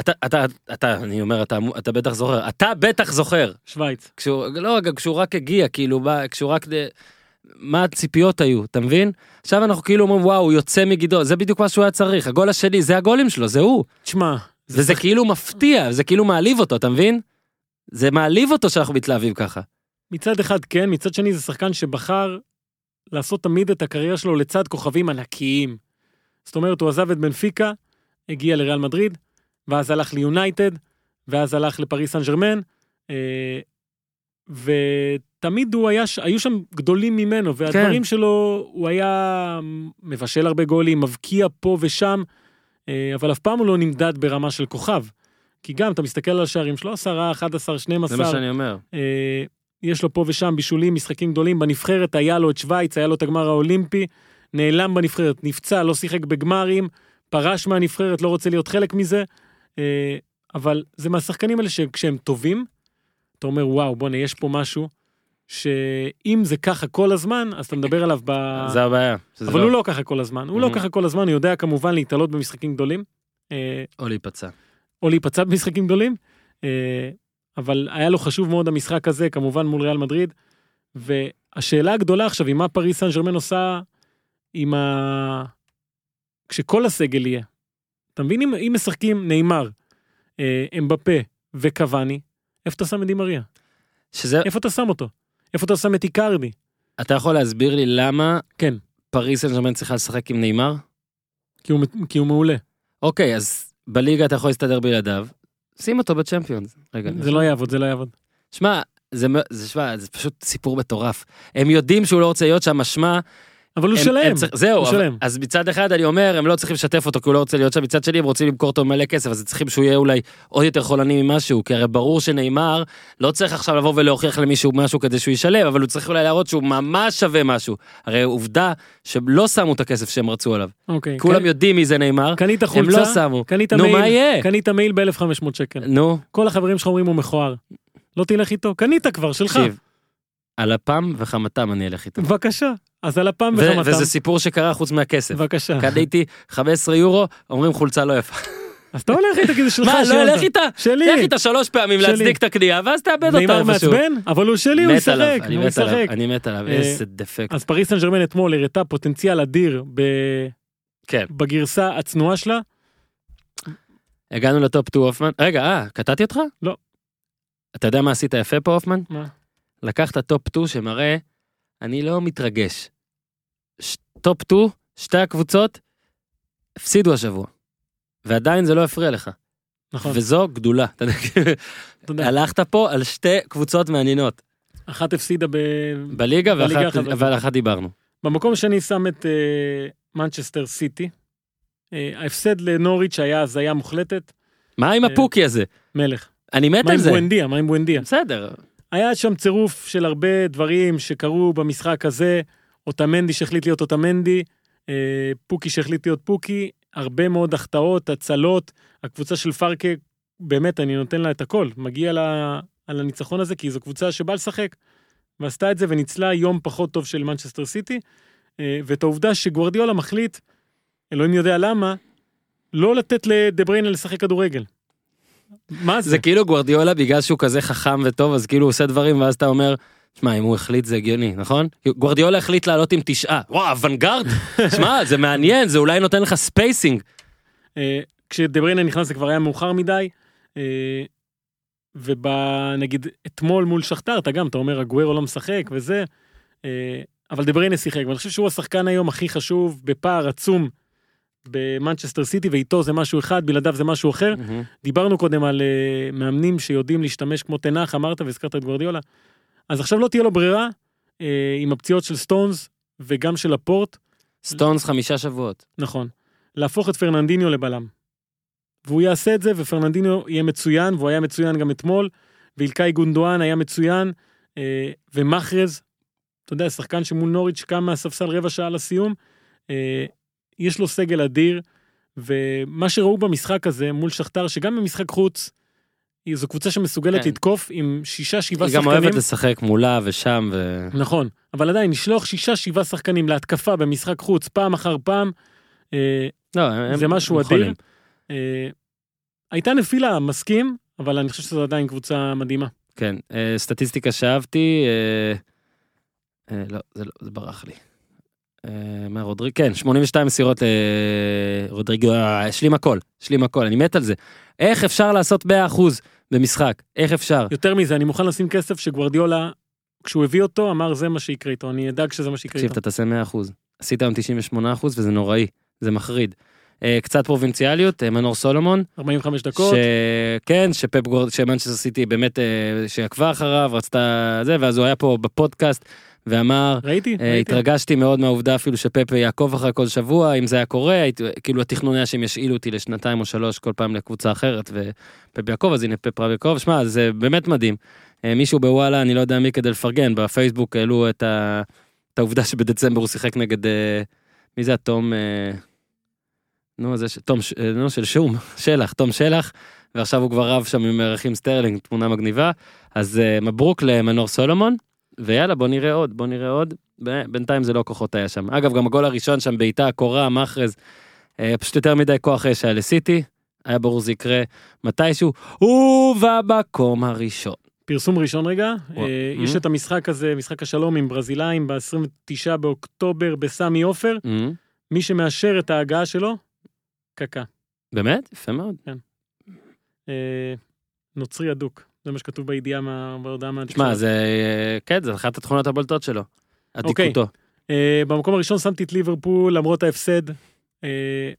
Speaker 1: אתה, אתה, אתה, אני אומר, אתה, אתה בטח זוכר, אתה בטח זוכר,
Speaker 2: שווייץ,
Speaker 1: כשהוא, לא, גם כשהוא רק הגיע, כאילו, כשהוא רק, מה הציפיות היו, אתה מבין? עכשיו אנחנו כאילו אומרים, וואו, הוא יוצא מגידו, זה בדיוק מה שהוא היה צריך, הגול השני, זה הגולים שלו, זה הוא.
Speaker 2: תשמע, זה
Speaker 1: וזה כאילו מפתיע, זה כאילו מעליב אותו, אתה מבין? זה מעליב אותו שאנחנו מתלהבים ככה.
Speaker 2: מצד אחד כן, מצד שני זה שחקן שבחר לעשות תמיד את הקריירה שלו לצד כוכבים ענקיים. זאת אומרת, הוא עזב את בנפיקה, הגיע לריאל מדריד, ואז הלך ליונייטד, ואז הלך לפריס סן ג'רמן, אה, ותמיד הוא היה, היו שם גדולים ממנו, והדברים שלו, הוא היה מבשל הרבה גולים, מבקיע פה ושם, אה, אבל אף פעם הוא לא נמדד ברמה של כוכב. כי גם, אתה מסתכל על השערים שלו, 10, 11, 12,
Speaker 1: זה מה שאני אומר.
Speaker 2: אה, יש לו פה ושם בישולים, משחקים גדולים. בנבחרת היה לו את שווייץ, היה לו את הגמר האולימפי, נעלם בנבחרת, נפצע, לא שיחק בגמרים, פרש מהנבחרת, לא רוצה להיות חלק מזה. אה, אבל זה מהשחקנים האלה שכשהם טובים, אתה אומר, וואו, בואנה, יש פה משהו, שאם זה ככה כל הזמן, אז אתה מדבר עליו ב...
Speaker 1: זה הבעיה.
Speaker 2: אבל הוא לא ככה כל הזמן. הוא לא
Speaker 1: Mhm.
Speaker 2: ככה כל הזמן, הוא יודע כמובן להתעלות במשחקים גדולים. אה,
Speaker 1: או להיפצע.
Speaker 2: או להיפצע במשחקים גדולים, אה, אבל היה לו חשוב מאוד המשחק הזה, כמובן מול ריאל מדריד. והשאלה הגדולה עכשיו היא מה פריס סן ג'רמן עושה עם ה... כשכל הסגל יהיה. אתה מבין אם, אם משחקים נאמר, אה, אמבפה וקוואני, איפה אתה שם את דימריה?
Speaker 1: שזה,
Speaker 2: איפה אתה שם אותו? איפה אתה שם את איקרדי?
Speaker 1: אתה יכול להסביר לי למה
Speaker 2: כן.
Speaker 1: פריס סן ג'רמן צריכה לשחק עם נאמר?
Speaker 2: כי הוא, כי הוא מעולה.
Speaker 1: אוקיי, אז בליגה אתה יכול להסתדר בלעדיו, שים אותו בצ'מפיונס. רגע,
Speaker 2: זה לא יעבוד, זה לא יעבוד.
Speaker 1: שמע, זה, זה, זה פשוט סיפור מטורף. הם יודעים שהוא לא רוצה להיות שם, משמע,
Speaker 2: אבל הוא
Speaker 1: הם-
Speaker 2: שלם.
Speaker 1: הם צריך- זהו,
Speaker 2: הוא
Speaker 1: אבל-
Speaker 2: שלם.
Speaker 1: אז מצד אחד אני אומר, הם לא צריכים לשתף אותו כי הוא לא רוצה להיות שם, מצד שני הם רוצים למכור אותו מלא כסף, אז הם צריכים שהוא יהיה אולי עוד יותר חולני ממשהו, כי הרי ברור שנאמר לא צריך עכשיו לבוא ולהוכיח למישהו משהו כדי שהוא ישלם, אבל הוא צריך אולי להראות שהוא ממש שווה משהו. הרי עובדה שלא שמו את הכסף שהם רצו עליו.
Speaker 2: אוקיי.
Speaker 1: כולם
Speaker 2: כן.
Speaker 1: יודעים מי זה נאמר,
Speaker 2: קנית
Speaker 1: הם
Speaker 2: חולצה,
Speaker 1: לא שמו.
Speaker 2: קנית
Speaker 1: נו,
Speaker 2: מייל,
Speaker 1: מה יהיה?
Speaker 2: קנית מייל ב-1500 שקל.
Speaker 1: נו,
Speaker 2: כל החברים שלך אומרים הוא מכוער. לא תלך איתו? קנית כבר, שלך.
Speaker 1: תקשיב, על אפם וחמתם אני אלך איתם.
Speaker 2: בבקשה. אז על אפם וחמתם.
Speaker 1: וזה סיפור שקרה חוץ מהכסף.
Speaker 2: בבקשה.
Speaker 1: קניתי 15 יורו, אומרים חולצה לא יפה.
Speaker 2: אז אתה הולך איתה כי זה שלך.
Speaker 1: מה, לא. אלך איתה?
Speaker 2: שלי.
Speaker 1: לך איתה שלוש פעמים. להצדיק את הקנייה, ואז תאבד אותה איפשהו.
Speaker 2: מעצבן, אבל הוא שלי, הוא ישחק.
Speaker 1: אני מת עליו,
Speaker 2: ישחק.
Speaker 1: אני מת עליו,
Speaker 2: אה,
Speaker 1: איזה דפקט.
Speaker 2: אז פריס סן ג'רמן אתמול הראתה פוטנציאל אדיר
Speaker 1: כן.
Speaker 2: בגרסה הצנועה שלה.
Speaker 1: הגענו לטופ 2 הופמן. רגע, אה, קטעתי אותך?
Speaker 2: לא.
Speaker 1: אתה יודע מה עשית יפה פה, הופמן?
Speaker 2: מה?
Speaker 1: לקחת טופ 2 שמראה, אני לא מתרגש. טופ 2, שתי הקבוצות, הפסידו השבוע. ועדיין זה לא הפריע לך.
Speaker 2: נכון.
Speaker 1: וזו גדולה. יודע, הלכת פה על שתי קבוצות מעניינות.
Speaker 2: אחת הפסידה ב...
Speaker 1: בליגה
Speaker 2: בליגה
Speaker 1: ואחת-. ועל אחת דיברנו.
Speaker 2: במקום שאני שם את מנצ'סטר סיטי. אה, ההפסד לנוריץ' היה הזיה מוחלטת,
Speaker 1: מה עם
Speaker 2: אה,
Speaker 1: הפוקי הזה?
Speaker 2: מלך.
Speaker 1: אני מת
Speaker 2: מה
Speaker 1: על
Speaker 2: עם
Speaker 1: זה.
Speaker 2: בואנדיה? מה עם בואנדיה?
Speaker 1: בסדר.
Speaker 2: היה שם צירוף של הרבה דברים שקרו במשחק הזה, אוטמנדי שהחליט להיות אוטמנדי, אה, פוקי שהחליט להיות פוקי, הרבה מאוד החטאות, הצלות, הקבוצה של פרקה, באמת, אני נותן לה את הכל, מגיע לה על הניצחון הזה, כי זו קבוצה שבאה לשחק, ועשתה את זה וניצלה יום פחות טוב של מנצ'סטר סיטי, אה, ואת העובדה שגווארדיולה מחליט, אלוהים יודע למה, לא לתת לדה בריינה לשחק כדורגל. מה זה?
Speaker 1: זה כאילו גוורדיולה בגלל שהוא כזה חכם וטוב אז כאילו הוא עושה דברים ואז אתה אומר. שמע אם הוא החליט זה הגיוני נכון? גוורדיולה החליט לעלות עם תשעה וואו אוונגרד שמע זה מעניין זה אולי נותן לך spacing
Speaker 2: אה, כשדבריינה נכנס זה כבר היה מאוחר מדי. אה, ובנגיד אתמול מול שכתר אתה גם אתה אומר אגוורו לא משחק וזה. אה, אבל דבריינה שיחק ואני חושב שהוא השחקן היום הכי חשוב בפער עצום במנצ'סטר סיטי ואיתו זה משהו אחד בלעדיו זה משהו אחר. דיברנו קודם על אה, מאמנים שיודעים להשתמש כמו טן האח, אמרת והזכרת את גוורדיולה. אז עכשיו לא תהיה לו ברירה אה, עם הפציעות של סטונס וגם של לפורט,
Speaker 1: סטונס חמישה שבועות
Speaker 2: נכון, להפוך את פרננדיניו לבלם. והוא יעשה את זה ופרננדיניו יהיה מצוין, והוא היה מצוין גם אתמול, ואילקאי גונדואן היה מצוין, uh, ומחרז, אתה יודע, שחקן שמול נוריץ' קם מהספסל רבע שעה לסיום, uh, יש לו סגל אדיר, ומה שראו במשחק הזה מול שכתר, שגם במשחק חוץ, זו קבוצה שמסוגלת
Speaker 1: כן.
Speaker 2: לתקוף עם שישה שבעה
Speaker 1: היא גם
Speaker 2: שחקנים.
Speaker 1: אוהבת לשחק מולה ושם ו...
Speaker 2: נכון, אבל עדיין לשלוח שישה שבעה שחקנים להתקפה במשחק חוץ פעם אחר פעם, אה,
Speaker 1: לא,
Speaker 2: זה משהו אדיר. אה, הייתה נפילה, מסכים, אבל אני חושב שזו עדיין קבוצה מדהימה.
Speaker 1: כן, אה, סטטיסטיקה שאהבתי, אה, אה, לא, זה לא, זה ברח לי. אה, מה רודריג, כן, 82 מסירות לרודריגו, אה, השלים הכל, השלים הכל, אני מת על זה. איך אפשר לעשות 100% במשחק? איך אפשר?
Speaker 2: יותר מזה, אני מוכן לשים כסף שגוורדיולה, כשהוא הביא אותו, אמר זה מה שיקרה איתו, אני אדאג שזה מה שיקרה
Speaker 1: תקשיב,
Speaker 2: איתו.
Speaker 1: אתה תעשה 100%. עשית היום 98% וזה נוראי, זה מחריד. אה, קצת פרובינציאליות, אה, מנור סולומון,
Speaker 2: 45 דקות,
Speaker 1: ש... כן, שפפ גורד, שמנצ'סטר סיטי באמת, אה, שעקבה אחריו, רצתה זה, ואז הוא היה פה בפודקאסט ואמר,
Speaker 2: ראיתי,
Speaker 1: אה,
Speaker 2: ראיתי.
Speaker 1: התרגשתי מאוד מהעובדה אפילו שפפ יעקוב אחרי כל שבוע, אם זה היה קורה, הייתי, כאילו התכנון היה שהם ישאילו אותי לשנתיים או שלוש כל פעם לקבוצה אחרת, ופפ יעקב, אז הנה פפ רב יעקב, שמע, זה באמת מדהים. אה, מישהו בוואלה, אני לא יודע מי כדי לפרגן, בפייסבוק העלו את, ה... את העובדה שבדצמבר הוא שיחק נגד, אה, מי זה התום, אה, נו, זה, ש... תום, ש... נו, של שום, שלח, תום שלח, ועכשיו הוא כבר רב שם עם רחים סטרלינג, תמונה מגניבה, אז אה, מברוק למנור סולומון, ויאללה בוא נראה עוד, בוא נראה עוד, בינתיים זה לא כוחות היה שם. אגב, גם הגול הראשון שם בעיטה, קורה, מאהרז, אה, פשוט יותר מדי כוח אש היה לסיטי, היה ברור זה יקרה מתישהו, ובמקום הראשון.
Speaker 2: פרסום ראשון רגע. אה,
Speaker 1: Mhm.
Speaker 2: יש את המשחק הזה, משחק השלום עם ברזילאים ב-29 באוקטובר בסמי עופר,
Speaker 1: Mhm.
Speaker 2: מי שמאשר את ההגעה שלו, קקה.
Speaker 1: באמת? יפה מאוד.
Speaker 2: אה, נוצרי אדוק, זה מה שכתוב בידיעה, מה- בהודעה
Speaker 1: שמע,
Speaker 2: מהתקשורת.
Speaker 1: זה, אה, כן, זה אחת התכונות הבולטות שלו.
Speaker 2: אוקיי.
Speaker 1: עתיקותו.
Speaker 2: אה, במקום הראשון שמתי את ליברפול למרות ההפסד אה,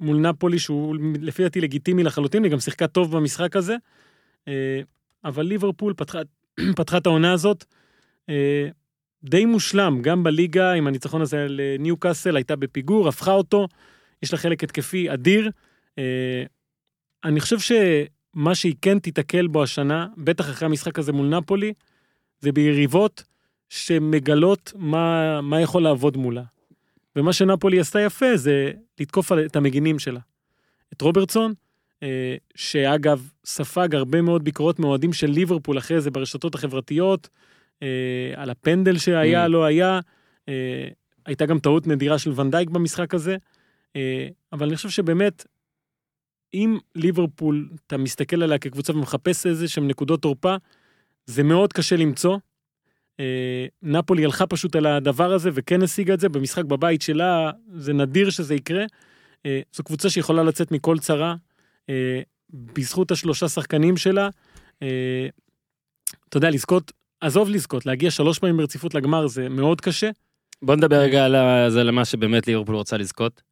Speaker 2: מול נפולי שהוא לפי דעתי לגיטימי לחלוטין, היא גם שיחקה טוב במשחק הזה. אבל ליברפול פתחה, פתחה את העונה הזאת די מושלם, גם בליגה עם הניצחון הזה על ניו קאסל, הייתה בפיגור, הפכה אותו, יש לה חלק התקפי אדיר. אני חושב שמה שהיא כן תיתקל בו השנה, בטח אחרי המשחק הזה מול נפולי, זה ביריבות שמגלות מה, מה יכול לעבוד מולה. ומה שנפולי עשתה יפה זה לתקוף את המגינים שלה. את רוברטסון, אה, שאגב ספג הרבה מאוד ביקורות מאוהדים של ליברפול אחרי זה ברשתות החברתיות, אה, על הפנדל שהיה,
Speaker 1: Mm.
Speaker 2: לא היה. אה, הייתה גם טעות נדירה של ונדייק במשחק הזה. אבל אני חושב שבאמת, אם ליברפול, אתה מסתכל עליה כקבוצה ומחפש איזה שהם נקודות תורפה, זה מאוד קשה למצוא. אה, נפולי הלכה פשוט על הדבר הזה וכן השיגה את זה במשחק בבית שלה, זה נדיר שזה יקרה. אה, זו קבוצה שיכולה לצאת מכל צרה, אה, בזכות השלושה שחקנים שלה. אה, אתה יודע, לזכות, עזוב לזכות, להגיע שלוש פעמים ברציפות לגמר זה מאוד קשה.
Speaker 1: בוא נדבר רגע על זה למה שבאמת ליברפול רוצה לזכות.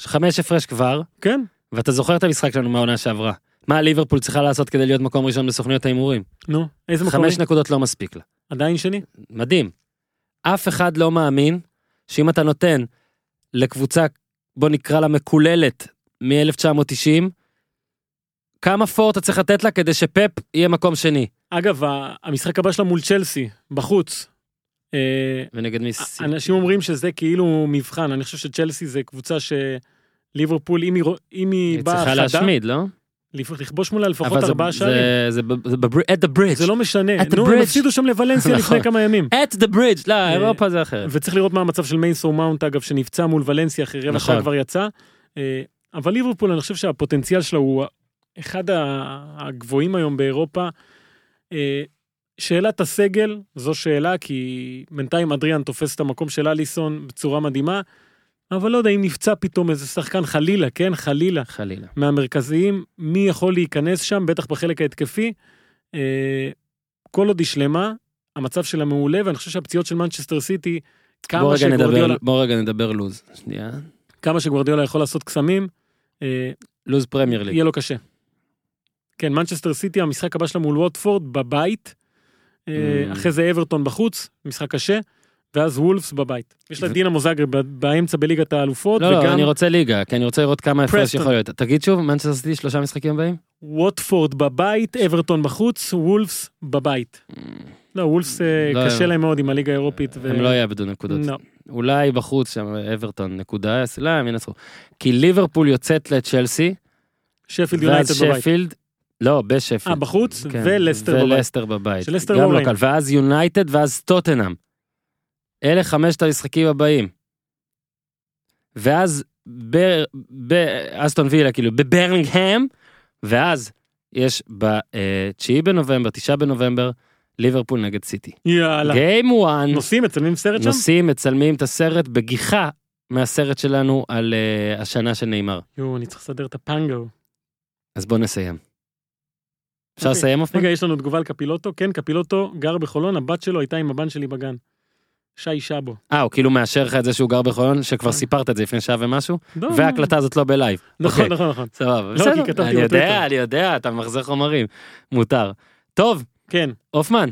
Speaker 1: יש חמש הפרש כבר,
Speaker 2: כן,
Speaker 1: ואתה זוכר את המשחק שלנו מהעונה שעברה. מה ליברפול צריכה לעשות כדי להיות מקום ראשון בסוכניות ההימורים?
Speaker 2: נו, איזה מקום?
Speaker 1: חמש? נקודות לא מספיק לה.
Speaker 2: עדיין שני?
Speaker 1: מדהים. אף אחד לא מאמין שאם אתה נותן לקבוצה, בוא נקרא לה מקוללת, מ-1990, כמה פור אתה צריך לתת לה כדי שפפ יהיה מקום שני?
Speaker 2: אגב, המשחק הבא שלה מול צ'לסי, בחוץ. אה,
Speaker 1: ונגד מי... ס-
Speaker 2: אנשים אומרים שזה כאילו מבחן, אני חושב שצ'לסי זה קבוצה שליברפול, אם היא, אם היא
Speaker 1: היא
Speaker 2: באה
Speaker 1: צריכה
Speaker 2: חדה,
Speaker 1: להשמיד, לא?
Speaker 2: לכבוש מולה לפחות ארבעה שערים.
Speaker 1: זה- at the bridge.
Speaker 2: זה לא משנה. נו, הם. הפסידו שם לוולנסיה
Speaker 1: נכון.
Speaker 2: לפני כמה ימים.
Speaker 1: at the bridge, לא, אירופה זה אחרת.
Speaker 2: וצריך לראות מה המצב של מיינסו מאונט, אגב, שנפצע מול ולנסיה אחרי רבע
Speaker 1: נכון.
Speaker 2: שעה כבר יצא. אה, אבל ליברפול, אני חושב שהפוטנציאל שלה הוא אחד הגבוהים היום באירופה. אה, שאלת הסגל, זו שאלה, כי בינתיים אדריאן תופס את המקום של אליסון בצורה מדהימה, אבל לא יודע אם נפצע פתאום איזה שחקן, חלילה, כן, חלילה,
Speaker 1: חלילה.
Speaker 2: מהמרכזיים, מי יכול להיכנס שם, בטח בחלק ההתקפי. אה, כל עוד היא שלמה, המצב שלה מעולה, ואני חושב שהפציעות של מנצ'סטר סיטי, כמה שגוורדיולה,
Speaker 1: בוא רגע נדבר לוז. שנייה.
Speaker 2: כמה שגוורדיולה יכול לעשות קסמים, אה,
Speaker 1: לוז פרמייר ליג.
Speaker 2: יהיה לו קשה. כן, מנצ'סטר סיטי, המשחק הבא שלה מול ווטפורד בבית, אה,
Speaker 1: Mm.
Speaker 2: אחרי זה אברטון בחוץ, משחק קשה, ואז וולפס בבית. יש לה דינמו זאגרב ב- באמצע בליגת האלופות,
Speaker 1: לא, לא, אני רוצה ליגה, כי אני רוצה לראות כמה הפרש. יכול להיות. תגיד שוב, מנצ'סטר סיטי שלושה משחקים הבאים?
Speaker 2: ווטפורד בבית, אברטון בחוץ, וולפס בבית. לא, וולפס אה,
Speaker 1: לא,
Speaker 2: קשה
Speaker 1: הם-
Speaker 2: להם מאוד עם הליגה האירופית.
Speaker 1: הם לא יאבדו נקודות.
Speaker 2: לא.
Speaker 1: אולי בחוץ שם אברטון נקודה, לא, הם ינצחו. כי ליברפול יוצאת לצ'לסי,
Speaker 2: שפילד יונייטד בבית.
Speaker 1: שפילד, לא, בשפילד.
Speaker 2: אה, בחוץ,
Speaker 1: כן,
Speaker 2: ולסטר בבית.
Speaker 1: ולסטר בבית.
Speaker 2: שלסטר
Speaker 1: גם
Speaker 2: לא
Speaker 1: לא. קל. ואז יונייטד ואז טוטנאם. אלה חמשת המשחקים הבאים. ואז ב- באסטון וילה, כאילו, בברנגהם, ואז יש ב-9 בנובמבר, 9 בנובמבר, ליברפול נגד סיטי.
Speaker 2: יאללה.
Speaker 1: גיים 1,
Speaker 2: נוסעים, מצלמים סרט שם?
Speaker 1: נוסעים, מצלמים את הסרט בגיחה מהסרט שלנו על uh, השנה של נאמר.
Speaker 2: יואו, אני צריך לסדר את הפנגו.
Speaker 1: אז בוא נסיים. אפשר
Speaker 2: אוקיי.
Speaker 1: לסיים פעם?
Speaker 2: רגע, יש לנו תגובה על קפילוטו. כן, קפילוטו גר בחולון, הבת שלו הייתה עם הבן שלי בגן. שי שבו.
Speaker 1: אה, הוא כאילו מאשר לך את זה שהוא גר בחולון, שכבר
Speaker 2: כן.
Speaker 1: סיפרת את זה לפני שעה ומשהו,
Speaker 2: לא,
Speaker 1: וההקלטה הזאת לא בלייב.
Speaker 2: נכון,
Speaker 1: אוקיי.
Speaker 2: נכון, נכון.
Speaker 1: סבבה,
Speaker 2: לא,
Speaker 1: בסדר. אני יודע. אני יודע, אתה ממחזר חומרים. מותר. טוב,
Speaker 2: כן.
Speaker 1: הופמן.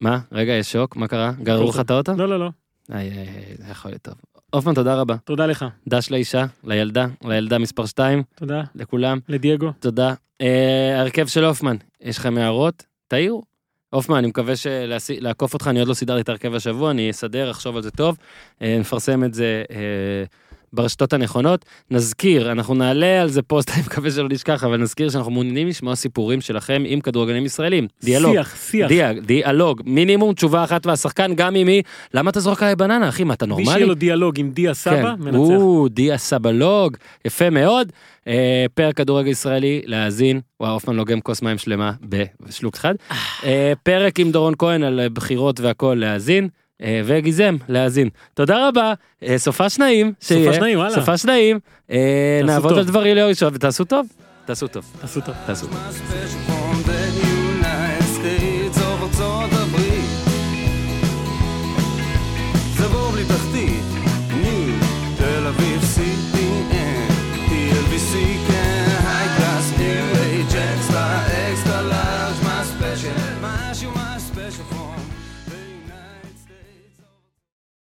Speaker 1: מה? רגע, יש שוק? מה קרה? גררו לך את האוטו?
Speaker 2: לא, לא, לא.
Speaker 1: איי, זה יכול להיות טוב. הופמן, תודה רבה.
Speaker 2: תודה לך.
Speaker 1: דש לאישה, לילדה, לילדה מספר 2,
Speaker 2: תודה.
Speaker 1: לכולם.
Speaker 2: לדייגו.
Speaker 1: תודה. אה, ההרכב של הופמן, יש לכם הערות? תעירו. הופמן, אני מקווה לעקוף אותך, אני עוד לא סידרתי את ההרכב השבוע, אני אסדר, אחשוב על זה טוב, אה, נפרסם את זה אה, ברשתות הנכונות. נזכיר, אנחנו נעלה על זה פוסט, אני מקווה שלא נשכח, אבל נזכיר שאנחנו מעוניינים לשמוע סיפורים שלכם עם כדורגלנים ישראלים. דיאלוג.
Speaker 2: שיח, שיח.
Speaker 1: דיאג, דיאלוג, מינימום תשובה אחת והשחקן גם עם מי, למה אתה זורק עליי בננה אחי, מה אתה
Speaker 2: מי
Speaker 1: נורמלי?
Speaker 2: שיהיה לו דיאלוג עם דיה סבא,
Speaker 1: כן.
Speaker 2: מנצח.
Speaker 1: או, דיה סבלוג, יפה מאוד. אה, פרק כדורגל ישראלי, להאזין. וואו, הופמן לוגם כוס מים שלמה בשלוק אחד. אה, פרק עם דורון כהן על בחירות והכל, להאזין. אה, וגיזם, להאזין. תודה רבה, אה, סופה שניים. שיהיה.
Speaker 2: שניים, וואלה.
Speaker 1: סופה שניים. אה, נעבוד. על דברים ליום ראשון, ותעשו טוב. תעשו טוב.
Speaker 2: תעשו טוב.
Speaker 1: תעשו טוב.